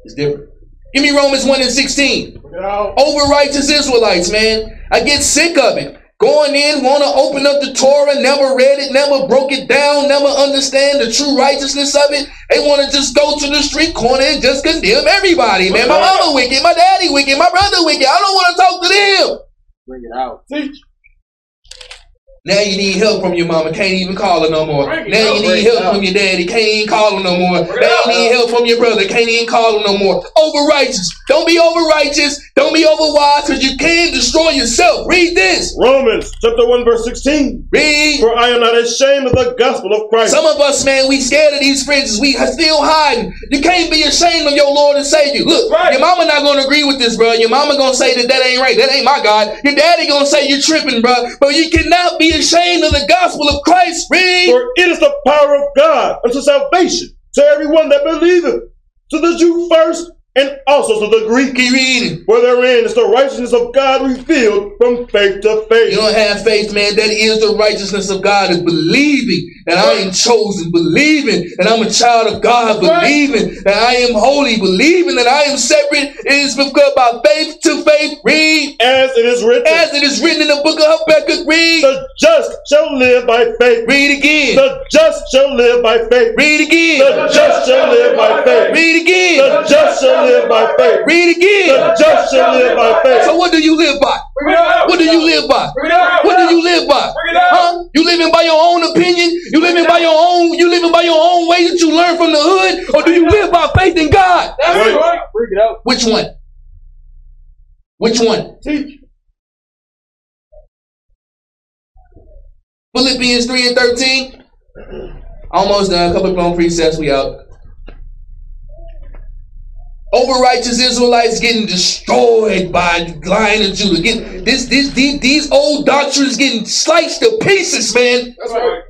Speaker 1: It's different. Give me Romans 1 and 16.
Speaker 2: Bring it out.
Speaker 1: Over righteous Israelites, man. I get sick of it. Going in, want to open up the Torah, never read it, never broke it down, never understand the true righteousness of it. They want to just go to the street corner and just condemn everybody, man. My mama wicked, my daddy wicked, my brother wicked. I don't want to talk to them.
Speaker 3: Bring it out.
Speaker 2: Teach.
Speaker 1: Now you need help from your mama, can't even call her no more.
Speaker 2: Bring
Speaker 1: Now you need help from your daddy, can't even call him no more.
Speaker 2: Bring
Speaker 1: Now you need help from your brother, can't even call him no more. Over righteous. Don't be over righteous. Don't be over wise, because you can destroy yourself. Read this.
Speaker 4: Romans chapter 1 verse 16.
Speaker 1: Read.
Speaker 4: For I am not ashamed of the gospel of Christ.
Speaker 1: Some of us, man, we scared of these fringes. We are still hiding. You can't be ashamed of your Lord and Savior. Look,
Speaker 2: Right.
Speaker 1: your mama not gonna agree with this, bro. Your mama gonna say that that ain't right. That ain't my God. Your daddy gonna say you're tripping, bro. But you cannot be ashamed of the gospel of Christ. Read.
Speaker 4: For it is the power of God unto salvation to everyone that believeth, to the Jew first, and also to the Greek.
Speaker 1: Keep reading.
Speaker 4: For therein is the righteousness of God revealed from faith to faith.
Speaker 1: You don't have faith, man. That is the righteousness of God, is believing that I am chosen, believing that I'm a child of God, believing that I am holy, believing that I am separate. It is because by faith to faith, read.
Speaker 4: As it is written,
Speaker 1: As it is written in the book of Habakkuk, read.
Speaker 4: the just shall live by faith.
Speaker 1: Read again.
Speaker 4: The just shall live by faith.
Speaker 1: Read again.
Speaker 4: The just shall live by faith.
Speaker 1: Read again.
Speaker 4: The just shall live by faith.
Speaker 1: Read
Speaker 4: The
Speaker 1: again.
Speaker 4: just shall live by faith.
Speaker 1: So what do you live by?
Speaker 2: Bring it out.
Speaker 1: What do you live by?
Speaker 2: Bring it out.
Speaker 1: What do you live by?
Speaker 2: Bring it out.
Speaker 1: Huh? You living by your own opinion? You living by your own? You living by your own way that you learn from the hood, or do you live by faith in God?
Speaker 2: That's
Speaker 4: Right.
Speaker 2: right.
Speaker 3: Bring it out.
Speaker 1: Which one? Which one?
Speaker 2: Teach.
Speaker 1: Philippians three and thirteen. Almost done. A couple of blown precepts. We out. Over righteous Israelites getting destroyed by the Lion of Judah. Get this, this, these, these old doctrines getting sliced to pieces, man.
Speaker 2: That's right.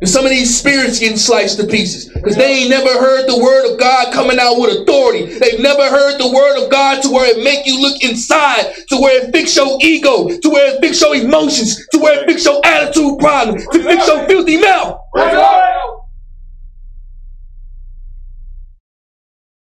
Speaker 1: And some of these spirits getting sliced to pieces because they ain't never heard the word of God coming out with authority. They've never heard the word of God to where it make you look inside, to where it fix your ego, to where it fix your emotions, to where it fix your attitude problem, to fix your filthy mouth.
Speaker 2: Bring it out.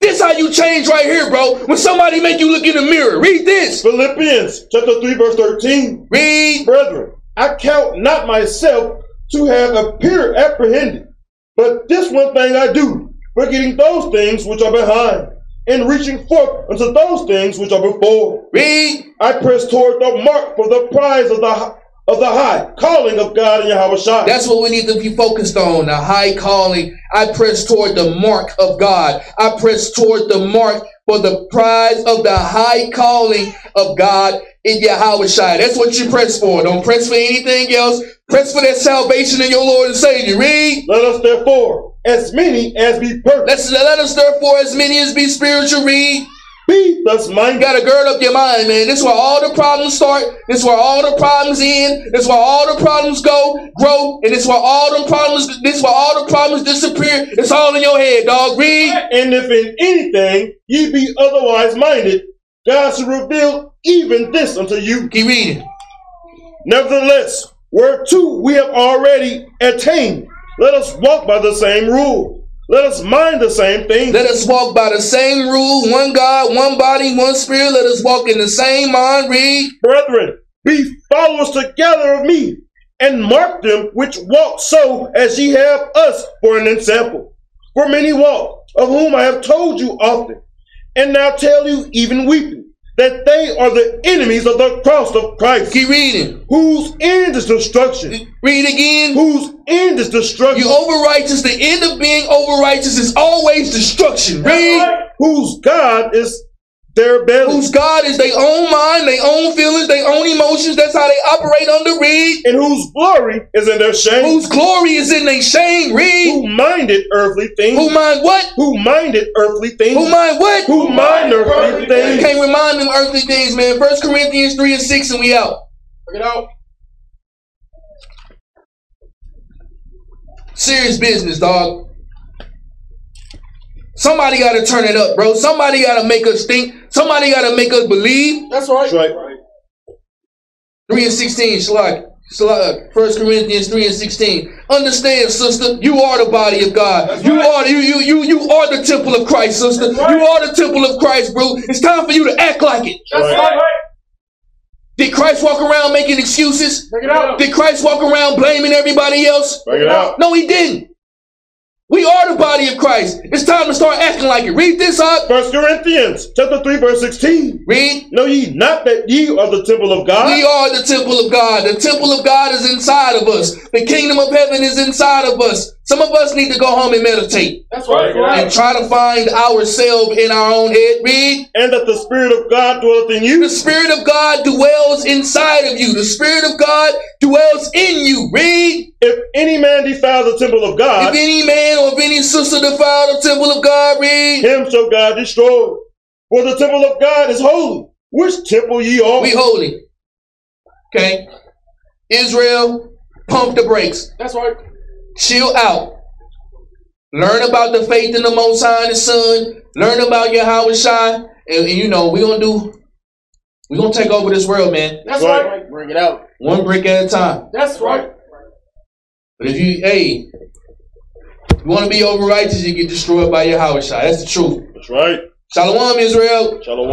Speaker 1: This how you change right here, bro. When somebody make you look in the mirror, read this.
Speaker 4: Philippians chapter 3, verse 13.
Speaker 1: Read.
Speaker 4: Brethren, I count not myself to have appeared apprehended, but this one thing I do, forgetting those things which are behind, and reaching forth unto those things which are before.
Speaker 1: Read.
Speaker 4: I press toward the mark for the prize of the of the high calling of God in Yahawashi.
Speaker 1: That's what we need to be focused on. The high calling. I press toward the mark of God. I press toward the mark for the prize of the high calling of God in Yahawashi. That's what you press for. Don't press for anything else. Press for that salvation in your Lord and Savior. Read.
Speaker 4: Let us therefore, as many as be perfect,
Speaker 1: Let's let us therefore as many as be spiritual. Read.
Speaker 4: Be thus
Speaker 1: You gotta gird up your mind, man. This is where all the problems start. This is where all the problems end. This is where all the problems go, grow, and this is where all the problems. This is where all the problems disappear. It's all in your head, dog. Read.
Speaker 4: And if in anything ye be otherwise minded, God shall reveal even this unto you.
Speaker 1: Keep reading.
Speaker 4: Nevertheless, whereto we have already attained, let us walk by the same rule. Let us mind the same thing.
Speaker 1: Let us walk by the same rule: one God, one body, one spirit. Let us walk in the same mind. Read.
Speaker 4: Brethren, be followers together of me, and mark them which walk so as ye have us for an example. For many walk, of whom I have told you often, and now tell you even weeping, that they are the enemies of the cross of Christ,
Speaker 1: Keep reading.
Speaker 4: whose end is destruction,
Speaker 1: Read again.
Speaker 4: whose end is destruction,
Speaker 1: You over righteous. The end of being over righteous is always destruction. Read.
Speaker 4: whose God is their belly,
Speaker 1: whose God is their own mind, their own feelings, their own emotions. That's how they operate under read.
Speaker 4: and whose glory is in their shame,
Speaker 1: Whose glory is in their shame. Read.
Speaker 4: who minded earthly things,
Speaker 1: Who mind what?
Speaker 4: who minded earthly things,
Speaker 1: Who mind what?
Speaker 4: who mind earthly things.
Speaker 1: Can't remind them earthly things, man. First Corinthians 3 and 6, and we out.
Speaker 2: Bring it out.
Speaker 1: Serious business, dog. Somebody got to turn it up, bro. Somebody got to make us think. Somebody got to make us believe.
Speaker 2: That's right.
Speaker 4: That's right.
Speaker 1: 3 and 16, Shalak. Shalak. 1 Corinthians 3 and 16. Understand, sister, you are the body of God. you are you you you you are the temple of Christ, sister. You are the temple of Christ, bro. It's time for you to act like it.
Speaker 2: That's
Speaker 4: Right.
Speaker 2: right.
Speaker 1: Did Christ walk around making excuses?
Speaker 2: Bring it out.
Speaker 1: Did Christ walk around blaming everybody else?
Speaker 4: Bring it out.
Speaker 1: No, he didn't. We are the body of Christ. It's time to start acting like it. Read this up.
Speaker 4: First Corinthians chapter 3, verse 16.
Speaker 1: Read.
Speaker 4: Know ye not that ye are the temple of God?
Speaker 1: We are the temple of God. The temple of God is inside of us. The kingdom of heaven is inside of us. Some of us need to go home and meditate
Speaker 2: That's right.
Speaker 1: and try to find ourselves in our own head. Read.
Speaker 4: and that the Spirit of God dwelleth in you.
Speaker 1: The Spirit of God dwells inside of you. The Spirit of God dwells in you. Read.
Speaker 4: If any man defile the temple of God.
Speaker 1: If any man or if any sister defile the temple of God, read.
Speaker 4: him shall God destroy. For the temple of God is holy, which temple ye are.
Speaker 1: We holy. Okay. Israel, pump the brakes.
Speaker 2: That's right.
Speaker 1: Chill out. Learn about the faith in the Most High and the Son. Learn about your Yahawashi. And, and you know, we're going to do, we're going to take over this world, man.
Speaker 2: That's
Speaker 4: Right.
Speaker 2: right.
Speaker 3: Bring it out.
Speaker 1: One brick at a time.
Speaker 2: That's right.
Speaker 1: But if you, hey, if you want to be over righteous, you get destroyed by your Yahawashi. That's the truth.
Speaker 4: That's right.
Speaker 1: Shalom, Israel.
Speaker 4: Shalom.